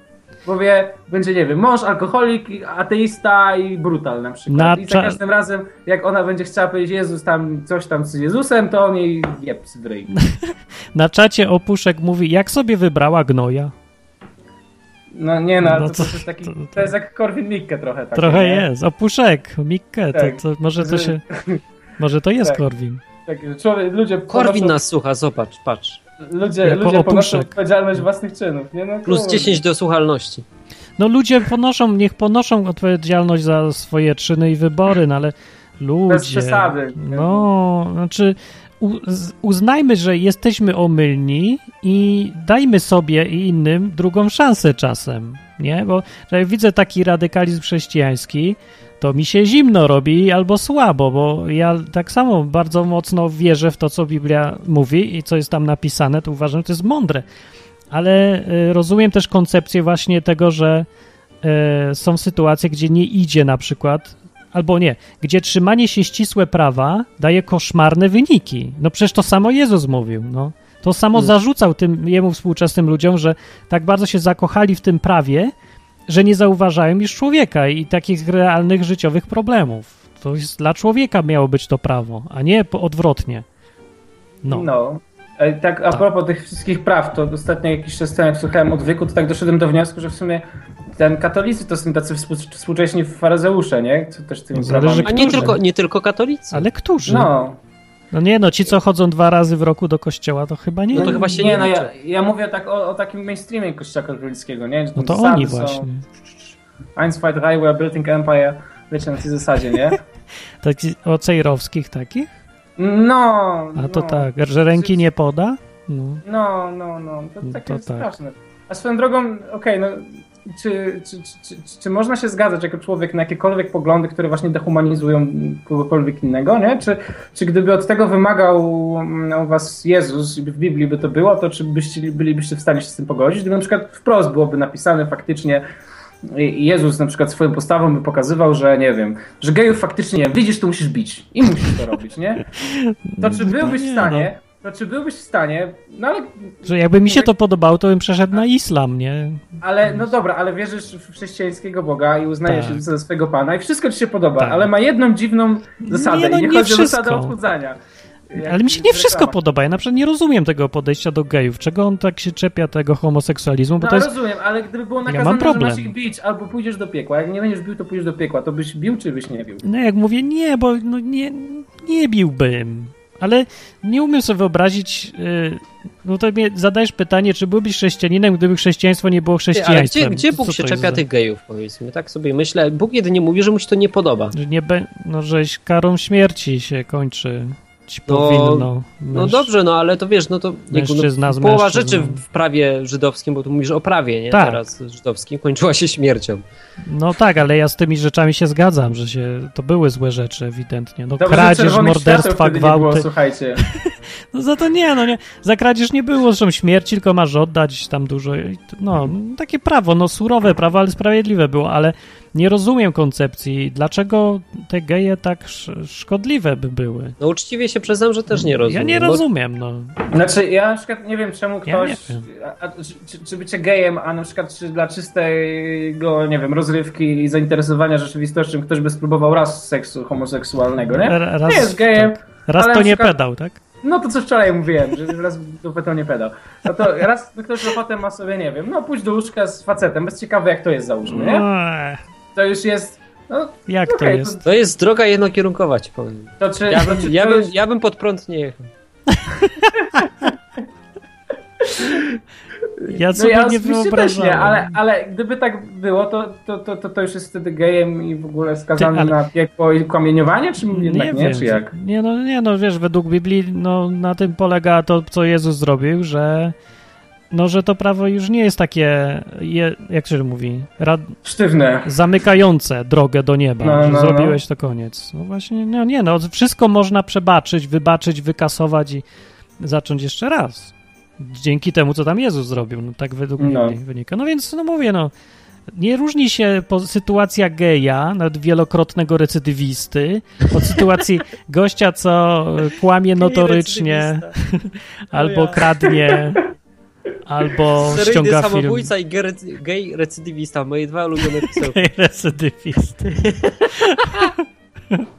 Powie, będzie, nie wiem, mąż, alkoholik, ateista i brutal na przykład. Na I za każdym razem, jak ona będzie chciała powiedzieć Jezus tam, coś tam z Jezusem, to on jej jeb w ryj. Na czacie Opuszek mówi, jak sobie wybrała gnoja? No nie no, no to, to, to, jest taki, to, jest jak Korwin Mikke trochę. Taki, trochę nie? jest. Opuszek, Mikke, tak. to, może to się... Może to jest tak. Korwin. Tak, człowiek, ludzie Korwin nas słucha, zobacz, patrz. Ludzie, ludzie ponoszą odpowiedzialność własnych czynów. Nie? No, Plus 10 do słuchalności. No ludzie ponoszą, niech ponoszą odpowiedzialność za swoje czyny i wybory, no ale ludzie... Bez przesady. No, znaczy uznajmy, że jesteśmy omylni i dajmy sobie i innym drugą szansę czasem, nie? Bo jak widzę taki radykalizm chrześcijański, to mi się zimno robi albo słabo, bo ja tak samo bardzo mocno wierzę w to, co Biblia mówi i co jest tam napisane, to uważam, że to jest mądre. Ale y, rozumiem też koncepcję właśnie tego, że y, są sytuacje, gdzie nie idzie na przykład, albo nie, gdzie trzymanie się ścisłe prawa daje koszmarne wyniki. No przecież to samo Jezus mówił, no. To samo hmm. zarzucał tym jemu współczesnym ludziom, że tak bardzo się zakochali w tym prawie, że nie zauważają już człowieka i takich realnych życiowych problemów. To jest dla człowieka miało być to prawo, a nie odwrotnie. No. no. Tak, a tak. propos tych wszystkich praw, to ostatnio jakiś czas temu, jak słuchałem odwyku, to tak doszedłem do wniosku, że w sumie ten katolicy to są tacy współcześni faryzeusze, nie? Co też tymi no, A nie tylko, nie tylko katolicy. Ale którzy? No. No nie, no ci, co chodzą dwa razy w roku do kościoła, to chyba nie. No to chyba się nie, nie no ja, ja mówię tak o, o, takim mainstreamie kościoła katolickiego, nie? No to oni właśnie. Eins, zwei, drei, we are building empire. Wiecie, na tej zasadzie, nie? Taki, o cejrowskich takich? No. A to no. tak, że ręki nie poda? No, no, no. no. To, no takie to tak. straszne. A swoją drogą, okej, okay, no czy, czy, czy, czy, można się zgadzać jako człowiek na jakiekolwiek poglądy, które właśnie dehumanizują kogokolwiek innego, nie? Czy, czy gdyby od tego wymagał u was Jezus, w Biblii by to było, to czy byście, bylibyście w stanie się z tym pogodzić? Gdyby na przykład wprost byłoby napisane faktycznie Jezus na przykład swoją postawą by pokazywał, że nie wiem, że gejów faktycznie nie widzisz, to musisz bić i musisz to robić, nie? To czy byłbyś w stanie no. No czy byłbyś w stanie, no ale... Że jakby mi się to podobało, to bym przeszedł na islam, nie? Ale, no dobra, ale wierzysz w chrześcijańskiego Boga i uznajesz tak. się za swojego Pana i wszystko ci się podoba, tak. ale ma jedną dziwną zasadę nie, no, i nie, nie chodzi wszystko. o zasadę odchudzania. Ale mi się nie wszystko podoba. Ja na przykład nie rozumiem tego podejścia do gejów. Czego on tak się czepia tego homoseksualizmu? Bo no, to jest... rozumiem, ale gdyby było nakazane, ja mam problem. że masz ich bić albo pójdziesz do piekła. Jak nie będziesz bił, to pójdziesz do piekła. To byś bił, czy byś nie bił? No jak mówię, nie, bo no, nie, nie biłbym. Ale nie umiem sobie wyobrazić, yy, no to mnie zadajesz pytanie, czy byłbyś chrześcijaninem, gdyby chrześcijaństwo nie było chrześcijaństwem. Ale gdzie, gdzie Bóg się czepia tych gejów, powiedzmy? Tak sobie myślę. Bóg jedynie mówi, że mu się to nie podoba. Że nie be, no, żeś karą śmierci się kończy no, powinno. No dobrze, no ale to wiesz, no to mężczyzna no, połowa rzeczy w prawie żydowskim, bo tu mówisz o prawie, nie? Tak. Teraz żydowskim, kończyła się śmiercią. No tak, ale ja z tymi rzeczami się zgadzam, że się, to były złe rzeczy ewidentnie. No Dobrze, kradzież, morderstwa, gwałty. Było, słuchajcie. no za to nie, no nie. Za kradzież nie było zresztą śmierci, tylko masz oddać tam dużo. No, takie prawo, no surowe prawo, ale sprawiedliwe było, ale nie rozumiem koncepcji, dlaczego te geje tak szkodliwe by były. No uczciwie się przyznam, że też nie rozumiem. Ja nie rozumiem, no. Znaczy, ja na przykład nie wiem, czemu ktoś, ja a, a, czy, czy bycie gejem, a na przykład czy dla czystego, nie wiem, rozrywki i zainteresowania rzeczywistością ktoś by spróbował raz seksu homoseksualnego, nie? Raz, nie jest gejem. Tak. Raz to nie pedał, tak? No to co wczoraj mówiłem, że raz dupę to nie pedał. No to raz ktoś potem ma sobie, nie wiem, no pójść do łóżka z facetem, bez ciekawe jak to jest załóżmy, nie? To już jest. No, Jak okay, to jest? To... to jest droga jednokierunkowa, ci powiem. To czy, ja, bym, ja, bym, ja bym pod prąd nie jechał. Ja sobie no ja nie wyobrażam. Nie, ale, ale gdyby tak było, to, to, to, to już jest wtedy gejem i w ogóle skazany Ty, ale... na piekło i kamieniowanie, czy jednak nie, nie czy jak? Nie no, nie, no wiesz, według Biblii no, na tym polega to, co Jezus zrobił, że no, że to prawo już nie jest takie, je, jak się mówi, rad... sztywne, zamykające drogę do nieba, no, że no, zrobiłeś no. to koniec. No właśnie, no nie, no wszystko można przebaczyć, wybaczyć, wykasować i zacząć jeszcze raz. Dzięki temu, co tam Jezus zrobił, no tak według no. mnie wynika. No więc, no mówię, no, nie różni się sytuacja geja, nawet wielokrotnego recydywisty, od sytuacji gościa, co kłamie notorycznie, albo kradnie, albo Seryjny ściąga film. samobójca i gej recydywista, moje dwa ulubione pisy. Gej recydywisty.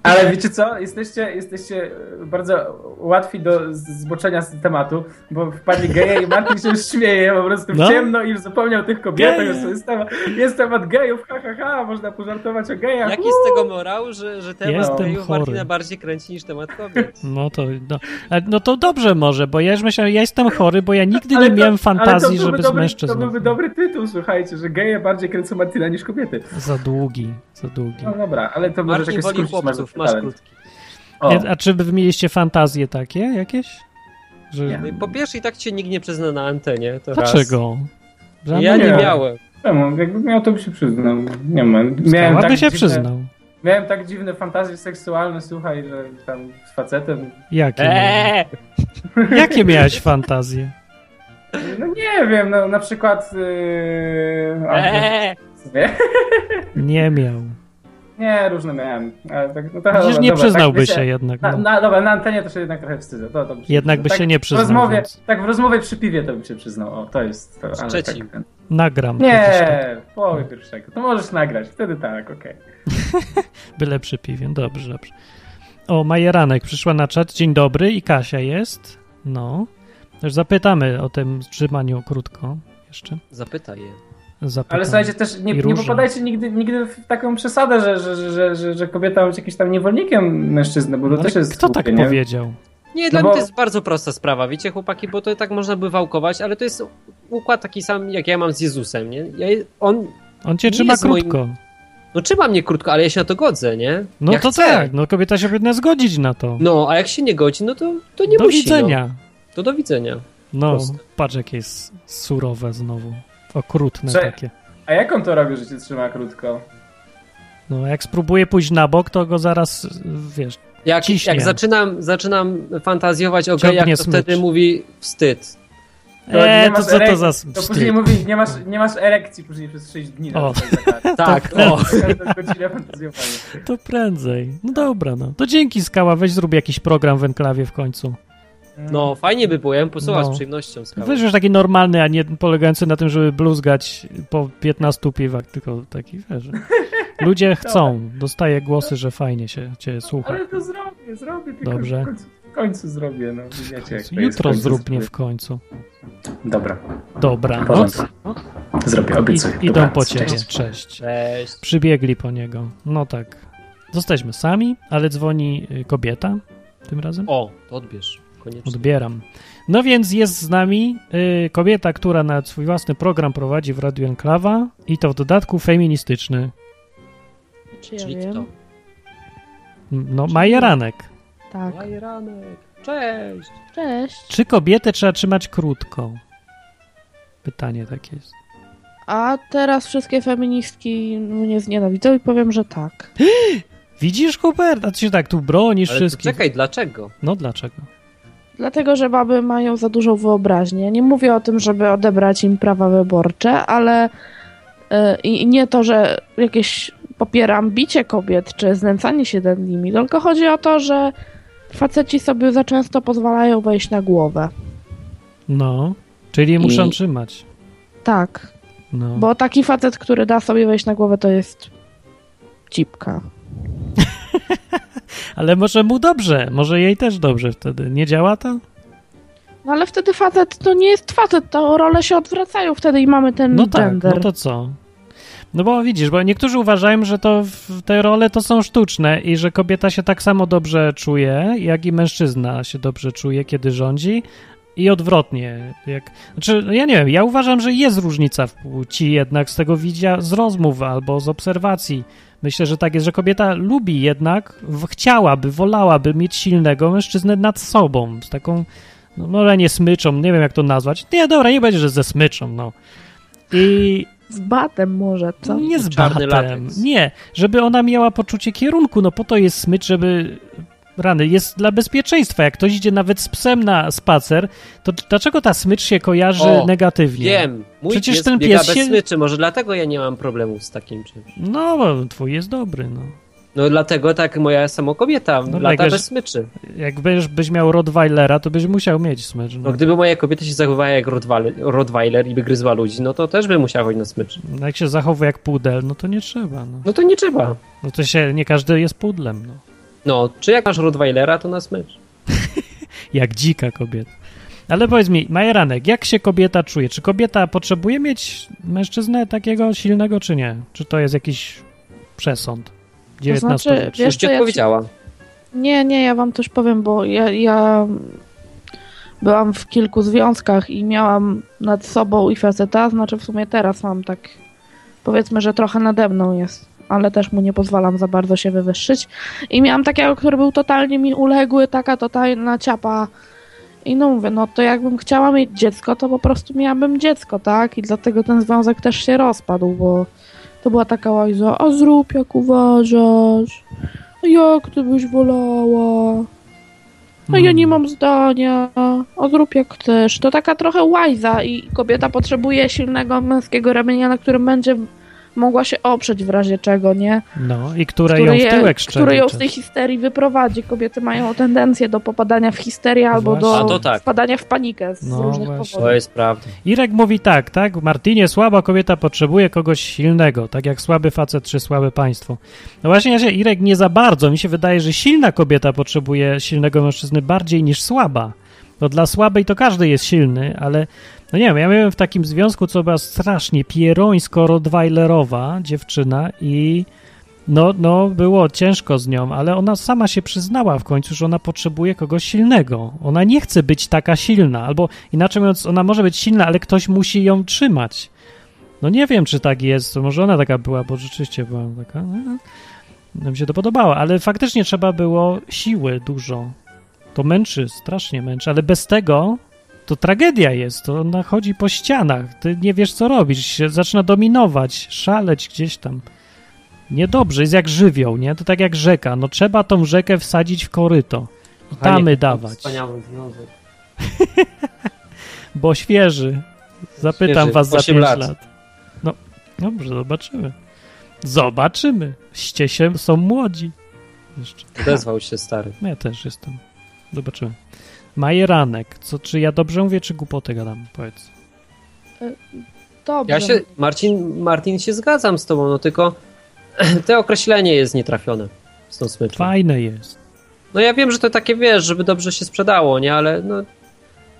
Ale wiecie co? Jesteście, jesteście bardzo łatwi do zboczenia z tematu, bo wpadli geje i Martin się już śmieje po prostu w no. ciemno i już zapomniał tych kobietach, jest temat, jest temat gejów, ha, ha, ha, można pożartować o gejach. Jaki z tego morał, że, że temat Jestem gejów chory. Martina bardziej kręci niż temat kobiet? No to, no, no to dobrze może, bo ja już myślałem, ja jestem chory, bo ja nigdy nie to, miałem fantazji, żeby dobry, z mężczyzną. To byłby dobry tytuł, słuchajcie, że geje bardziej kręcą Martina niż kobiety. Za długi, za długi. No dobra, ale to może Marcin woli masz krótki. Nie, a czy wy mieliście fantazje takie jakieś? Że... Po pierwsze i tak cię nikt nie przyzna na antenie. To Dlaczego? Raz. Ja nie, miałem. Czemu? Jakby miał, to by się przyznał. Nie ma. Miałem tak by się dziwne, przyznał. Miałem tak dziwne fantazje seksualne, słuchaj, że tam z facetem. Jakie? Eee! Jakie miałeś fantazje? No nie wiem, no na przykład... Yy... Eee! Nie miał. Nie, różne miałem. Ale tak, no trochę, Przecież nie dobra, przyznałby tak, się jednak. No. Na, na, dobra, na antenie to się jednak trochę wstydzę. To, to jednak by tak, się nie przyznał. W rozmowie, tak, w rozmowie przy piwie to by się przyznał. O, to jest to. Ale. Tak, Nagram. Nie, w połowie pierwszego. To możesz nagrać, wtedy tak, okej. Okay. Byle przy piwie, dobrze, dobrze. O, Majeranek przyszła na czat. Dzień dobry i Kasia jest. No. Też zapytamy o tym trzymaniu krótko jeszcze. Zapytaj je. Zapytam. Ale słuchajcie, też nie, nie popadajcie nigdy, nigdy w taką przesadę, że, że, że, że, że kobieta jest jakimś tam niewolnikiem mężczyzny, bo to też jest Kto tak nie? powiedział? Nie, no dla bo... mnie to jest bardzo prosta sprawa, wiecie chłopaki, bo to tak można by wałkować, ale to jest układ taki sam, jak ja mam z Jezusem, nie? Ja, on, on cię trzyma krótko. Moim... No trzyma mnie krótko, ale ja się na to godzę, nie? No ja to chcę. tak, no kobieta się powinna zgodzić na to. No, a jak się nie godzi, no to, to nie do musi. Do widzenia. No. To do widzenia. No, Proste. patrz jakie jest surowe znowu. Okrutne Prze takie. A jak on to robi, że się trzyma krótko? No, jak spróbuję pójść na bok, to go zaraz, wiesz, Jak, jak zaczynam, zaczynam fantazjować o gejach, to smycz. wtedy mówi wstyd. To eee, to co to za To później mówi, nie masz, nie masz erekcji później przez 6 dni. O. tak, o. To prędzej. No dobra, no. To dzięki, Skała, weź zrób jakiś program w Enklawie w końcu. No, fajnie by było, ja bym posłuchał no. z przyjemnością. Skałę. Wiesz, już taki normalny, a nie polegający na tym, żeby bluzgać po 15 piwach, tylko taki, wiesz, ludzie chcą, dostaję głosy, że fajnie się cię słucha. Ale to zrobię, zrobię, tylko Dobrze. W końcu, w końcu zrobię, no wiecie, jak Jutro zrób mnie w końcu. Dobra. Dobra. No. Zrobię, obiecuję. I, idą po ciebie, cześć. cześć. Cześć. Przybiegli po niego. No tak. Zostaliśmy sami, ale dzwoni y, kobieta tym razem. O, to odbierz. Koniecznie. Odbieram. No więc jest z nami y, kobieta, która na swój własny program prowadzi w Radiu Enklawa i to w dodatku feministyczny. Czy ja Czyli wiem? kto? No, Majeranek. Tak. Majeranek. Cześć. Cześć. Czy kobietę trzeba trzymać krótko? Pytanie takie jest. A teraz wszystkie feministki mnie znienawidzą i powiem, że tak. Widzisz, Hubert? A ty się tak tu bronisz Ale wszystkich. Czekaj, dlaczego? No dlaczego? Dlatego, że baby mają za dużą wyobraźnię. Nie mówię o tym, żeby odebrać im prawa wyborcze, ale yy, i nie to, że jakieś popieram bicie kobiet czy znęcanie się nad nimi, tylko chodzi o to, że faceci sobie za często pozwalają wejść na głowę. No, czyli muszą I... trzymać. Tak. No. Bo taki facet, który da sobie wejść na głowę, to jest cipka. Ale może mu dobrze, może jej też dobrze wtedy. Nie działa to? No ale wtedy facet to nie jest facet, to role się odwracają wtedy i mamy ten no tak, gender. No to co? No bo widzisz, bo niektórzy uważają, że to te role to są sztuczne i że kobieta się tak samo dobrze czuje, jak i mężczyzna się dobrze czuje, kiedy rządzi, i odwrotnie. Jak, znaczy, no ja nie wiem, ja uważam, że jest różnica w płci jednak z tego widzia, z rozmów albo z obserwacji. Myślę, że tak jest, że kobieta lubi jednak, chciałaby, wolałaby mieć silnego mężczyznę nad sobą, z taką, no może nie smyczą, nie wiem jak to nazwać. Nie, dobra, nie będzie, że ze smyczą, no. I... Z batem może, co? Nie z batem, nie. Żeby ona miała poczucie kierunku, no po to jest smycz, żeby rany, jest dla bezpieczeństwa. Jak ktoś idzie nawet z psem na spacer, to dlaczego ta smycz się kojarzy o, negatywnie? Wiem, mój Przecież pies ten pies się... bez smyczy, może dlatego ja nie mam problemu z takim czymś. No, bo twój jest dobry, no. No dlatego tak moja samokobieta no, lata jak, bez smyczy. Jak byś, byś miał Rottweilera, to byś musiał mieć smycz. No. no gdyby moja kobieta się zachowała jak Rottweiler i by gryzła ludzi, no to też by musiała chodzić na smycz. No jak się zachowuje jak pudel, no to nie trzeba. No, no to nie trzeba. No to się, nie każdy jest pudlem, no. No, czy jak masz Rottweilera, to na smycz. jak dzika kobieta. Ale powiedz mi, Majeranek, jak się kobieta czuje? Czy kobieta potrzebuje mieć mężczyznę takiego silnego, czy nie? Czy to jest jakiś przesąd? 19 to znaczy, wiesz, Już ci odpowiedziała. Nie, nie, ja wam coś powiem, bo ja, ja byłam w kilku związkach i miałam nad sobą i faceta, znaczy w sumie teraz mam tak, powiedzmy, że trochę nade mną jest, ale też mu nie pozwalam za bardzo się wywyższyć. I miałam takiego, który był totalnie mi uległy, taka totalna ciapa. I no mówię, no to jakbym chciała mieć dziecko, to po prostu miałabym dziecko, tak? I dlatego ten związek też się rozpadł, bo to była taka łajza, a zrób jak uważasz, a jak ty byś wolała, a ja nie hmm. mam zdania, a zrób jak chcesz. To taka trochę łajza i kobieta potrzebuje silnego męskiego ramienia, na którym będzie mogła się oprzeć w razie czego, nie? No i które, które ją w tyłek szczeli. Które ją z tej histerii wyprowadzi. Kobiety mają tendencję do popadania w histerię albo do tak. wpadania w panikę z no różnych właśnie. powodów. To jest prawda. Irek mówi tak, tak? Martinie, słaba kobieta potrzebuje kogoś silnego, tak jak słaby facet czy słabe państwo. No właśnie, ja się, Irek, nie za bardzo. Mi się wydaje, że silna kobieta potrzebuje silnego mężczyzny bardziej niż słaba. No dla słabej to każdy jest silny, ale no nie wiem, ja miałem w takim związku, co była strasznie pierońsko-rottweilerowa dziewczyna i no, no było ciężko z nią, ale ona sama się przyznała w końcu, że ona potrzebuje kogoś silnego. Ona nie chce być taka silna, albo inaczej mówiąc, ona może być silna, ale ktoś musi ją trzymać. No nie wiem, czy tak jest, może ona taka była, bo rzeczywiście była taka, no, no mi się to podobało, ale faktycznie trzeba było siły dużo. To męczy, strasznie męczy, ale bez tego to tragedia jest. To ona chodzi po ścianach. Ty nie wiesz, co robić. Zaczyna dominować, szaleć gdzieś tam. Niedobrze, jest jak żywioł, nie? To tak jak rzeka. No trzeba tą rzekę wsadzić w koryto. I tamy dawać. Wspaniały związek. Bo świeży. Zapytam świeży. was za 5 lat. lat. No, dobrze, zobaczymy. Zobaczymy. Ście się, są młodzi. Jeszcze. Odezwał się stary. Ja też jestem. Zobaczymy. Majeranek. Co, czy ja dobrze mówię, czy głupotę gadam? Powiedz. E, dobrze. Ja się, Marcin, Martin, się zgadzam z tobą, no tylko te określenie jest nietrafione z tą smyczą. Fajne jest. No ja wiem, że to takie, wiesz, żeby dobrze się sprzedało, nie? Ale no,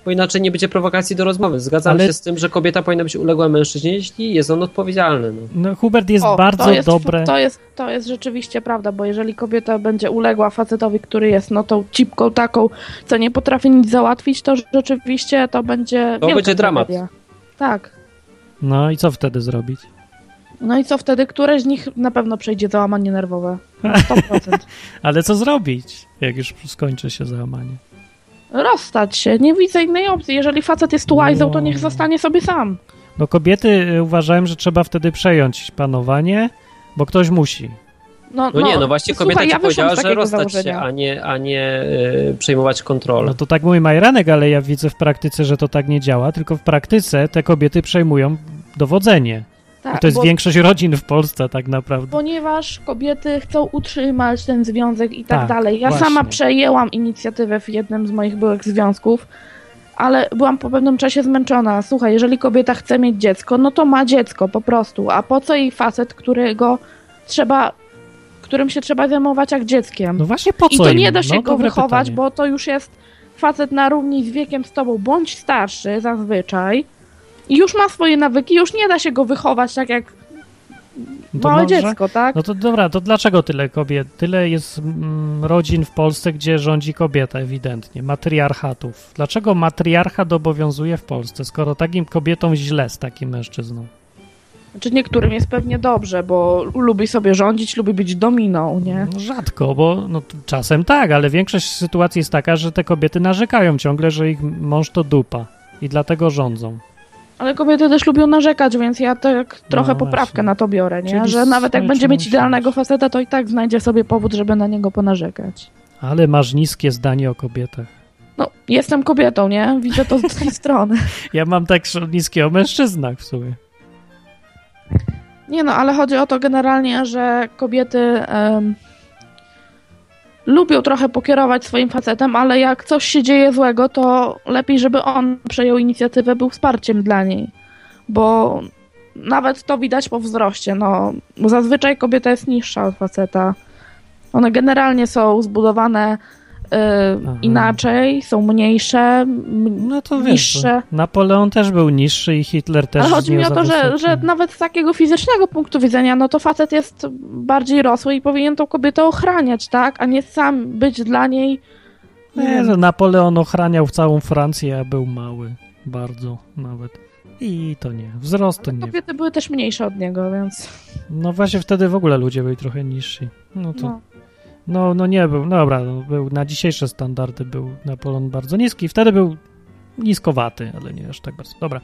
bo inaczej nie będzie prowokacji do rozmowy. Zgadzam Ale... się z tym, że kobieta powinna być uległa mężczyźnie, jeśli jest on odpowiedzialny. No, no Hubert jest o, bardzo to jest, dobre. To jest, to jest rzeczywiście prawda, bo jeżeli kobieta będzie uległa facetowi, który jest no tą cipką taką, co nie potrafi nic załatwić, to rzeczywiście to będzie To będzie dramat. Tak. No i co wtedy zrobić? No i co wtedy? Któreś z nich na pewno przejdzie załamanie nerwowe. 100%. Ale co zrobić, jak już skończy się załamanie? Rozstać się. Nie widzę innej opcji. Jeżeli facet jest łajzą, to niech zostanie sobie sam. No kobiety y, uważałem, że trzeba wtedy przejąć panowanie, bo ktoś musi. No, no, no nie, no właśnie kobieta słuchaj, ci ja powiedziała, że rozstać założenia. się, a nie, a nie yy, przejmować kontrolę. No to tak mówi Majranek, ale ja widzę w praktyce, że to tak nie działa, tylko w praktyce te kobiety przejmują dowodzenie. Tak, I to jest bo, większość rodzin w Polsce tak naprawdę. Ponieważ kobiety chcą utrzymać ten związek i tak, tak dalej. Ja właśnie. sama przejęłam inicjatywę w jednym z moich byłych związków, ale byłam po pewnym czasie zmęczona. Słuchaj, jeżeli kobieta chce mieć dziecko, no to ma dziecko po prostu. A po co jej facet, którego trzeba którym się trzeba zajmować jak dzieckiem. No właśnie po co I to im? nie da się no, go wychować, pytanie. bo to już jest facet na równi z wiekiem z tobą, bądź starszy zazwyczaj, już ma swoje nawyki, już nie da się go wychować tak jak no małe może, dziecko, tak? No to dobra, to dlaczego tyle kobiet? Tyle jest mm, rodzin w Polsce, gdzie rządzi kobieta ewidentnie, matriarchatów. Dlaczego matriarchat obowiązuje w Polsce, skoro takim kobietom źle z takim mężczyzną? Znaczy niektórym jest pewnie dobrze, bo lubi sobie rządzić, lubi być dominą, nie? No rzadko, bo no, czasem tak, ale większość sytuacji jest taka, że te kobiety narzekają ciągle, że ich mąż to dupa i dlatego rządzą. Ale kobiety też lubią narzekać, więc ja tak trochę no, poprawkę na to biorę, nie? Czyli że nawet jak będzie mieć idealnego faceta, to i tak znajdzie sobie powód, żeby na niego ponarzekać. Ale masz niskie zdanie o kobietach. No, jestem kobietą, nie? Widzę to z drugiej strony. Ja mam tak niskie o mężczyznach w sumie. Nie no, ale chodzi o to generalnie, że kobiety um, lubią trochę pokierować swoim facetem, ale jak coś się dzieje złego, to lepiej, żeby on przejął inicjatywę, był wsparciem dla niej. Bo nawet to widać po wzroście. No, zazwyczaj kobieta jest niższa od faceta. One generalnie są zbudowane inaczej, są mniejsze, no to niższe. Wiesz, Napoleon też był niższy i Hitler też Ale chodzi mi o to, że, że nawet z takiego fizycznego punktu widzenia, no to facet jest bardziej rosły i powinien tą kobietę ochraniać, tak? A nie sam być dla niej. Nie, że Napoleon ochraniał całą Francję, a był mały. Bardzo nawet. I to nie. Wzrost to nie. Kobiety były też mniejsze od niego, więc. No właśnie wtedy w ogóle ludzie byli trochę niżsi. No to. No. No, no nie był, no dobra, no, był na dzisiejsze standardy był Napoleon bardzo niski, wtedy był niskowaty, ale nie aż tak bardzo. Dobra.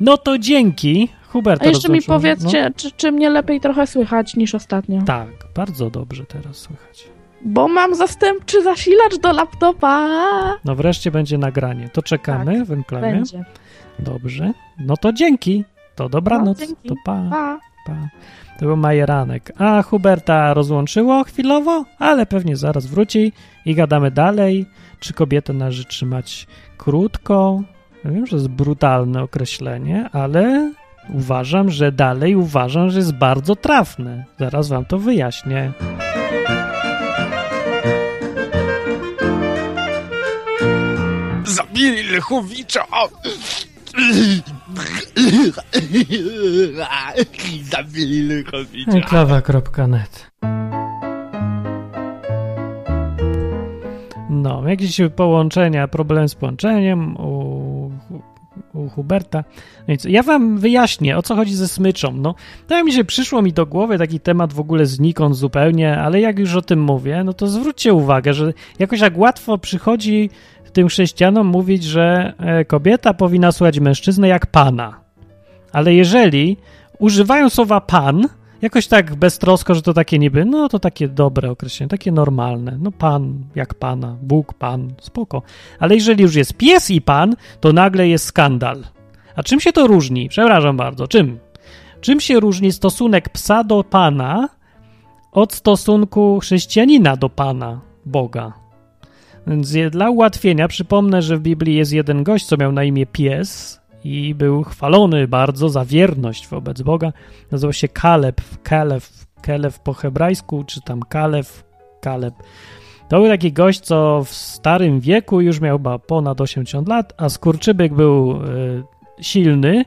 No to dzięki. Hubert. A jeszcze mi powiedzcie, no. czy, czy mnie lepiej trochę słychać niż ostatnio? Tak, bardzo dobrze teraz słychać. Bo mam zastępczy zasilacz do laptopa. No wreszcie będzie nagranie. To czekamy tak, w enklamie. Będzie. Dobrze. No to dzięki. To dobranoc. No, dzięki. To pa. pa. Pa. To był Majeranek. A Huberta rozłączyło chwilowo, ale pewnie zaraz wróci i gadamy dalej. Czy kobietę należy trzymać krótko? Ja wiem, że jest brutalne określenie, ale uważam, że dalej uważam, że jest bardzo trafne. Zaraz wam to wyjaśnię. Zabili Lechowicza! Zabili Klawa.net No, jakieś połączenia, problem z połączeniem u, u Huberta. Więc ja wam wyjaśnię, o co chodzi ze smyczą. No, tak mi się przyszło mi do głowy taki temat w ogóle znikąd zupełnie, ale jak już o tym mówię, no to zwróćcie uwagę, że jakoś jak łatwo przychodzi tym chrześcijanom mówić, że e, kobieta powinna słuchać mężczyznę jak pana. Ale jeżeli używają słowa pan, jakoś tak beztrosko, że to takie niby, no to takie dobre określenie, takie normalne. No pan, jak pana, Bóg, pan, spoko. Ale jeżeli już jest pies i pan, to nagle jest skandal. A czym się to różni? Przepraszam bardzo, czym? Czym się różni stosunek psa do pana od stosunku chrześcijanina do pana, Boga? Więc dla ułatwienia przypomnę, że w Biblii jest jeden gość, co miał na imię pies i był chwalony bardzo za wierność wobec Boga. Nazywał się Kaleb, Kaleb, Kaleb po hebrajsku, czy tam Kaleb, Kaleb. To był taki gość, co w starym wieku już miał ponad 80 lat, a skurczybyk był y, silny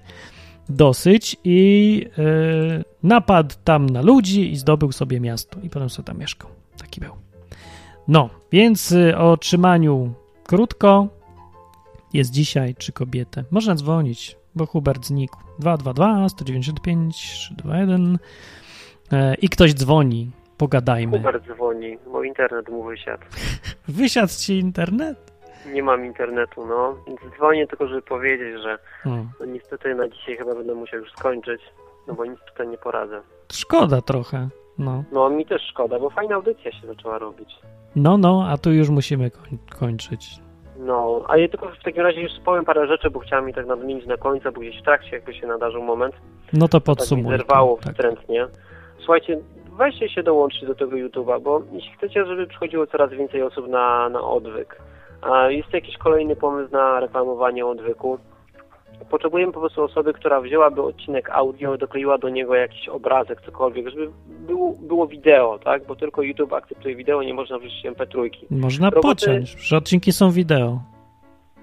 dosyć i y, napadł tam na ludzi i zdobył sobie miasto i potem sobie tam mieszkał. Taki był. No, więc y, o otrzymaniu krótko jest dzisiaj czy kobietę. Można dzwonić, bo Hubert znikł. 222 195 321 e, i ktoś dzwoni. Pogadajmy. Hubert dzwoni, bo internet mu wysiadł. wysiadł ci internet? Nie mam internetu, no. Więc dzwonię tylko, żeby powiedzieć, że no, niestety na dzisiaj chyba będę musiał już skończyć, no bo nic tutaj nie poradzę. Szkoda trochę, no. No, mi też szkoda, bo fajna audycja się zaczęła robić. No, no, a tu już musimy koń kończyć. No, a ja tylko w takim razie już powiem parę rzeczy, bo chciałem mi tak nadmienić na końcu, bo gdzieś w trakcie jakby się nadarzył moment. No to podsumuj. Tak zerwało tak. wstrętnie. Słuchajcie, weźcie się dołączyć do tego YouTube'a, bo jeśli chcecie, żeby przychodziło coraz więcej osób na, na odwyk, a jest jakiś kolejny pomysł na reklamowanie odwyku, potrzebujemy po prostu osoby, która wzięłaby odcinek audio, dokleiła do niego jakiś obrazek, cokolwiek, żeby było, było wideo, tak? Bo tylko YouTube akceptuje wideo, nie można wrzucić MP3. Można Roboty... pociąć, że odcinki są wideo.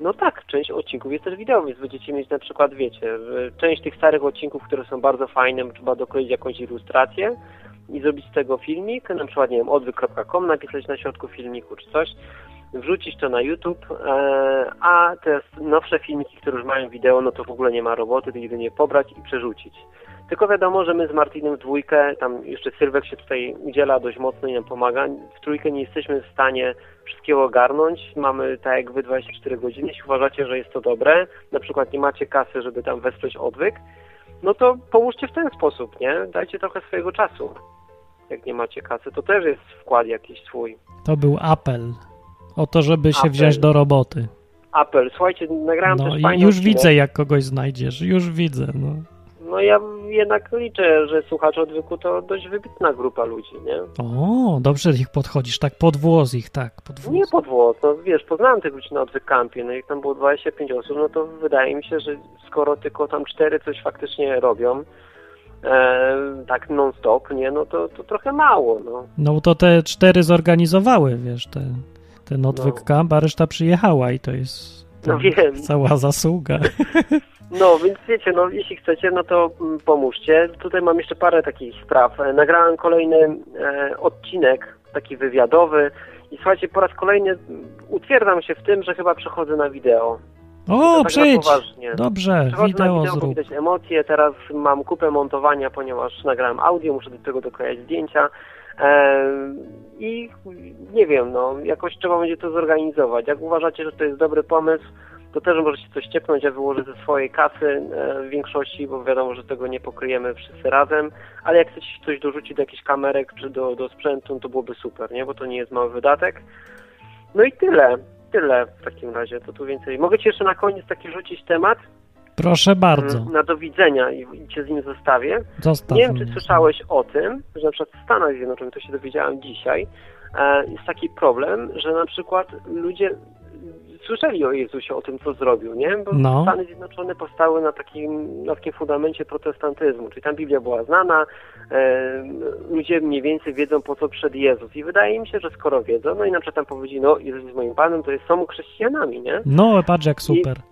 No tak, część odcinków jest też wideo, więc będziecie mieć na przykład, wiecie, część tych starych odcinków, które są bardzo fajne, trzeba dokleić jakąś ilustrację i zrobić z tego filmik, na przykład, nie wiem, odwyk.com, napisać na środku filmiku czy coś, wrzucić to na YouTube, e, a te nowsze filmiki, które już mają wideo, no to w ogóle nie ma roboty, to jedynie pobrać i przerzucić. Tylko wiadomo, że my z Martinem w dwójkę, tam jeszcze Sylwek się tutaj udziela dość mocno i nam pomaga, w trójkę nie jesteśmy w stanie wszystkiego ogarnąć. Mamy tak jak wy 24 godziny. Jeśli uważacie, że jest to dobre, na przykład nie macie kasy, żeby tam wesprzeć odwyk, no to połóżcie w ten sposób, nie? Dajcie trochę swojego czasu. jak nie macie kasy, to też jest wkład jakiś swój. To był apel o to, żeby się apel. wziąć do roboty. Apel. Słuchajcie, nagrałem no, też fajny już odcinek. widzę, jak kogoś znajdziesz. Już widzę, no. No ja jednak liczę, że słuchacze odwyku to dość wybitna grupa ludzi, nie? O, dobrze ich podchodzisz, tak pod włos ich, tak, pod włos. Nie pod włos, no wiesz, poznałem tych ludzi na odwyk kampie, no i tam było 25 osób, no to wydaje mi się, że skoro tylko tam cztery coś faktycznie robią, e, tak non-stop, nie, no to, to trochę mało, no. No to te cztery zorganizowały, wiesz, te, ten odwyk no. camp, a reszta przyjechała i to jest no wiem. cała zasługa. No, więc wiecie, no jeśli chcecie, no to mm, pomóżcie. Tutaj mam jeszcze parę takich spraw. E, nagrałem kolejny e, odcinek, taki wywiadowy i słuchajcie, po raz kolejny utwierdzam się w tym, że chyba przechodzę na wideo. O, tak przyjdź! Dobrze, przechodzę wideo, na wideo, zrób. widać emocje, teraz mam kupę montowania, ponieważ nagrałem audio, muszę do tego doklejać zdjęcia. E, I nie wiem, no, jakoś trzeba będzie to zorganizować. Jak uważacie, że to jest dobry pomysł, to też możecie coś ciepnąć, ja wyłożę ze swojej kasy e, w większości, bo wiadomo, że tego nie pokryjemy wszyscy razem, ale jak chcecie coś dorzucić do jakichś kamerek czy do, do sprzętu, to byłoby super, nie? Bo to nie jest mały wydatek. No i tyle, tyle w takim razie, to tu więcej. Mogę Ci jeszcze na koniec taki rzucić temat? Proszę bardzo. Mm, na do widzenia i, i Cię z nim zostawię. Zostaw nie wiem, czy słyszałeś o tym, że na przykład w Stanach Zjednoczonych, to się dowiedziałem dzisiaj, e, jest taki problem, że na przykład ludzie słyszeli o Jezusie, o tym, co zrobił, nie? Bo no. Stany Zjednoczone powstały na takim, na takim fundamencie protestantyzmu, czyli tam Biblia była znana, e, ludzie mniej więcej wiedzą, po co przed Jezus. I wydaje mi się, że skoro wiedzą, no i na przykład tam powiedzieli, no Jezus jest moim Panem, to jest, są chrześcijanami, nie? No, patrz jak super. I,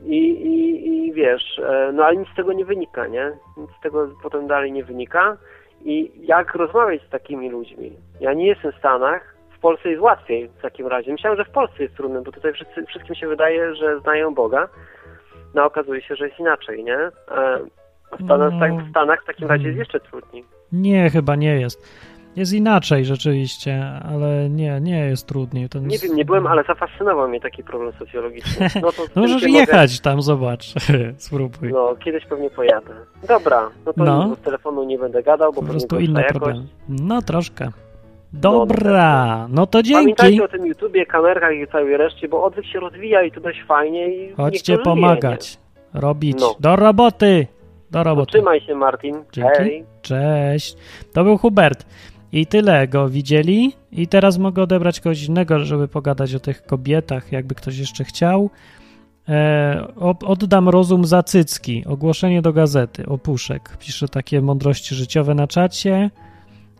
i, i, i wiesz, e, no ale nic z tego nie wynika, nie? Nic z tego potem dalej nie wynika. I jak rozmawiać z takimi ludźmi? Ja nie jestem w Stanach, w Polsce jest łatwiej w takim razie. Myślałem, że w Polsce jest trudne, bo tutaj wszyscy, wszystkim się wydaje, że znają Boga. No okazuje się, że jest inaczej, nie? E, w Stanach, no, w Stanach w takim razie jest jeszcze trudniej. Nie, chyba nie jest. Jest inaczej rzeczywiście, ale nie, nie jest trudniej. Nie wiem, nie byłem, ale zafascynował mnie taki problem socjologiczny. No to no możesz jechać mogę... tam, zobacz, spróbuj. No, kiedyś pewnie pojadę. Dobra, no to no. z telefonu nie będę gadał, bo po prostu inne problemy. No, troszkę. Dobra, no, no to dzięki. Pamiętajcie o tym YouTubie, kamerkach i całej reszcie, bo odwyk się rozwija i to dość fajnie. I Chodźcie pomagać, wie, robić. No. Do roboty! Do roboty. trzymaj się, Martin. Dzięki. Hej. Cześć. To był Hubert. I tyle go widzieli. I teraz mogę odebrać kogoś innego, żeby pogadać o tych kobietach, jakby ktoś jeszcze chciał. E, oddam rozum za cycki. Ogłoszenie do gazety. Opuszek. Pisze takie mądrości życiowe na czacie.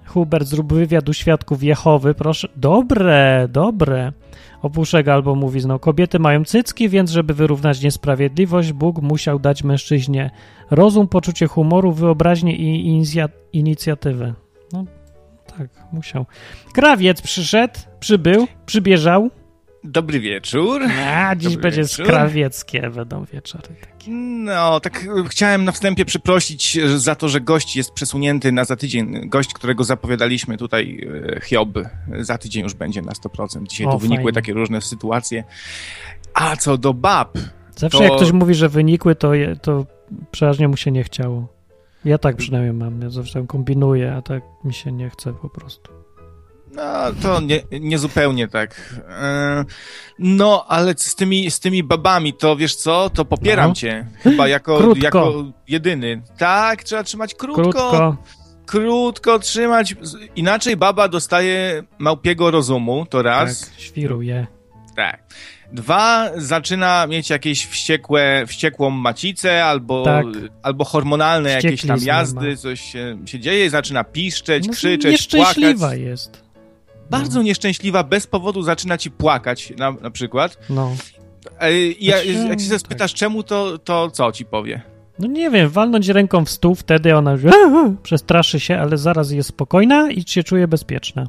Hubert, zrób wywiad u świadków Jehowy, proszę. Dobre, dobre. Opuszek albo mówi, no kobiety mają cycki, więc żeby wyrównać niesprawiedliwość, Bóg musiał dać mężczyźnie rozum, poczucie humoru, wyobraźnię i inicjatywę. Tak, musiał. Krawiec przyszedł, przybył, przybieżał. Dobry wieczór. A, dziś Dobry będzie wieczór. skrawieckie, będą wieczory takie. No, tak e, chciałem na wstępie przeprosić e, za to, że gość jest przesunięty na za tydzień. Gość, którego zapowiadaliśmy tutaj, e, Hiob, za tydzień już będzie na 100%. Dzisiaj o, tu wynikły fajnie. takie różne sytuacje. A co do bab... Zawsze to... jak ktoś mówi, że wynikły, to, je, to przeważnie mu się nie chciało. Ja tak przynajmniej mam, ja zawsze kombinuję, a tak mi się nie chce po prostu. No, to nie, nie zupełnie tak. E, no, ale z tymi, z tymi babami, to wiesz co, to popieram no. cię. Chyba jako, jako jedyny. Tak, trzeba trzymać krótko. Krótko. Krótko trzymać. Inaczej baba dostaje małpiego rozumu, to raz. Tak, świruje. Tak. Dwa, zaczyna mieć jakieś wściekłe, wściekłą macicę albo, tak. albo hormonalne jakieś tam jazdy, coś się, się dzieje, zaczyna piszczeć, no, krzyczeć, nieszczęśliwa płakać. jest. Bardzo no. nieszczęśliwa, bez powodu zaczyna ci płakać na, na przykład. No. I ja, jak się spytasz tak. czemu, to, to co ci powie? No nie wiem, walnąć ręką w stół, wtedy ona już przestraszy się, ale zaraz jest spokojna i się czuje bezpieczna.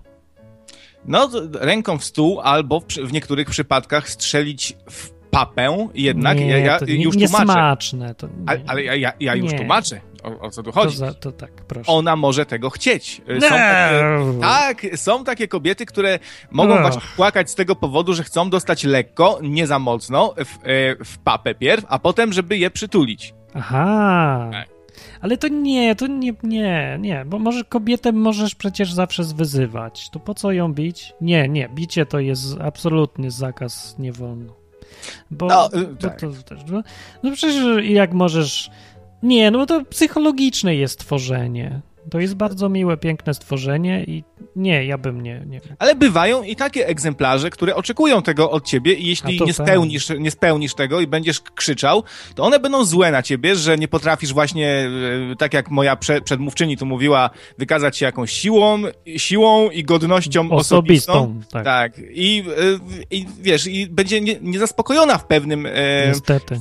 No, ręką w stół albo w, w niektórych przypadkach strzelić w papę jednak. Nie, ja, ja to już nie, tłumaczę. Smaczne, to nie. Ale, ale ja, ja już nie. tłumaczę, o, o, co tu chodzi. To, za, to tak, proszę. Ona może tego chcieć. Są takie, tak, są takie kobiety, które mogą Ech. właśnie płakać z tego powodu, że chcą dostać lekko, nie za mocno, w, e, w papę pierw, a potem, żeby je przytulić. Aha. Tak. Ale to nie, to nie, nie, nie, bo może kobietę możesz przecież zawsze zwyzywać. To po co ją bić? Nie, nie, bicie to jest absolutny zakaz, nie wolno. Bo, no, bo tak. to też, no, no przecież jak możesz... Nie, no to psychologiczne jest tworzenie. To jest bardzo miłe, piękne stworzenie i nie, ja bym nie, nie. Ale bywają i takie egzemplarze, które oczekują tego od ciebie i jeśli nie spełnisz, nie spełnisz tego i będziesz krzyczał, to one będą złe na ciebie, że nie potrafisz właśnie, e, tak jak moja prze, przedmówczyni tu mówiła, wykazać się jakąś siłą, siłą i godnością osobistą. osobistą tak. tak. I, e, I wiesz, i będzie niezaspokojona nie w pewnym... E, Niestety.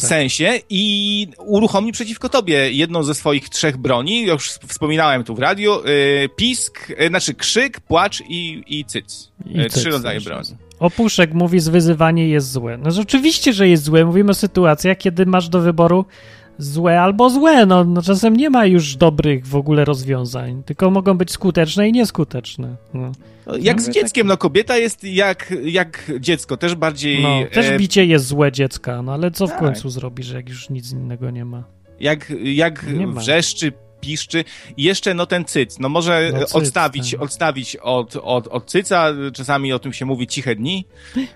Sensie i uruchomi przeciwko tobie jedną ze swoich trzech broni, już wspominałem tu w radiu, yy, pisk, yy, znaczy krzyk, płacz i, i cyc. I yy, cyc, Trzy rodzaje broni. Opuszek mówi, zwyzywanie jest złe. No rzeczywiście, że jest złe. Mówimy o sytuacjach, kiedy masz do wyboru złe albo złe. No, no czasem nie ma już dobrych w ogóle rozwiązań, tylko mogą być skuteczne i nieskuteczne. No. no jak z dzieckiem, no kobieta jest jak, jak dziecko, też bardziej... No, też e... bicie jest złe dziecka, no ale co w tak. końcu zrobisz, jak już nic innego nie ma? Jak, jak wrzeszczy, piszczy. I jeszcze no ten cyc, no może no cyc, odstawić, tak. odstawić od, od, od cyca, czasami o tym się mówi ciche dni.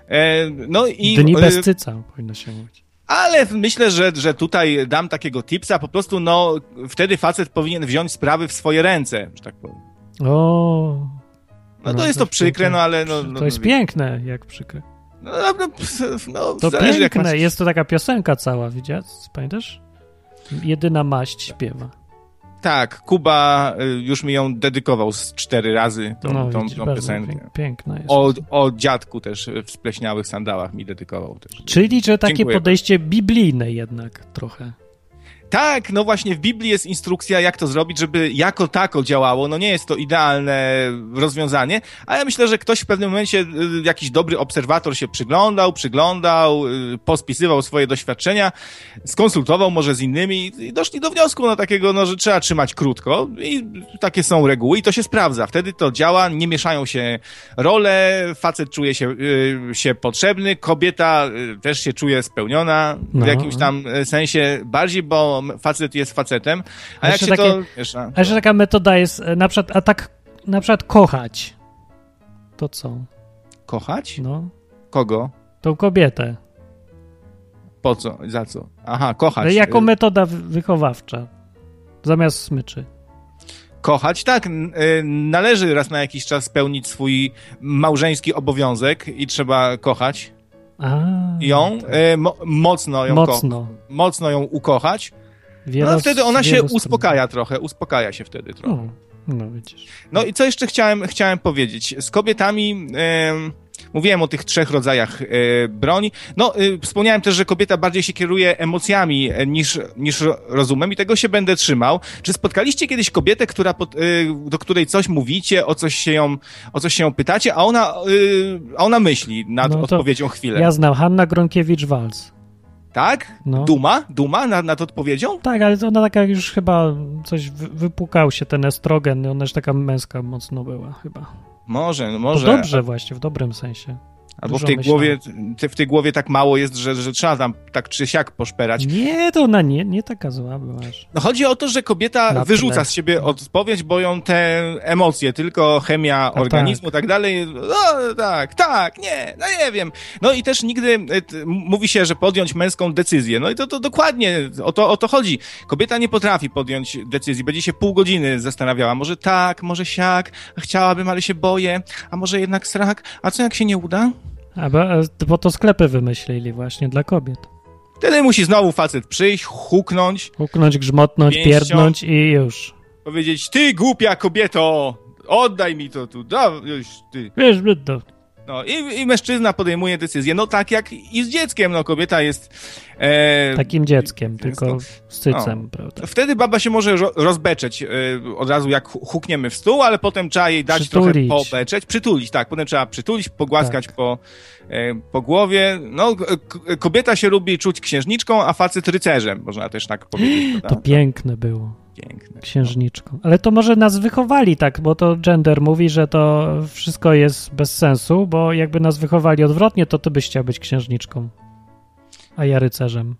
E, no i... Dni bez e, cyca powinno się mówić. Ale myślę, że, że tutaj dam takiego tipsa, po prostu no, wtedy facet powinien wziąć sprawy w swoje ręce, że tak powiem. O. No to jest to przykre, no ale no, no To jest no, piękne, jak przykre. No, no, no to piękne, jest to taka piosenka cała, widziałeś? Pamiętasz? Jedyna maść śpiewa. Tak, Kuba y, już mi ją dedykował z cztery razy, tą, no, tą, tą piosenkę. Piękna jest. O, o dziadku też w spleśniałych sandałach mi dedykował też. Czyli, że takie Dziękuję podejście bardzo. biblijne jednak trochę. Tak, no właśnie w Biblii jest instrukcja, jak to zrobić, żeby jako tako działało. No nie jest to idealne rozwiązanie, ale myślę, że ktoś w pewnym momencie, y, jakiś dobry obserwator się przyglądał, przyglądał, y, pospisywał swoje doświadczenia, skonsultował może z innymi i doszli do wniosku no takiego, no, że trzeba trzymać krótko i takie są reguły i to się sprawdza. Wtedy to działa, nie mieszają się role, facet czuje się, y, się potrzebny, kobieta też się czuje spełniona w no. jakimś tam sensie bardziej, bo facet jest facetem, a, a jak się takie, to... Wiesz, a, jeszcze taka metoda jest e, na przykład, a tak na przykład kochać. To co? Kochać? No. Kogo? Tą kobietę. Po co? Za co? Aha, kochać. No, jako metoda wychowawcza. Zamiast smyczy kochać. Tak, y, należy raz na jakiś czas spełnić swój małżeński obowiązek i trzeba kochać A, ją, tak. Mo mocno ją mocno. mocno ją ukochać. No wtedy ona się uspokaja trochę, uspokaja się wtedy trochę. No, no widzisz. No i co jeszcze chciałem, chciałem powiedzieć? Z kobietami... Mówiłem o tych trzech rodzajach e, broni. No, e, wspomniałem też, że kobieta bardziej się kieruje emocjami e, niż, niż rozumem i tego się będę trzymał. Czy spotkaliście kiedyś kobietę, która pod, do której coś mówicie, o coś się ją, o coś się ją pytacie, a ona, a ona myśli nad no odpowiedzią chwilę? Ja znam Hanna Gronkiewicz-Walc. Tak? No. Duma? Duma nad, nad odpowiedzią? Tak, ale ona taka już chyba coś wypukał się ten estrogen, ona już taka męska mocno była chyba. Może, może. Dobrze właśnie, w dobrym sensie. Albo w tej, głowie, w tej głowie tak mało jest, że, że trzeba tam tak czy siak poszperać. Nie, to ona nie, nie taka zła była. No chodzi o to, że kobieta Na wyrzuca tle. z siebie odpowiedź, bo ją te emocje, tylko chemia A organizmu, tak. tak dalej. No tak, tak, nie, no nie wiem. No i też nigdy e, mówi się, że podjąć męską decyzję. No i to, to dokładnie o to, o to chodzi. Kobieta nie potrafi podjąć decyzji. Będzie się pół godziny zastanawiała. Może tak, może siak, chciałabym, ale się boję. A może jednak strach. A co jak się nie uda? A bo, bo to sklepy wymyślili właśnie dla kobiet. Wtedy musi znowu facet przyjść, huknąć. Huknąć, grzmotnąć, pięścią, pierdnąć i już. Powiedzieć, ty głupia kobieto, oddaj mi to tu, da, już, ty. Wiesz, to. No i, i mężczyzna podejmuje decyzję, no tak jak i z dzieckiem, no kobieta jest... E, Takim dzieckiem, tylko z cycem, no. prawda? Wtedy baba się może rozbeczeć e, od razu jak hukniemy w stół, ale potem trzeba jej dać przytulić. trochę pobeczeć, przytulić, tak, potem trzeba przytulić, pogłaskać tak. po, e, po głowie. No kobieta się lubi czuć księżniczką, a facet rycerzem, można też tak powiedzieć. Prawda? To piękne było piękne. Księżniczką. Ale to może nas wychowali tak, bo to gender mówi, że to wszystko jest bez sensu, bo jakby nas wychowali odwrotnie, to ty byś chciał być księżniczką, a ja rycerzem.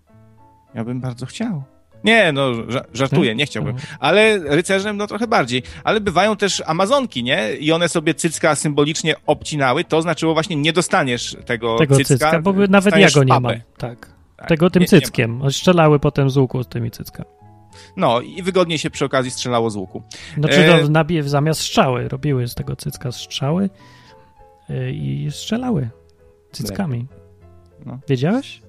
Ja bym bardzo chciał. Nie, no żartuję, nie chciałbym. Ale rycerzem no trochę bardziej. Ale bywają też Amazonki, nie? I one sobie cycka symbolicznie obcinały. To znaczyło właśnie nie dostaniesz tego, tego cycka. cycka bo nawet ja go nie mam. Tak. tak. Tego tym nie, cyckiem. Nie Strzelały potem z łuku z tymi cyckami. No i wygodniej się przy okazji strzelało z łuku. Znaczy e... no, zamiast strzały robiły z tego cycka strzały e, i strzelały cyckami. No. Wiedziałeś?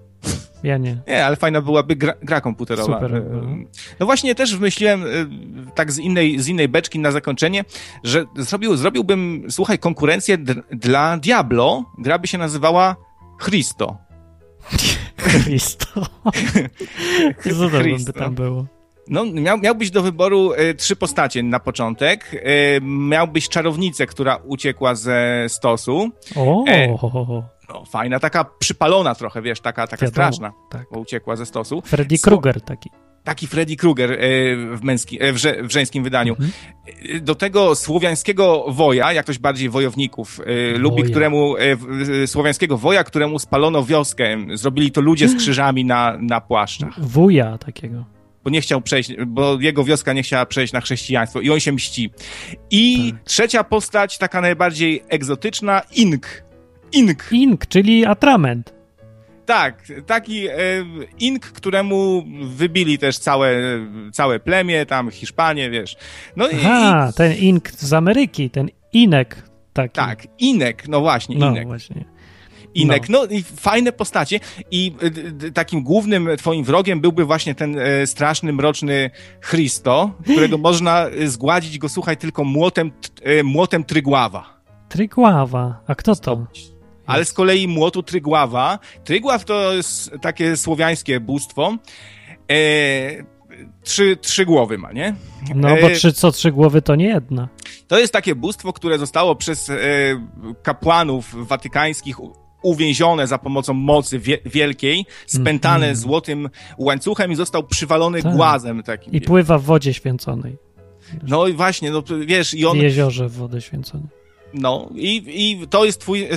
Ja nie. Nie, ale fajna byłaby gra, gra komputerowa. Super. E, no właśnie też wymyśliłem e, tak z innej, z innej beczki na zakończenie, że zrobił, zrobiłbym, słuchaj, konkurencję dla Diablo. Gra by się nazywała Christo. Christo. Co to by tam było? No, miał, miałbyś do wyboru e, trzy postacie na początek. E, miałbyś czarownicę, która uciekła ze stosu. O, e, no, fajna, taka przypalona trochę, wiesz, taka, taka straszna, tak. bo uciekła ze stosu. Freddy Krueger taki. Taki Freddy Krueger e, w, męski, w, że, w żeńskim wydaniu. Mhm. Do tego słowiańskiego woja, jak ktoś bardziej wojowników lubi, któremu słowiańskiego woja, któremu spalono wioskę. Zrobili to ludzie z krzyżami na, na płaszczach. Wuja takiego bo nie chciał przejść, bo jego wioska nie chciała przejść na chrześcijaństwo i on się mści. I tak. trzecia postać, taka najbardziej egzotyczna, Ink. Ink. Ink, czyli atrament. Tak, taki e, Ink, któremu wybili też całe, całe plemię, tam Hiszpanię, wiesz. No Aha, i, ten Ink z Ameryki, ten Inek taki. Tak, Inek, no właśnie, no, Inek. właśnie. Inek, no. no. i fajne postacie i y, takim głównym twoim wrogiem byłby właśnie ten e, straszny, mroczny Christo, którego można y, zgładzić go, słuchaj, tylko młotem, e, młotem Trygława. Trygława, a kto to? Ale z kolei młotu Trygława, Trygław to jest takie słowiańskie bóstwo, e, trzy, trzy głowy ma, nie? No, bo trzy, co trzy głowy to nie jedna. To jest takie bóstwo, które zostało przez e, kapłanów watykańskich uwięzione za pomocą mocy wie wielkiej, spętane mm. złotym łańcuchem i został przywalony tak. głazem takim. I pływa w wodzie święconej. No i właśnie, no wiesz, i on... W jeziorze w wodę święconej. No i, i to jest twój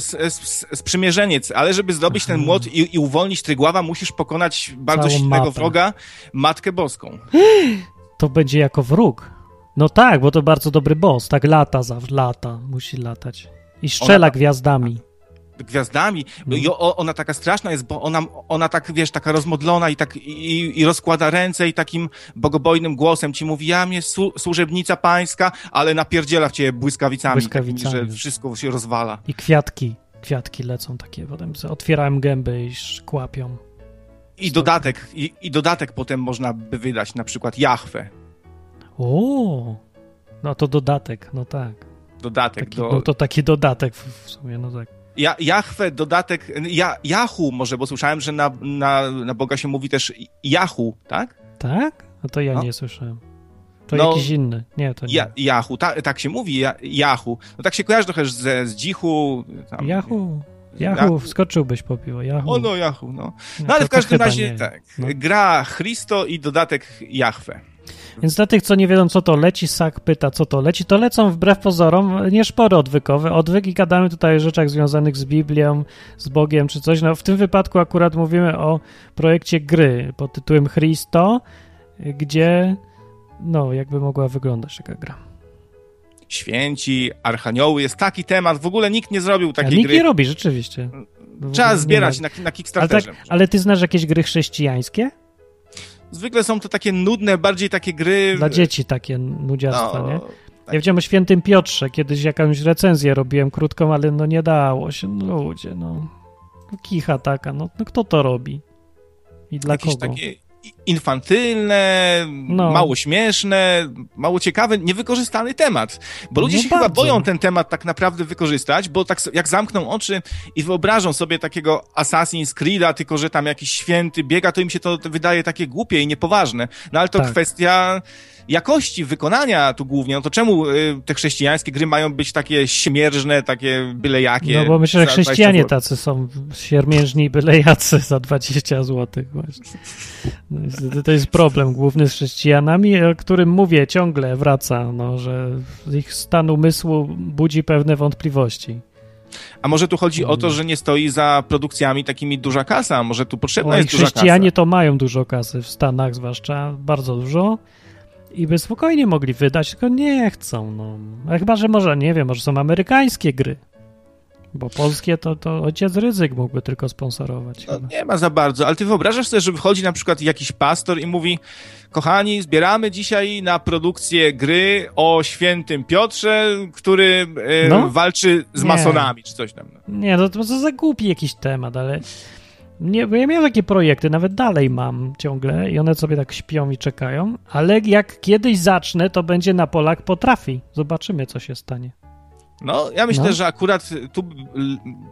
sprzymierzeniec, ale żeby zdobyć Aha. ten młot i, i uwolnić Trygława, musisz pokonać bardzo Całą silnego mapę. wroga, Matkę Boską. To będzie jako wróg. No tak, bo to bardzo dobry boss, tak lata, za lata, musi latać. I strzela ona, gwiazdami gwiazdami. No. I o, ona taka straszna jest, bo ona, ona tak, wiesz, taka rozmodlona i tak i, i rozkłada ręce i takim bogobojnym głosem ci mówi, ja mnie su, służebnica pańska, ale napierdziela w ciebie błyskawicami, błyskawicami takimi, że wszystko się rozwala. I kwiatki, kwiatki lecą takie, potem otwierałem gęby i kłapią. I dodatek, i, i dodatek potem można by wydać, na przykład Jachwę. O, no to dodatek, no tak. Dodatek. Taki, do... No to taki dodatek w sumie, no tak. Ja, Jachwę, dodatek, ja, Yahoo może, bo słyszałem, że na, na, na Boga się mówi też Yahoo, tak? Tak? No to ja no. nie słyszałem. To no, jakiś inny. Nie, to nie. Ja, Yahoo, ta, tak się mówi, ja, Yahoo. No tak się kojarzy trochę z, z Dzichu. Tam, Yahoo. Yahoo, wskoczyłbyś po piwo, Yahoo. O no, Yahoo, no. No ale w każdym razie, tak, no. gra Christo i dodatek Jachwę. Więc dla tych, co nie wiedzą, co to leci, Sak pyta, co to leci, to lecą wbrew pozorom nieszpory odwykowe. Odwyk i gadamy tutaj o rzeczach związanych z Biblią, z Bogiem czy coś. No w tym wypadku akurat mówimy o projekcie gry pod tytułem Christo, gdzie no, jakby mogła wyglądać taka gra. Święci, archanioły, jest taki temat, w ogóle nikt nie zrobił takiej nikt gry. Nikt nie robi, rzeczywiście. Trzeba zbierać na, na Kickstarterze. Ale, tak, ale ty znasz jakieś gry chrześcijańskie? Zwykle są to takie nudne, bardziej takie gry... Dla dzieci takie nudziastwa, no, nie? Tak. Ja widziałem o Świętym Piotrze, kiedyś jakąś recenzję robiłem krótką, ale no nie dało się, no ludzie, no. no kicha taka, no, no kto to robi? I dla Jakieś kogo? Takie infantylne, no. mało śmieszne, mało ciekawy, niewykorzystany temat. Bo ludzie nie się bardzo. chyba boją ten temat tak naprawdę wykorzystać, bo tak jak zamkną oczy i wyobrażą sobie takiego Assassin's Creed'a, tylko że tam jakiś święty biega, to im się to wydaje takie głupie i niepoważne. No ale to tak. kwestia jakości wykonania tu głównie, no to czemu y, te chrześcijańskie gry mają być takie śmierzne, takie byle jakie? No bo myślę, że chrześcijanie tacy są siermiężni byle jacy za 20 zł właśnie. No, to jest problem główny z chrześcijanami, o którym mówię ciągle, wraca, no, że ich stan umysłu budzi pewne wątpliwości. A może tu chodzi o to, mm. że nie stoi za produkcjami takimi duża kasa, może tu potrzebna Oj, jest duża kasa. Chrześcijanie to mają dużo kasy, w Stanach zwłaszcza, bardzo dużo i by spokojnie mogli wydać, tylko nie chcą. No. A chyba, że może, nie wiem, może są amerykańskie gry. Bo polskie to, to ojciec ryzyk mógłby tylko sponsorować. No, nie ma za bardzo, ale ty wyobrażasz sobie, że wychodzi na przykład jakiś pastor i mówi kochani, zbieramy dzisiaj na produkcję gry o świętym Piotrze, który e, no? walczy z nie. masonami, czy coś tam. Nie, no to, to za głupi jakiś temat, ale nie, ja miałem takie projekty, nawet dalej mam ciągle i one sobie tak śpią i czekają, ale jak kiedyś zacznę, to będzie na Polak potrafi. Zobaczymy, co się stanie. No, ja myślę, no. że akurat tu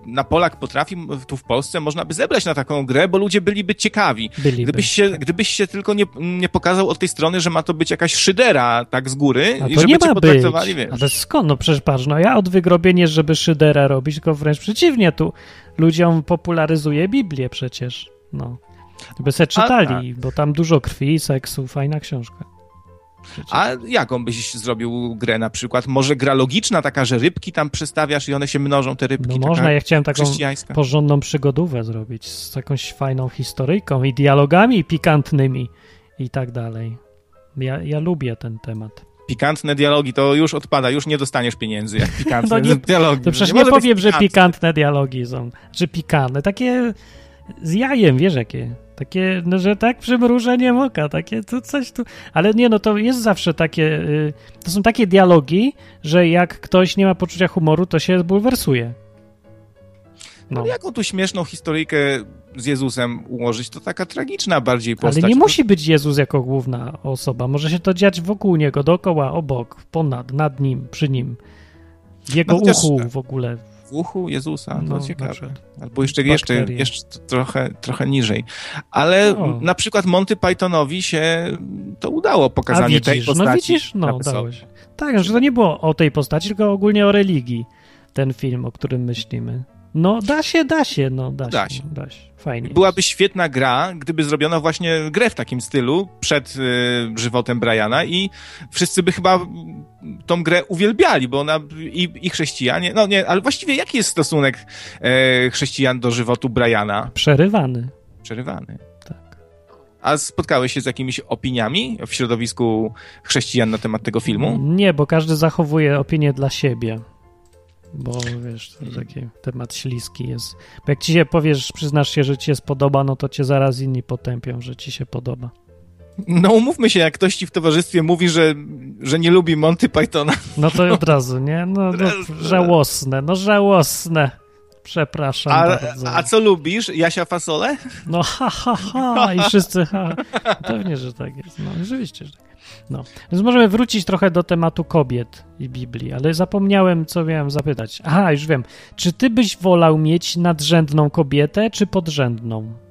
na Polak potrafi, tu w Polsce można by zebrać na taką grę, bo ludzie byliby ciekawi. Byliby. Gdybyś, się, gdybyś się tylko nie, nie pokazał od tej strony, że ma to być jakaś szydera tak z góry A i żeby nie cię potraktowali, być. wiesz. Ale skąd? No przecież patrz, no ja od wygrobienia, żeby szydera robić, tylko wręcz przeciwnie, tu ludziom popularyzuje Biblię przecież. No. By se czytali, A, bo tam dużo krwi, seksu, fajna książka. Przecież. A jaką byś zrobił grę na przykład? Może gra logiczna, taka, że rybki tam przestawiasz i one się mnożą, te rybki? No można, ja chciałem taką porządną przygodówę zrobić z jakąś fajną historyjką i dialogami pikantnymi i tak dalej. Ja, ja lubię ten temat pikantne dialogi, to już odpada, już nie dostaniesz pieniędzy, jak pikantne no nie, dialogi. To przecież nie, nie powiem, że pikantne dialogi są, że pikantne, takie z jajem, wiesz jakie. Takie, no że tak przymrużenie oka, takie to coś tu. Ale nie, no to jest zawsze takie. Y, to są takie dialogi, że jak ktoś nie ma poczucia humoru, to się bulwersuje. No. Ale jaką tu śmieszną historyjkę z Jezusem ułożyć, to taka tragiczna bardziej postać. Ale nie musi być Jezus jako główna osoba. Może się to dziać wokół niego, dookoła, obok, ponad, nad nim, przy nim. W jego no, uchu w ogóle w uchu Jezusa, no, ciekawe. Albo jeszcze, jeszcze, jeszcze trochę, trochę niżej. Ale no. na przykład Monty Pythonowi się to udało, pokazanie widzisz, tej no postaci. No widzisz, no dałeś. Tak, że to nie było o tej postaci, tylko ogólnie o religii, ten film, o którym myślimy. No da się, da się, no da, da się. się. Da się. Fajnie. Byłaby świetna gra, gdyby zrobiono właśnie grę w takim stylu przed y, żywotem Briana i wszyscy by chyba tą grę uwielbiali, bo ona i, i chrześcijanie, no nie, ale właściwie jaki jest stosunek e, chrześcijan do żywotu Briana? Przerywany. Przerywany. Tak. A spotkałeś się z jakimiś opiniami w środowisku chrześcijan na temat tego filmu? Nie, bo każdy zachowuje opinię dla siebie. Bo wiesz, to taki temat śliski jest. Bo jak ci się powiesz, przyznasz się, że ci się spodoba, no to cię zaraz inni potępią, że ci się podoba. No umówmy się, jak ktoś ci w towarzystwie mówi, że, że nie lubi Monty Pythona. No to od razu, nie? No, no żałosne, no żałosne. Przepraszam a, bardzo. A co lubisz? Jasia Fasole? No ha, ha, ha i wszyscy ha. Pewnie, że tak jest. No rzeczywiście, że tak. No, więc możemy wrócić trochę do tematu kobiet i Biblii, ale zapomniałem, co miałem zapytać. Aha, już wiem. Czy ty byś wolał mieć nadrzędną kobietę, czy podrzędną?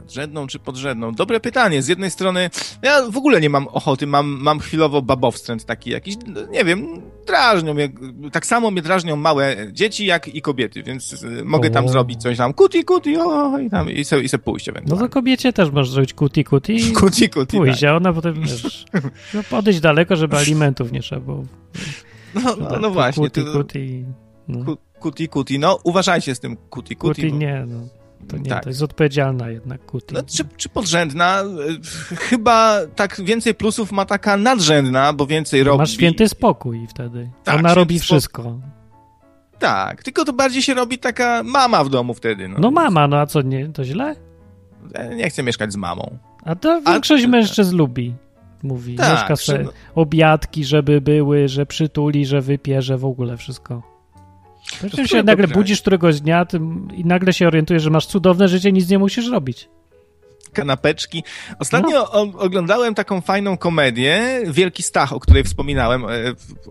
Nadrzędną czy podrzędną? Dobre pytanie. Z jednej strony, ja w ogóle nie mam ochoty, mam, mam chwilowo babowstręt taki jakiś, nie wiem, drażnią mnie, tak samo mnie drażnią małe dzieci, jak i kobiety, więc y, mogę tam zrobić coś tam, kuti, kuti, o, i tam, i se, i se pójść. No to kobiecie też możesz zrobić kuti, kuti. Kuti, kuti, Pójść, tak. a ona potem, wiesz, no podejść daleko, żeby alimentów nie trzeba było. No, no, no właśnie. Kuti, kuti. No. Kuti, kuti, no uważajcie z tym kuti, kuti. Kuti bo... nie, no. To nie, tak. to jest odpowiedzialna jednak Kuti. No, czy, czy podrzędna? Chyba tak więcej plusów ma taka nadrzędna, bo więcej robi. Masz święty spokój wtedy. Tak, Ona robi wszystko. Tak, tylko to bardziej się robi taka mama w domu wtedy. No, no mama, no a co, nie, to źle? Nie chcę mieszkać z mamą. A to większość a, mężczyzn lubi. Mówi, tak, mieszka sobie przy... obiadki, żeby były, że przytuli, że wypie, że w ogóle wszystko. Czym się nagle budzisz któregoś dnia i nagle się orientujesz, że masz cudowne życie, nic nie musisz robić kanapeczki. Ostatnio no. oglądałem taką fajną komedię, Wielki Stach, o której wspominałem e,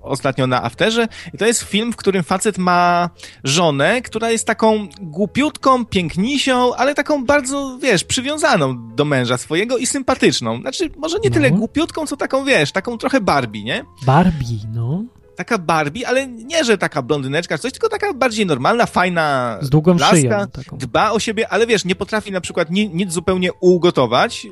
ostatnio na Afterze. I to jest film, w którym facet ma żonę, która jest taką głupiutką, pięknisią, ale taką bardzo, wiesz, przywiązaną do męża swojego i sympatyczną. Znaczy, może nie no. tyle głupiutką, co taką, wiesz, taką trochę Barbie, nie? Barbie, no. Taka Barbie, ale nie, że taka blondyneczka coś, tylko taka bardziej normalna, fajna Z długą laska, szyją. Taką. Dba o siebie, ale wiesz, nie potrafi na przykład ni nic zupełnie ugotować. Yy,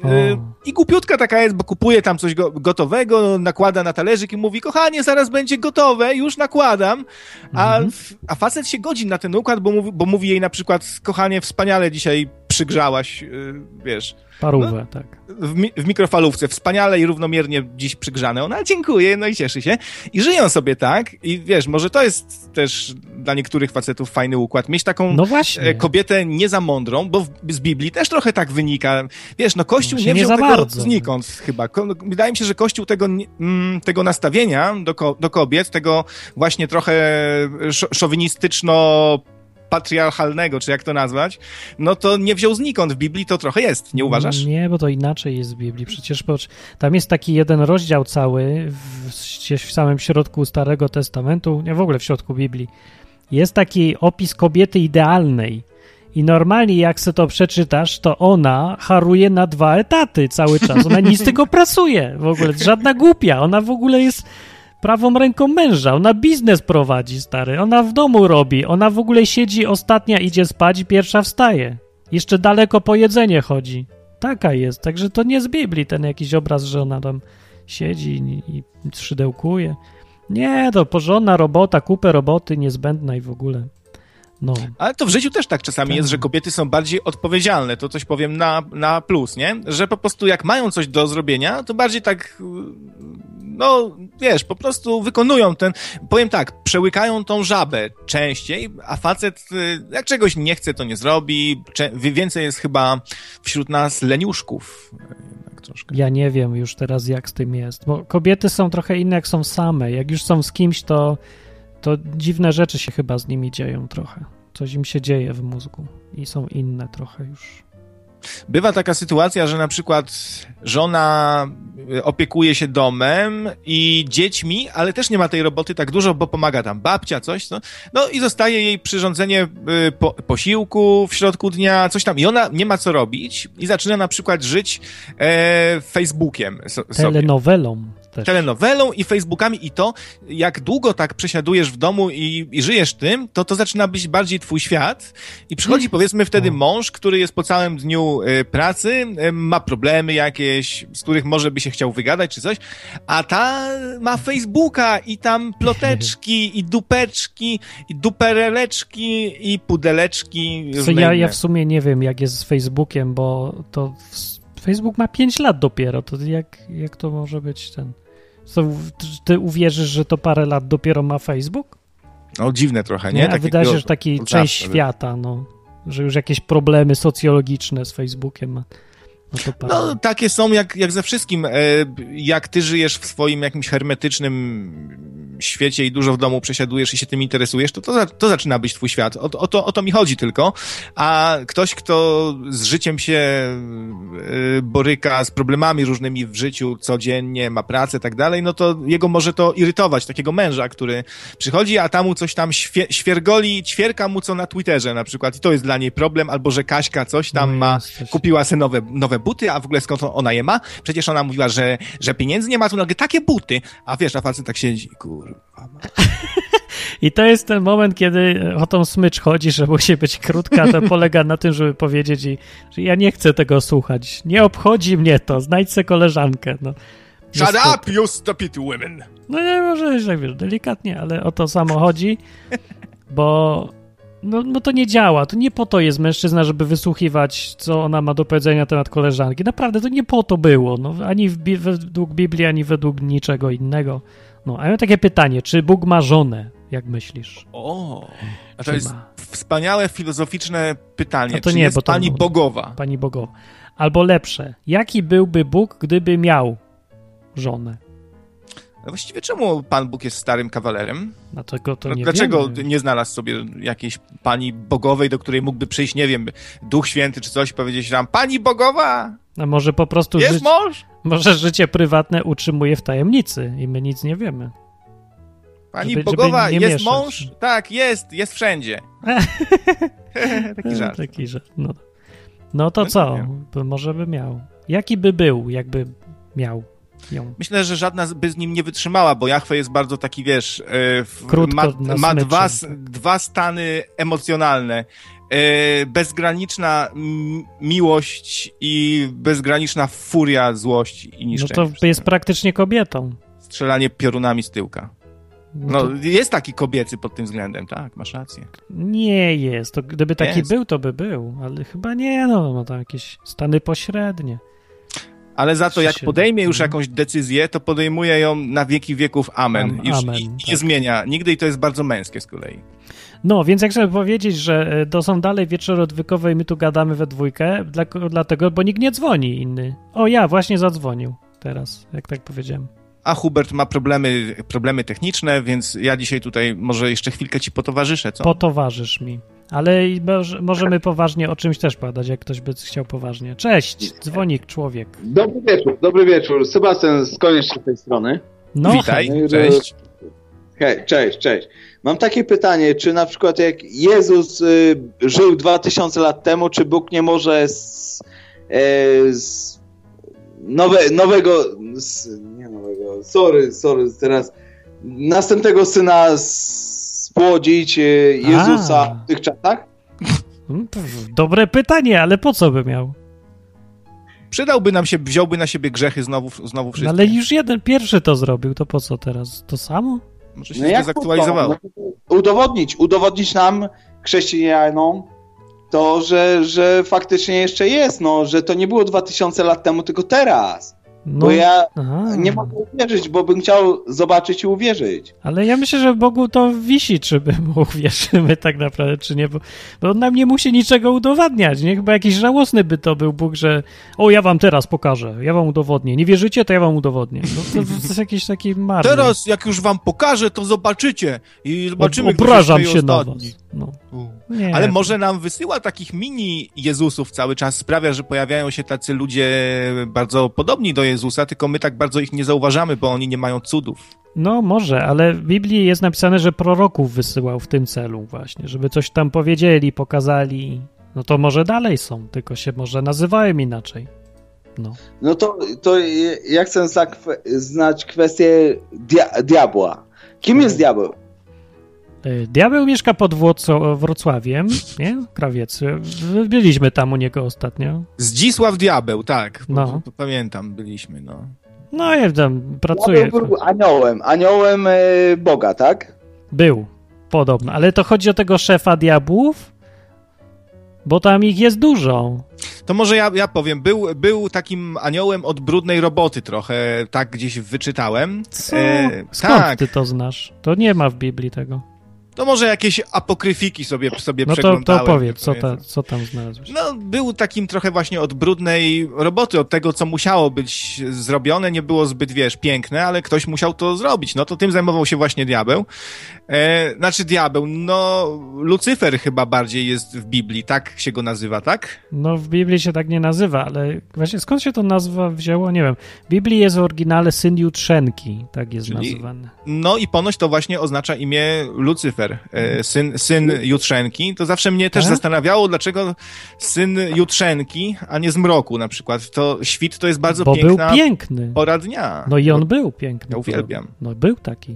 I głupiutka taka jest, bo kupuje tam coś go gotowego, nakłada na talerzyk i mówi, kochanie, zaraz będzie gotowe, już nakładam. A, mhm. a facet się godzi na ten układ, bo mówi, bo mówi jej na przykład, kochanie, wspaniale dzisiaj przygrzałaś, yy, wiesz. Parówę, no, tak. W, mi w, mikrofalówce, wspaniale i równomiernie dziś przygrzane. Ona dziękuję, no i cieszy się. I żyją sobie tak. I wiesz, może to jest też dla niektórych facetów fajny układ. Mieć taką no e, kobietę nie za mądrą, bo w, z Biblii też trochę tak wynika. Wiesz, no Kościół no nie wziął nie tego bardzo. znikąd chyba. Ko wydaje mi się, że Kościół tego, mm, tego nastawienia do, ko do kobiet, tego właśnie trochę szowinistyczno patriarchalnego, czy jak to nazwać, no to nie wziął znikąd. W Biblii to trochę jest, nie uważasz? Nie, bo to inaczej jest w Biblii. Przecież tam jest taki jeden rozdział cały w, w samym środku Starego Testamentu, nie w ogóle w środku Biblii. Jest taki opis kobiety idealnej. I normalnie jak se to przeczytasz, to ona haruje na dwa etaty cały czas. Ona nic tylko pracuje w ogóle. Żadna głupia. Ona w ogóle jest prawą ręką męża. Ona biznes prowadzi, stary. Ona w domu robi. Ona w ogóle siedzi, ostatnia idzie spać, pierwsza wstaje. Jeszcze daleko po jedzenie chodzi. Taka jest. Także to nie z Biblii ten jakiś obraz, że ona tam siedzi i, i szydełkuje. Nie, to porządna robota, kupę roboty niezbędna i w ogóle. No. Ale to w życiu też tak czasami tak. jest, że kobiety są bardziej odpowiedzialne, to coś powiem na, na plus, nie? Że po prostu jak mają coś do zrobienia, to bardziej tak, no wiesz, po prostu wykonują ten, powiem tak, przełykają tą żabę częściej, a facet y, jak czegoś nie chce, to nie zrobi. Więcej jest chyba wśród nas leniuszków. Troszkę. Ja nie wiem już teraz, jak z tym jest, bo kobiety są trochę inne, jak są same. Jak już są z kimś, to to dziwne rzeczy się chyba z nimi dzieją trochę. Coś im się dzieje w mózgu i są inne trochę już. Bywa taka sytuacja, że na przykład żona y, opiekuje się domem i dziećmi, ale też nie ma tej roboty tak dużo, bo pomaga tam babcia, coś. No, no i zostaje jej przyrządzenie y, po, posiłku w środku dnia, coś tam. I ona nie ma co robić i zaczyna na przykład żyć e, Facebookiem. So, Telenowelą też. telenowelą i Facebookami i to, jak długo tak przesiadujesz w domu i, i żyjesz tym, to to zaczyna być bardziej twój świat i przychodzi powiedzmy wtedy mąż, który jest po całym dniu y, pracy, y, ma problemy jakieś, z których może by się chciał wygadać czy coś, a ta ma Facebooka i tam ploteczki i dupeczki i dupereleczki i pudeleczki. Co ja, ja w sumie nie wiem, jak jest z Facebookiem, bo to Facebook ma 5 lat dopiero, to jak, jak to może być ten... Co, ty uwierzysz, że to parę lat dopiero ma Facebook? No dziwne trochę, nie? nie? Wydaje się, że taki część świata, no, że już jakieś problemy socjologiczne z Facebookiem ma. No, no, takie są jak, jak ze wszystkim. E, jak ty żyjesz w swoim jakimś hermetycznym świecie i dużo w domu przesiadujesz i się tym interesujesz, to to, to zaczyna być twój świat. O, o, to, o to mi chodzi tylko. A ktoś, kto z życiem się e, boryka, z problemami różnymi w życiu codziennie, ma pracę i tak dalej, no to jego może to irytować, takiego męża, który przychodzi, a tam mu coś tam świe, świergoli, ćwierka mu co na Twitterze na przykład i to jest dla niej problem, albo że Kaśka coś tam no ma, kupiła sobie nowe, nowe buty, a w ogóle skąd ona je ma? Przecież ona mówiła, że, że pieniędzy nie ma, tu nagle takie buty, a wiesz, a facet tak siedzi, kurwa. I to jest ten moment, kiedy o tą smycz chodzi, że musi być krótka, to polega na tym, żeby powiedzieć jej, że ja nie chcę tego słuchać, nie obchodzi mnie to, znajdź sobie koleżankę, no. Shut up, you stupid women! No nie, może, tak wiesz, delikatnie, ale o to samo chodzi, bo no, no to nie działa. To nie po to jest mężczyzna, żeby wysłuchiwać, co ona ma do powiedzenia na temat koleżanki. Naprawdę to nie po to było. No, ani według Biblii, ani według niczego innego. No, a ja mam takie pytanie, czy Bóg ma żonę, jak myślisz? O, a to jest ma? wspaniałe filozoficzne pytanie. to czy nie, jest bo to, pani bogowa? Pani bogowa. Albo lepsze, jaki byłby Bóg, gdyby miał żonę? No właściwie czemu Pan Bóg jest starym kawalerem? Dlaczego to nie Dlaczego wiemy. nie znalazł sobie jakiejś pani bogowej, do której mógłby przyjść, nie wiem, Duch Święty czy coś, powiedzieć nam, pani bogowa! A może po prostu jest mąż? Może życie prywatne utrzymuje w tajemnicy i my nic nie wiemy. Pani żeby, bogowa, żeby jest mieszać. mąż? Tak, jest, jest wszędzie. Taki żart. Taki żart, no. No to no co? Może by miał. Jaki by był, jakby miał? Myślę, że żadna by z nim nie wytrzymała, bo Jachwę jest bardzo taki, wiesz, e, ma, ma dwa, dwa stany emocjonalne. E, bezgraniczna miłość i bezgraniczna furia złości i niszczenia. No to jest praktycznie kobietą. Strzelanie piorunami z tyłka. No, no to... jest taki kobiecy pod tym względem, tak, masz rację. Nie jest. To gdyby taki jest. był, to by był, ale chyba nie, no ma tam jakieś stany pośrednie. Ale za to, jak podejmie już mhm. jakąś decyzję, to podejmuje ją na wieki wieków amen. Już amen, i, tak. nie zmienia nigdy i to jest bardzo męskie z kolei. No, więc jak chcę powiedzieć, że e, to są dalej wieczory odwykowe i my tu gadamy we dwójkę, dla, dlatego, bo nikt nie dzwoni inny. O, ja właśnie zadzwonił teraz, jak tak powiedziałem a Hubert ma problemy, problemy techniczne, więc ja dzisiaj tutaj może jeszcze chwilkę ci potowarzyszę, co? Potowarzysz mi. Ale możemy poważnie o czymś też padać, jak ktoś by chciał poważnie. Cześć, dzwonik człowiek. Dobry wieczór, dobry wieczór. Sebastian z z tej strony. No, Witaj, hej. cześć. Hej, cześć, cześć. Mam takie pytanie, czy na przykład jak Jezus y, żył 2000 lat temu, czy Bóg nie może z, y, z nowe, nowego, nie nowego, sorry, sorry, teraz następnego syna spłodzić e, Jezusa A. w tych czasach? Hmm, dobre pytanie, ale po co by miał? Przydałby nam się, wziąłby na siebie grzechy znowu, znowu wszystkie. ale już jeden pierwszy to zrobił, to po co teraz? To samo? Może się no zaktualizowało. No, udowodnić, udowodnić nam, chrześcijanom, to, że, że faktycznie jeszcze jest, no, że to nie było 2000 lat temu, tylko teraz. No, bo ja aha. nie mogę uwierzyć, bo bym chciał zobaczyć i uwierzyć. Ale ja myślę, że Bogu to wisi, czy my mu uwierzymy tak naprawdę, czy nie, bo, bo on nam nie musi niczego udowadniać, nie? Chyba jakiś żałosny by to był Bóg, że o, ja wam teraz pokażę, ja wam udowodnię. Nie wierzycie, to ja wam udowodnię. No, to, to jest jakiś taki marny. Teraz, jak już wam pokażę, to zobaczycie i zobaczymy, Obrażam się na was. No. Nie, Ale może nam wysyła takich mini Jezusów cały czas, sprawia, że pojawiają się tacy ludzie bardzo podobni do Jezusa, tylko my tak bardzo ich nie zauważamy, bo oni nie mają cudów. No może, ale w Biblii jest napisane, że proroków wysyłał w tym celu właśnie, żeby coś tam powiedzieli, pokazali. No to może dalej są, tylko się może nazywają inaczej. No, no to, to ja chcę znać kwestię dia diabła. Kim jest diabeł? E, diabeł mieszka pod Wrocławiem, nie? Krawiec. Byliśmy tam u niego ostatnio. Zdzisław Diabeł, tak. No. Pamiętam, byliśmy, no. No, ja tam pracuję. Diabeł był aniołem, aniołem e, Boga, tak? Był, podobno. Ale to chodzi o tego szefa diabłów? Bo tam ich jest dużo. To może ja, ja powiem, był, był takim aniołem od brudnej roboty trochę, tak gdzieś wyczytałem. Co? E, Skąd tak. ty to znasz? To nie ma w Biblii tego. To może jakieś apokryfiki sobie, sobie no. No to, to powiedz, co, ta, co tam znalazłeś? No, był takim trochę właśnie od brudnej roboty, od tego, co musiało być zrobione. Nie było zbyt, wiesz, piękne, ale ktoś musiał to zrobić. No to tym zajmował się właśnie diabeł. E, znaczy diabeł, no Lucyfer chyba bardziej jest w Biblii, tak się go nazywa, tak? No w Biblii się tak nie nazywa, ale właśnie skąd się to nazwa wzięło, nie wiem. W Biblii jest w oryginale syn Jutrzenki, tak jest Czyli, nazywany. No i ponoć to właśnie oznacza imię Lucyfer, e, syn, syn Jutrzenki. To zawsze mnie też tak? zastanawiało, dlaczego syn Jutrzenki, a nie zmroku na przykład. To świt to jest bardzo Bo piękna był piękny. pora dnia. No i on był piękny. Ja uwielbiam. No był taki.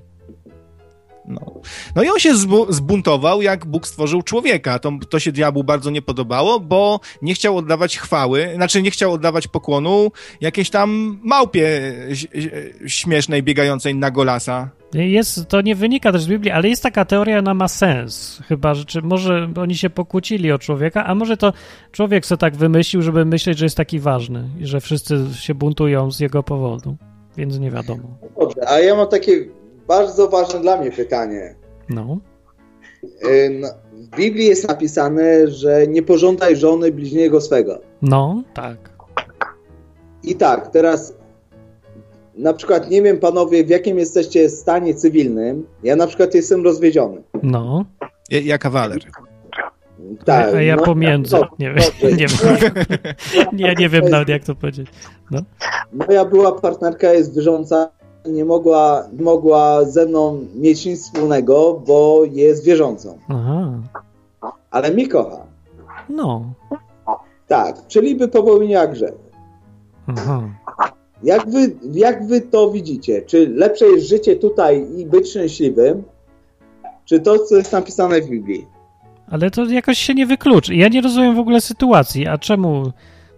No. no i on się zbuntował, jak Bóg stworzył człowieka. To, to się diabłu bardzo nie podobało, bo nie chciał oddawać chwały, znaczy nie chciał oddawać pokłonu jakiejś tam małpie śmiesznej, biegającej na golasa. Jest, to nie wynika też z Biblii, ale jest taka teoria, ona ma sens. Chyba, że czy może oni się pokłócili o człowieka, a może to człowiek sobie tak wymyślił, żeby myśleć, że jest taki ważny i że wszyscy się buntują z jego powodu. Więc nie wiadomo. Dobrze, a ja mam takie bardzo ważne dla mnie pytanie. No. W Biblii jest napisane, że nie pożądaj żony bliźniego swego. No, tak. I tak, teraz na przykład nie wiem panowie, w jakim jesteście stanie cywilnym. Ja na przykład jestem rozwiedziony. No. Ja, ja kawaler. Tak. A ja no, pomiędzy. No, nie, wiem, nie wiem. nie, nie wiem nawet jak to powiedzieć. No. Moja była partnerka jest wierząca nie mogła, mogła ze mną mieć nic wspólnego, bo jest wierzącą. Aha. Ale mnie kocha. No. Tak, czyli by popełniła grzech. Aha. Jak wy, jak wy to widzicie? Czy lepsze jest życie tutaj i być szczęśliwym, czy to, co jest napisane w Biblii? Ale to jakoś się nie wykluczy. Ja nie rozumiem w ogóle sytuacji. A czemu?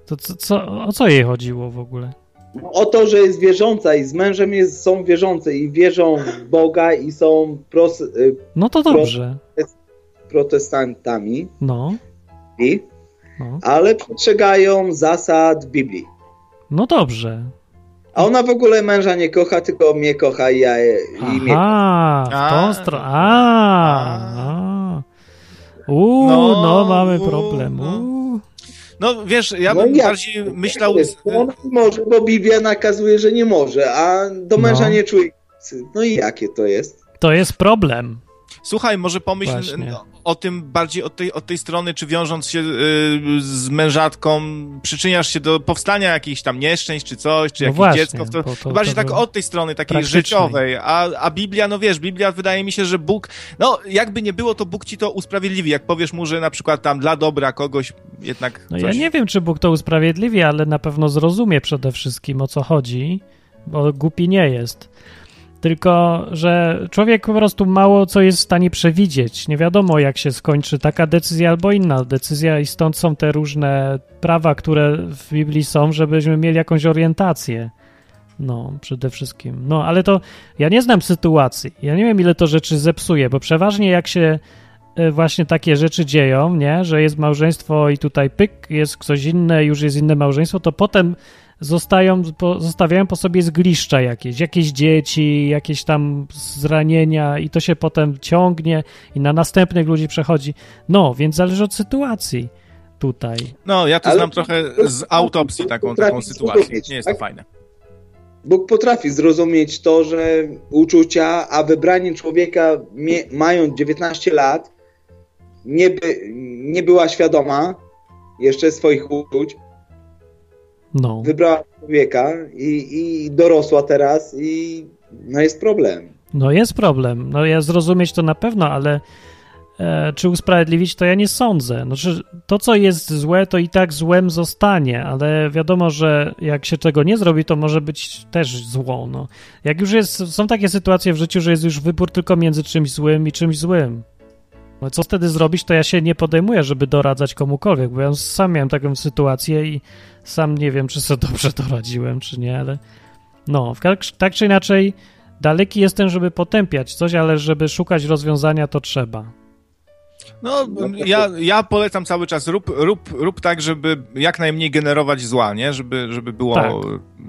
To co, co, o co jej chodziło w ogóle? O to, że jest wierząca i z mężem jest, są wierzące i wierzą w Boga i są pros, y, No to dobrze. protestantami. No. I, no. Ale przestrzegają zasad Biblii. No dobrze. A ona w ogóle męża nie kocha, tylko mnie kocha i ja i Aha, mnie kocha. w tą stronę. A, Uuu, no, no, mamy problem. No. no wiesz, ja bym no, bardziej myślał... On może, bo Biblia nakazuje, że nie może, a do męża no. nie czuje. No i jakie to jest? To jest problem. Słuchaj, może pomyśl no, o tym bardziej od tej, od tej strony, czy wiążąc się y, z mężatką, przyczyniasz się do powstania jakichś tam nieszczęść, czy coś, czy no jakieś właśnie, dziecko. To, to, to bardziej tak od tej strony takiej życiowej. A, a Biblia, no wiesz, Biblia wydaje mi się, że Bóg, no jakby nie było, to Bóg ci to usprawiedliwi. Jak powiesz mu, że na przykład tam dla dobra kogoś jednak. No coś... ja nie wiem, czy Bóg to usprawiedliwi, ale na pewno zrozumie przede wszystkim o co chodzi, bo głupi nie jest. Tylko, że człowiek po prostu mało co jest w stanie przewidzieć. Nie wiadomo, jak się skończy taka decyzja albo inna decyzja, i stąd są te różne prawa, które w Biblii są, żebyśmy mieli jakąś orientację. No, przede wszystkim. No, ale to ja nie znam sytuacji. Ja nie wiem, ile to rzeczy zepsuje, bo przeważnie jak się e, właśnie takie rzeczy dzieją, nie, że jest małżeństwo i tutaj pyk, jest ktoś inny, już jest inne małżeństwo, to potem zostają, po, zostawiają po sobie zgliszcza jakieś, jakieś dzieci, jakieś tam zranienia i to się potem ciągnie i na następnych ludzi przechodzi. No, więc zależy od sytuacji tutaj. No, ja to Ale... znam trochę z autopsji taką, taką sytuację. Nie jest to tak? fajne. Bóg potrafi zrozumieć to, że uczucia, a wybranie człowieka mając 19 lat nie, by, nie była świadoma jeszcze swoich uczuć, no. Wybrała człowieka i, i dorosła teraz i no jest problem. No jest problem. No ja zrozumieć to na pewno, ale e, czy usprawiedliwić to ja nie sądzę. Znaczy, to, co jest złe, to i tak złem zostanie, ale wiadomo, że jak się tego nie zrobi, to może być też zło. No. Jak już jest, są takie sytuacje w życiu, że jest już wybór tylko między czymś złym i czymś złym. No co wtedy zrobić, to ja się nie podejmuję, żeby doradzać komukolwiek, bo ja sam miałem taką sytuację i sam nie wiem, czy sobie dobrze doradziłem, czy nie, ale no, tak czy inaczej, daleki jestem, żeby potępiać coś, ale żeby szukać rozwiązania, to trzeba. No, ja, ja polecam cały czas, rób, rób, rób tak, żeby jak najmniej generować zła, nie? Żeby, żeby było... Tak,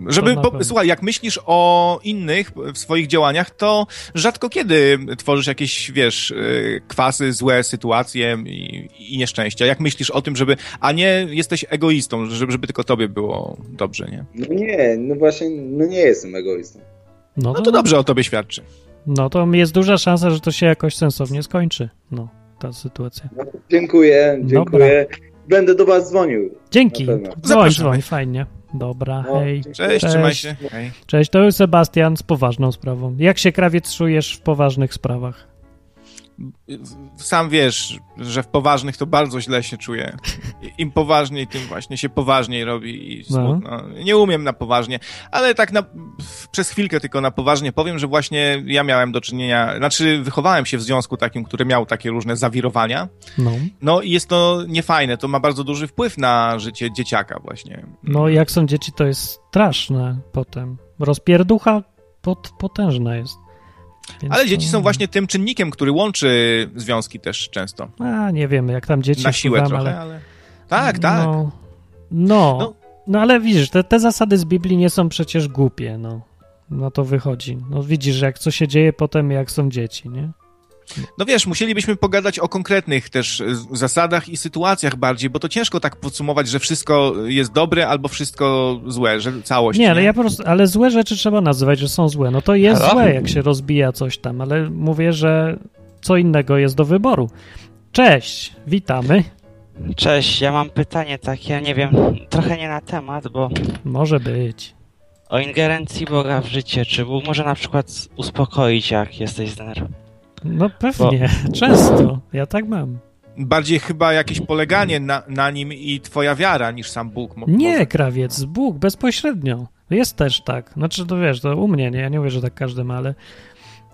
żeby, bo, słuchaj, jak myślisz o innych w swoich działaniach, to rzadko kiedy tworzysz jakieś, wiesz, y, kwasy, złe sytuacje i, i nieszczęścia. Jak myślisz o tym, żeby... A nie jesteś egoistą, żeby, żeby tylko tobie było dobrze, nie? No nie, no właśnie, no nie jestem egoistą. No to, no to dobrze o tobie świadczy. No to jest duża szansa, że to się jakoś sensownie skończy. No ta sytuacja. No, dziękuję, dziękuję. Dobra. Będę do was dzwonił. Dzięki. Dzwoń, dzwoń, fajnie. Dobra, no, hej. Cześć, cześć, trzymaj się. Hej. Cześć, to jest Sebastian z poważną sprawą. Jak się krawiec czujesz w poważnych sprawach? Sam wiesz, że w poważnych to bardzo źle się czuję. Im poważniej, tym właśnie się poważniej robi i no. smutno. No. Nie umiem na poważnie, ale tak na, przez chwilkę tylko na poważnie powiem, że właśnie ja miałem do czynienia, znaczy wychowałem się w związku takim, który miał takie różne zawirowania. No, no i jest to niefajne, to ma bardzo duży wpływ na życie dzieciaka właśnie. No jak są dzieci, to jest straszne potem. Rozpierducha pot, potężna jest. Więc Ale dzieci to... są właśnie tym czynnikiem, który łączy związki też często. A, nie wiemy, jak tam dzieci Na siłę wpływam, trochę, ale... ale... Tak, tak. No, no, no. no ale widzisz, te, te zasady z Biblii nie są przecież głupie, no. No to wychodzi. No widzisz, jak co się dzieje potem, jak są dzieci, nie? No wiesz, musielibyśmy pogadać o konkretnych też e, zasadach i sytuacjach bardziej, bo to ciężko tak podsumować, że wszystko jest dobre albo wszystko złe, że całość. Nie, nie? ale ja po prostu, ale złe rzeczy trzeba nazywać, że są złe. No to jest Halo? złe, jak się rozbija coś tam, ale mówię, że co innego jest do wyboru. Cześć, witamy. Cześć, ja mam pytanie takie, nie wiem, trochę nie na temat, bo... Może być. O ingerencji Boga w życie. Czy Bóg może na przykład uspokoić, jak jesteś zdenerwowany? No pewnie, Bo... często. Ja tak mam. Bardziej chyba jakieś poleganie na, na nim i twoja wiara niż sam Bóg. Nie, krawiec, Bóg bezpośrednio. Jest też tak. Znaczy, to wiesz, to u mnie, nie? Ja nie mówię, że tak każdy ma, ale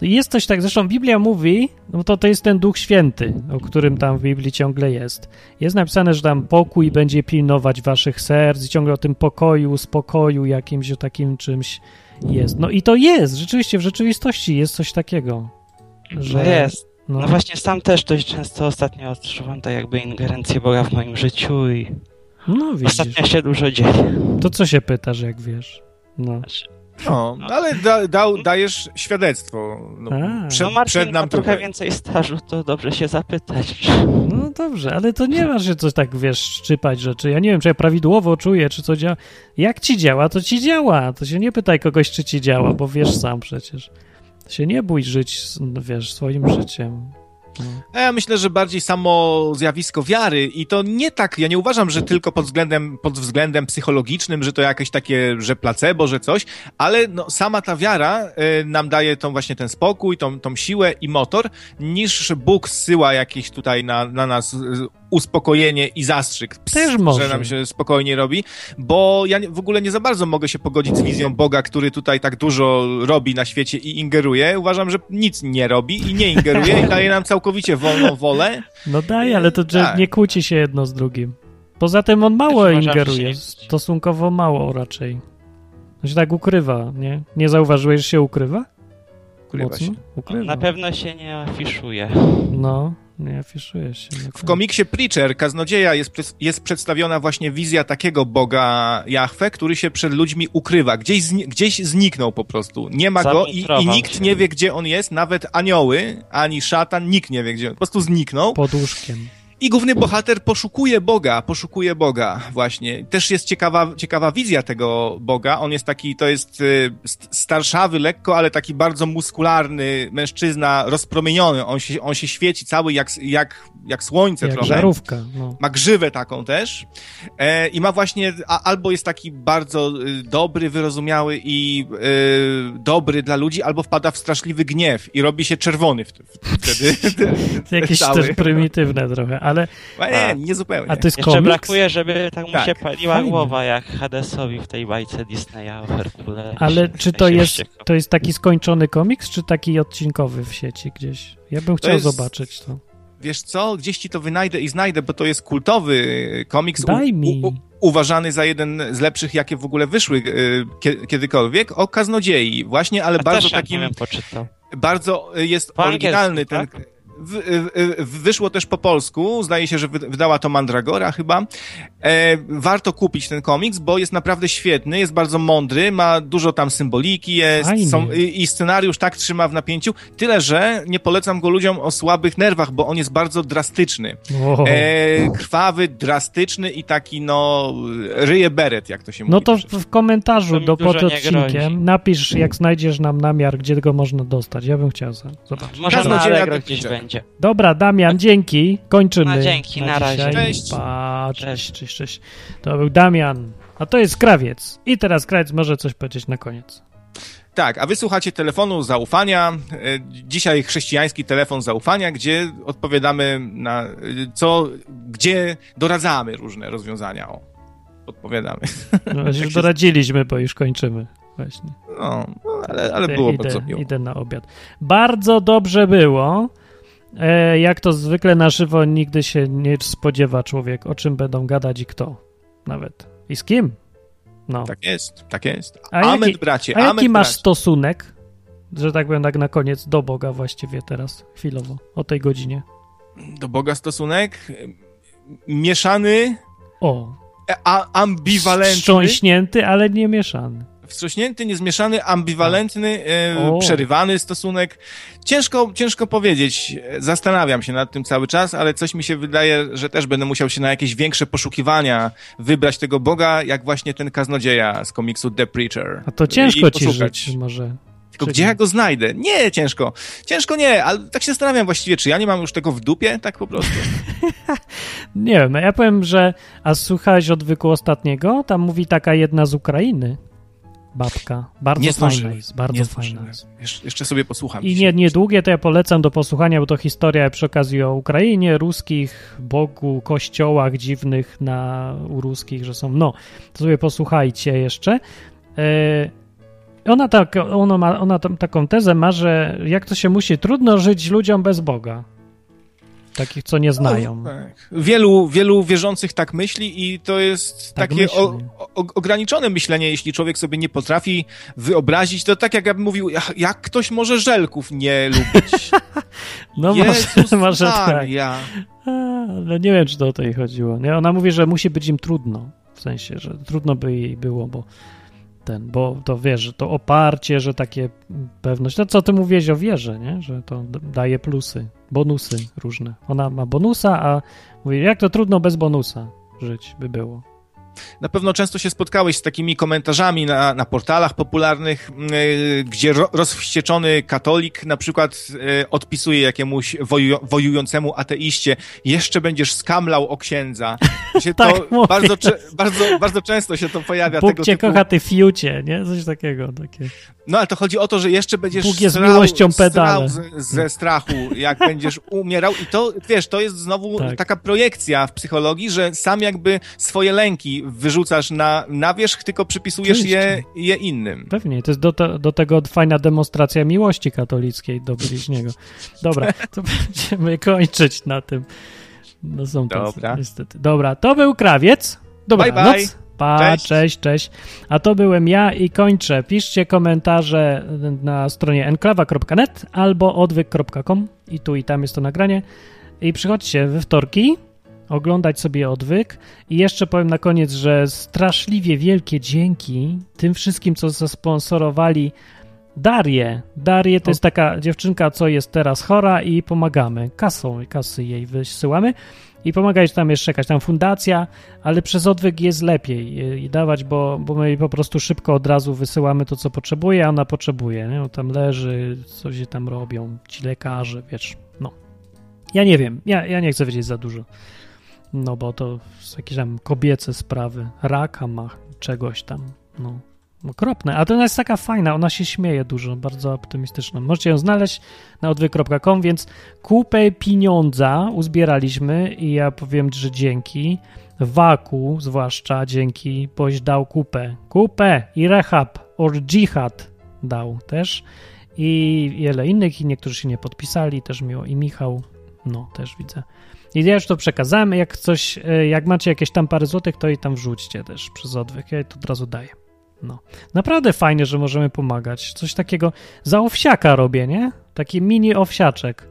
jest coś tak, zresztą Biblia mówi, no to to jest ten Duch Święty, o którym tam w Biblii ciągle jest. Jest napisane, że tam pokój będzie pilnować waszych serc i ciągle o tym pokoju, spokoju jakimś takim czymś jest. No i to jest, rzeczywiście, w rzeczywistości jest coś takiego. Że... No jest. No. no właśnie sam też dość często ostatnio odczuwam tak jakby ingerencję Boga w moim życiu i no, widzisz. ostatnio się dużo dzieje. To co się pytasz, jak wiesz? No. Znaczy, no, no, ale da, da, dajesz świadectwo. No, przed, no Marcin przed nam ma trochę więcej stażu, to dobrze się zapytać. No dobrze, ale to nie masz się coś tak, wiesz, szczypać rzeczy. Ja nie wiem, czy ja prawidłowo czuję, czy co działa. Jak ci działa, to ci działa. To się nie pytaj kogoś, czy ci działa, bo wiesz sam przecież. Się nie bój żyć, wiesz, swoim życiem. No. Ja myślę, że bardziej samo zjawisko wiary i to nie tak, ja nie uważam, że tylko pod względem, pod względem psychologicznym, że to jakieś takie, że placebo, że coś, ale no, sama ta wiara y, nam daje tą właśnie ten spokój, tą, tą siłę i motor, niż Bóg zsyła jakieś tutaj na, na nas uspokojenie i zastrzyk, Też może. że nam się spokojnie robi, bo ja w ogóle nie za bardzo mogę się pogodzić z wizją Boga, który tutaj tak dużo robi na świecie i ingeruje. Uważam, że nic nie robi i nie ingeruje i daje nam całkowicie wolną wolę. No daje, ale to tak. nie kłóci się jedno z drugim. Poza tym on mało ingeruje, stosunkowo mało raczej. On się tak ukrywa, nie? Nie zauważyłeś, że się ukrywa? Ukrywa Mocno? się. Ukrywa. Na pewno się nie afiszuje. No, nie afiszuje się. W komiksie Preacher, Kaznodzieja, jest, jest przedstawiona właśnie wizja takiego Boga Jahwe, który się przed ludźmi ukrywa. Gdzieś, zni gdzieś zniknął po prostu. Nie ma go i, i, nikt się. nie wie, gdzie on jest. Nawet anioły, ani szatan, nikt nie wie, gdzie on Po prostu zniknął. Pod łóżkiem. I główny bohater poszukuje Boga, poszukuje Boga właśnie. Też jest ciekawa, ciekawa wizja tego Boga. On jest taki, to jest y, starszawy lekko, ale taki bardzo muskularny mężczyzna, rozpromieniony. On się, on się świeci cały jak, jak, jak słońce jak trochę. Żarówka, no. Ma grzywę taką też. E, I ma właśnie, a, albo jest taki bardzo y, dobry, wyrozumiały i y, dobry dla ludzi, albo wpada w straszliwy gniew i robi się czerwony wtedy. Jakieś też prymitywne trochę ale... A, nie, nie zupełnie. A to jest Jeszcze komiks? brakuje, żeby tak mu tak. się paliła Fajne. głowa, jak Hadesowi w tej bajce Disneya o Herkule. Ale czy to jest, to jest taki skończony komiks, czy taki odcinkowy w sieci gdzieś? Ja bym chciał jest... zobaczyć to. Wiesz co, gdzieś ci to wynajdę i znajdę, bo to jest kultowy komiks. Daj mi. U, u, uważany za jeden z lepszych, jakie w ogóle wyszły y, kiedykolwiek, o kaznodziei. Właśnie, ale A bardzo takim... Nie poczytał. Bardzo jest po oryginalny ten... Tak? Wyszło też po polsku, zdaje się, że wydała to Mandragora chyba. E, warto kupić ten komiks, bo jest naprawdę świetny, jest bardzo mądry, ma dużo tam symboliki, jest są, i, i, scenariusz tak trzyma w napięciu, tyle, że nie polecam go ludziom o słabych nerwach, bo on jest bardzo drastyczny. E, krwawy, drastyczny i taki, no, ryje beret, jak to się no mówi. No to w komentarzu do pod odcinkiem napisz, jak znajdziesz nam namiar, gdzie go można dostać. Ja bym chciał zobaczyć. Może na Allegro gdzieś będzie będzie. Dobra, Damian, dzięki. Kończymy. No, dzięki, na, na razie. Cześć. Pa, cześć, cześć, cześć. To był Damian. A to jest Krawiec. I teraz Krawiec może coś powiedzieć na koniec. Tak, a wysłuchacie telefonu zaufania. E, dzisiaj chrześcijański telefon zaufania, gdzie odpowiadamy na e, co, gdzie doradzamy różne rozwiązania. O, odpowiadamy. No, już doradziliśmy, bo już kończymy. Właśnie. No, ale, ale było idę, bardzo miło. Idę na obiad. Bardzo dobrze było. E, jak to zwykle na żywo nigdy się nie spodziewa człowiek, o czym będą gadać i kto nawet. I z kim? No. Tak jest, tak jest. A amen, jaki, bracie, a jaki masz bracie. stosunek, że tak powiem, tak na koniec, do Boga właściwie teraz, chwilowo, o tej godzinie? Do Boga stosunek? Mieszany. O. A, ambiwalentny. Wstrząśnięty, ale nie mieszany wstrząśnięty, niezmieszany, ambiwalentny, e, przerywany stosunek. Ciężko, ciężko powiedzieć. Zastanawiam się nad tym cały czas, ale coś mi się wydaje, że też będę musiał się na jakieś większe poszukiwania wybrać tego Boga, jak właśnie ten kaznodzieja z komiksu The Preacher. A to ciężko ci żyć może. Tylko gdzie ja go znajdę? Nie, ciężko. Ciężko nie, ale tak się zastanawiam właściwie, czy ja nie mam już tego w dupie, tak po prostu. nie wiem, ja powiem, że a słuchałeś odwyku ostatniego? Tam mówi taka jedna z Ukrainy, babka. Bardzo nie fajna jest, bardzo nie fajna jest. Jeszcze sobie posłucham. I nie, niedługie to ja polecam do posłuchania, bo to historia przy okazji o Ukrainie, ruskich, Bogu, kościołach dziwnych na, u ruskich, że są. No, to sobie posłuchajcie jeszcze. ona, tak, ona ma ona taką tezę ma, że jak to się musi, trudno żyć ludziom bez Boga. Takich, co nie znają. No, tak. Wielu, wielu wierzących tak myśli i to jest tak takie o, o, ograniczone myślenie, jeśli człowiek sobie nie potrafi wyobrazić. To tak jak ja bym mówił, jak ktoś może żelków nie lubić? no Jezus może, może tak. Ale nie wiem, czy to o to jej chodziło. Nie? Ona mówi, że musi być im trudno. W sensie, że trudno by jej było, bo ten, bo to wiesz, to oparcie, że takie pewność, to co ty mówiłeś o wierze, nie? Że to daje plusy, bonusy różne. Ona ma bonusa, a mówi, jak to trudno bez bonusa żyć by było. Na pewno często się spotkałeś z takimi komentarzami na, na portalach popularnych, yy, gdzie ro, rozwścieczony katolik na przykład yy, odpisuje jakiemuś woju, wojującemu ateiście, jeszcze będziesz skamlał o księdza. Się tak, to bardzo, bardzo, bardzo często się to pojawia. Bóg tego cię typu... kocha, ty fiucie, nie? Coś takiego. Takie. No ale to chodzi o to, że jeszcze będziesz Bóg jest strał, miłością pedale. Z, ze strachu, jak będziesz umierał i to, wiesz, to jest znowu tak. taka projekcja w psychologii, że sam jakby swoje lęki wyrzucasz na, na wierzch, tylko przypisujesz je, je innym. Pewnie, to jest do, do tego fajna demonstracja miłości katolickiej do bliźniego. Dobra, to będziemy kończyć na tym. No są Dobra. niestety. Dobra, to był krawiec. Dobra, bye, bye. Pa, cześć. cześć, cześć. A to byłem ja i kończę. Piszcie komentarze na stronie enklawa.net albo odwyk.com i tu i tam jest to nagranie. I przychodźcie we wtorki oglądać sobie odwyk. I jeszcze powiem na koniec, że straszliwie wielkie dzięki tym wszystkim, co zasponsorowali Darię. Darię to jest taka dziewczynka, co jest teraz chora i pomagamy. Kasą, kasy jej wysyłamy i pomagać tam jeszcze jakaś tam fundacja, ale przez odwyk jest lepiej i dawać, bo, bo my po prostu szybko od razu wysyłamy to, co potrzebuje, a ona potrzebuje, nie? On tam leży, coś się tam robią, ci lekarze, wiesz, no. Ja nie wiem, ja, ja nie chcę wiedzieć za dużo, no bo to jakieś tam kobiece sprawy, raka ma czegoś tam, no. Okropne, a ona jest taka fajna, ona się śmieje dużo, bardzo optymistyczna. Możecie ją znaleźć na odwyk.com, więc kupę pieniądza uzbieraliśmy i ja powiem, że dzięki. Waku zwłaszcza dzięki, boś dał kupę. Kupę i rehab, or jihad dał też. I wiele innych, i niektórzy się nie podpisali, też miło. I Michał, no też widzę. I ja już to przekazałem, jak coś, e, jak macie jakieś tam parę złotych, to i tam wrzućcie też przez odwyk, ja to od razu daję. No. Naprawdę fajnie, że możemy pomagać. Coś takiego za owsiaka robię, nie? Taki mini owsiaczek.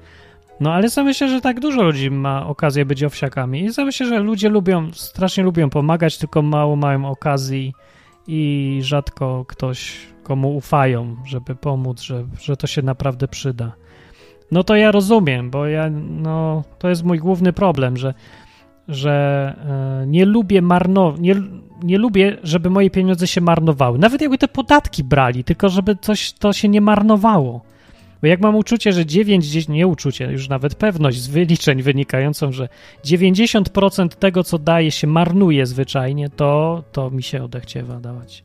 No ale sam myślę, że tak dużo ludzi ma okazję być owsiakami. I sam myślę, że ludzie lubią, strasznie lubią pomagać, tylko mało mają okazji i rzadko ktoś, komu ufają, żeby pomóc, że, że to się naprawdę przyda. No to ja rozumiem, bo ja, no, to jest mój główny problem, że że e, nie lubię marnować, nie, nie lubię, żeby moje pieniądze się marnowały. Nawet jakby te podatki brali, tylko żeby coś to się nie marnowało. Bo jak mam uczucie, że 9, nie uczucie, już nawet pewność z wyliczeń wynikającą, że 90% tego, co daje się, marnuje zwyczajnie, to, to mi się odechciewa dawać.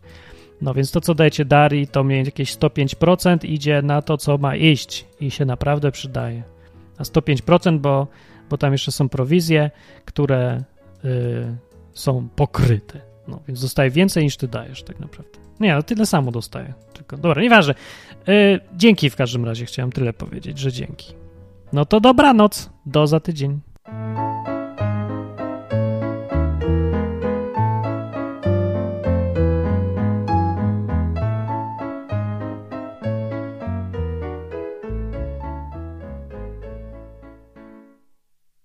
No więc to, co dajecie Dari, to mniej jakieś 105% idzie na to, co ma iść i się naprawdę przydaje. A 105%, bo bo tam jeszcze są prowizje, które y, są pokryte. No, więc dostaje więcej niż ty dajesz tak naprawdę. Nie, no tyle samo dostaje. Tylko, dobra, nieważne. Y, dzięki w każdym razie, chciałem tyle powiedzieć, że dzięki. No to dobranoc, do za tydzień.